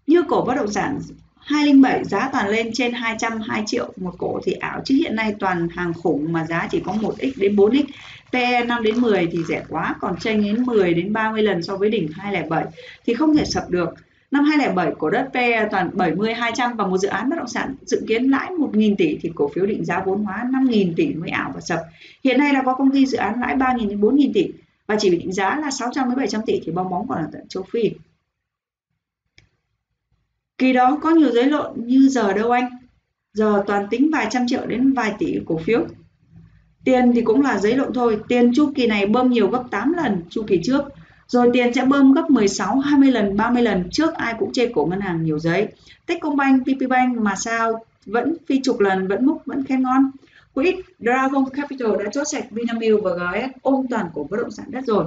như cổ bất động sản 207 giá toàn lên trên 202 triệu một cổ thì ảo chứ hiện nay toàn hàng khủng mà giá chỉ có 1x đến 4x PE 5 đến 10 thì rẻ quá, còn chênh đến 10 đến 30 lần so với đỉnh 207 thì không thể sập được. Năm 2007 cổ đất PE toàn 70 200 và một dự án bất động sản dự kiến lãi 1.000 tỷ thì cổ phiếu định giá vốn hóa 5.000 tỷ mới ảo và sập. Hiện nay là có công ty dự án lãi 3.000 đến 4.000 tỷ và chỉ định giá là 600 đến 700 tỷ thì bong bóng còn ở tận châu Phi. Kỳ đó có nhiều giấy lộn như giờ đâu anh. giờ toàn tính vài trăm triệu đến vài tỷ cổ phiếu tiền thì cũng là giấy lộn thôi tiền chu kỳ này bơm nhiều gấp 8 lần chu kỳ trước rồi tiền sẽ bơm gấp 16, 20 lần, 30 lần trước ai cũng chê cổ ngân hàng nhiều giấy. Techcombank, VPBank mà sao vẫn phi chục lần, vẫn múc, vẫn khen ngon. Quỹ Dragon Capital đã chốt sạch Vinamilk và GS ôm toàn cổ bất động sản đất rồi.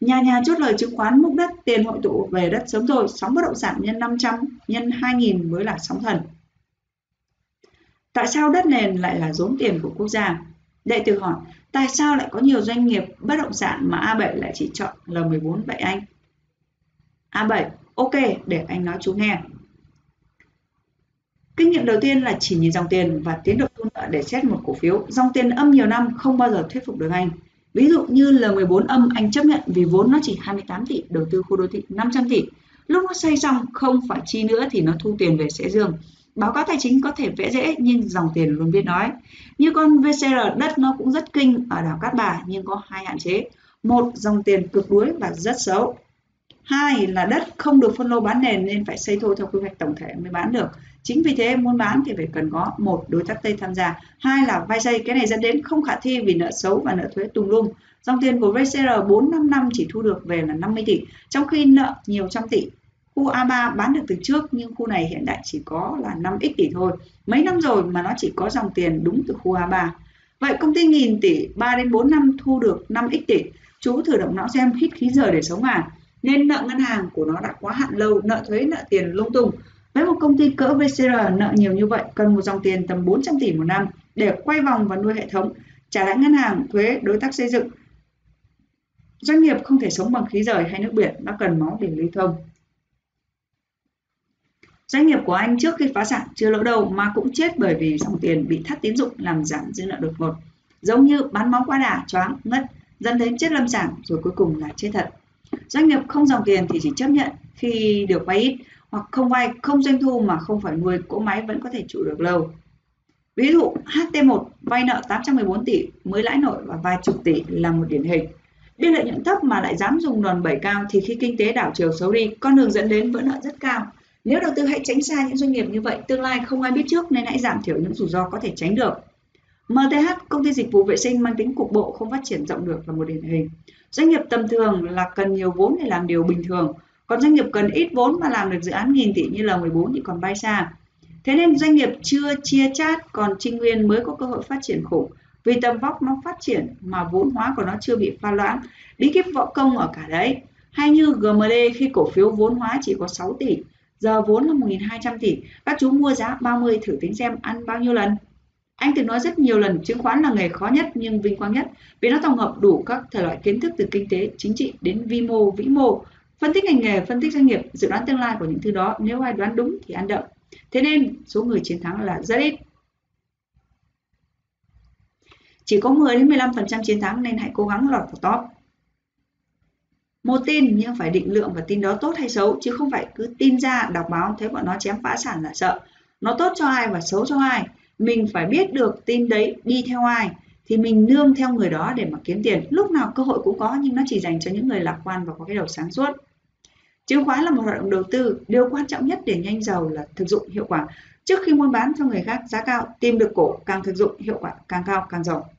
Nhà nhà chốt lời chứng khoán múc đất, tiền hội tụ về đất sớm rồi, sóng bất động sản nhân 500, nhân 2000 mới là sóng thần. Tại sao đất nền lại là rốn tiền của quốc gia? Đệ tử hỏi, tại sao lại có nhiều doanh nghiệp bất động sản mà A7 lại chỉ chọn L14 vậy anh? A7, ok, để anh nói chú nghe. Kinh nghiệm đầu tiên là chỉ nhìn dòng tiền và tiến độ để xét một cổ phiếu. Dòng tiền âm nhiều năm không bao giờ thuyết phục được anh. Ví dụ như L14 âm anh chấp nhận vì vốn nó chỉ 28 tỷ, đầu tư khu đô thị 500 tỷ. Lúc nó xây xong không phải chi nữa thì nó thu tiền về sẽ dương. Báo cáo tài chính có thể vẽ dễ nhưng dòng tiền luôn biết nói. Như con VCR đất nó cũng rất kinh ở đảo Cát Bà nhưng có hai hạn chế. Một, dòng tiền cực đuối và rất xấu. Hai là đất không được phân lô bán nền nên phải xây thô theo quy hoạch tổng thể mới bán được. Chính vì thế muốn bán thì phải cần có một đối tác Tây tham gia, hai là vay dây cái này dẫn đến không khả thi vì nợ xấu và nợ thuế tùm lum. Dòng tiền của VCR 4 5 năm chỉ thu được về là 50 tỷ, trong khi nợ nhiều trăm tỷ. Khu A3 bán được từ trước nhưng khu này hiện tại chỉ có là 5x tỷ thôi. Mấy năm rồi mà nó chỉ có dòng tiền đúng từ khu A3. Vậy công ty nghìn tỷ 3 đến 4 năm thu được 5x tỷ. Chú thử động não xem hít khí giờ để sống à? Nên nợ ngân hàng của nó đã quá hạn lâu, nợ thuế, nợ tiền lung tung. Với một công ty cỡ VCR nợ nhiều như vậy, cần một dòng tiền tầm 400 tỷ một năm để quay vòng và nuôi hệ thống, trả lãi ngân hàng, thuế, đối tác xây dựng. Doanh nghiệp không thể sống bằng khí rời hay nước biển, nó cần máu để lưu thông. Doanh nghiệp của anh trước khi phá sản chưa lỗ đâu mà cũng chết bởi vì dòng tiền bị thắt tín dụng làm giảm dư nợ đột ngột. Giống như bán máu quá đà, choáng, ngất, dẫn đến chết lâm sàng rồi cuối cùng là chết thật. Doanh nghiệp không dòng tiền thì chỉ chấp nhận khi được vay ít hoặc không vay, không doanh thu mà không phải nuôi cỗ máy vẫn có thể trụ được lâu. Ví dụ HT1 vay nợ 814 tỷ mới lãi nổi và vài chục tỷ là một điển hình. Biên lợi nhuận thấp mà lại dám dùng đòn bẩy cao thì khi kinh tế đảo chiều xấu đi, con đường dẫn đến vỡ nợ rất cao. Nếu đầu tư hãy tránh xa những doanh nghiệp như vậy, tương lai không ai biết trước nên hãy giảm thiểu những rủi ro có thể tránh được. MTH, công ty dịch vụ vệ sinh mang tính cục bộ không phát triển rộng được là một điển hình. Doanh nghiệp tầm thường là cần nhiều vốn để làm điều bình thường, còn doanh nghiệp cần ít vốn mà làm được dự án nghìn tỷ như là 14 thì còn bay xa. Thế nên doanh nghiệp chưa chia chát, còn Trinh Nguyên mới có cơ hội phát triển khủng. Vì tầm vóc nó phát triển mà vốn hóa của nó chưa bị pha loãng. Bí kíp võ công ở cả đấy. Hay như GMD khi cổ phiếu vốn hóa chỉ có 6 tỷ, giờ vốn là 1.200 tỷ, các chú mua giá 30 thử tính xem ăn bao nhiêu lần. Anh từng nói rất nhiều lần chứng khoán là nghề khó nhất nhưng vinh quang nhất vì nó tổng hợp đủ các thể loại kiến thức từ kinh tế, chính trị đến vi mô, vĩ mô, phân tích ngành nghề, phân tích doanh nghiệp, dự đoán tương lai của những thứ đó nếu ai đoán đúng thì ăn đậm. Thế nên số người chiến thắng là rất ít. Chỉ có 10 đến 15% chiến thắng nên hãy cố gắng lọt vào top. Một tin nhưng phải định lượng và tin đó tốt hay xấu chứ không phải cứ tin ra đọc báo thấy bọn nó chém phá sản là sợ. Nó tốt cho ai và xấu cho ai mình phải biết được tin đấy đi theo ai thì mình nương theo người đó để mà kiếm tiền lúc nào cơ hội cũng có nhưng nó chỉ dành cho những người lạc quan và có cái đầu sáng suốt chứng khoán là một hoạt động đầu tư, điều quan trọng nhất để nhanh giàu là thực dụng, hiệu quả. Trước khi muốn bán cho người khác giá cao, tìm được cổ, càng thực dụng, hiệu quả càng cao, càng giàu.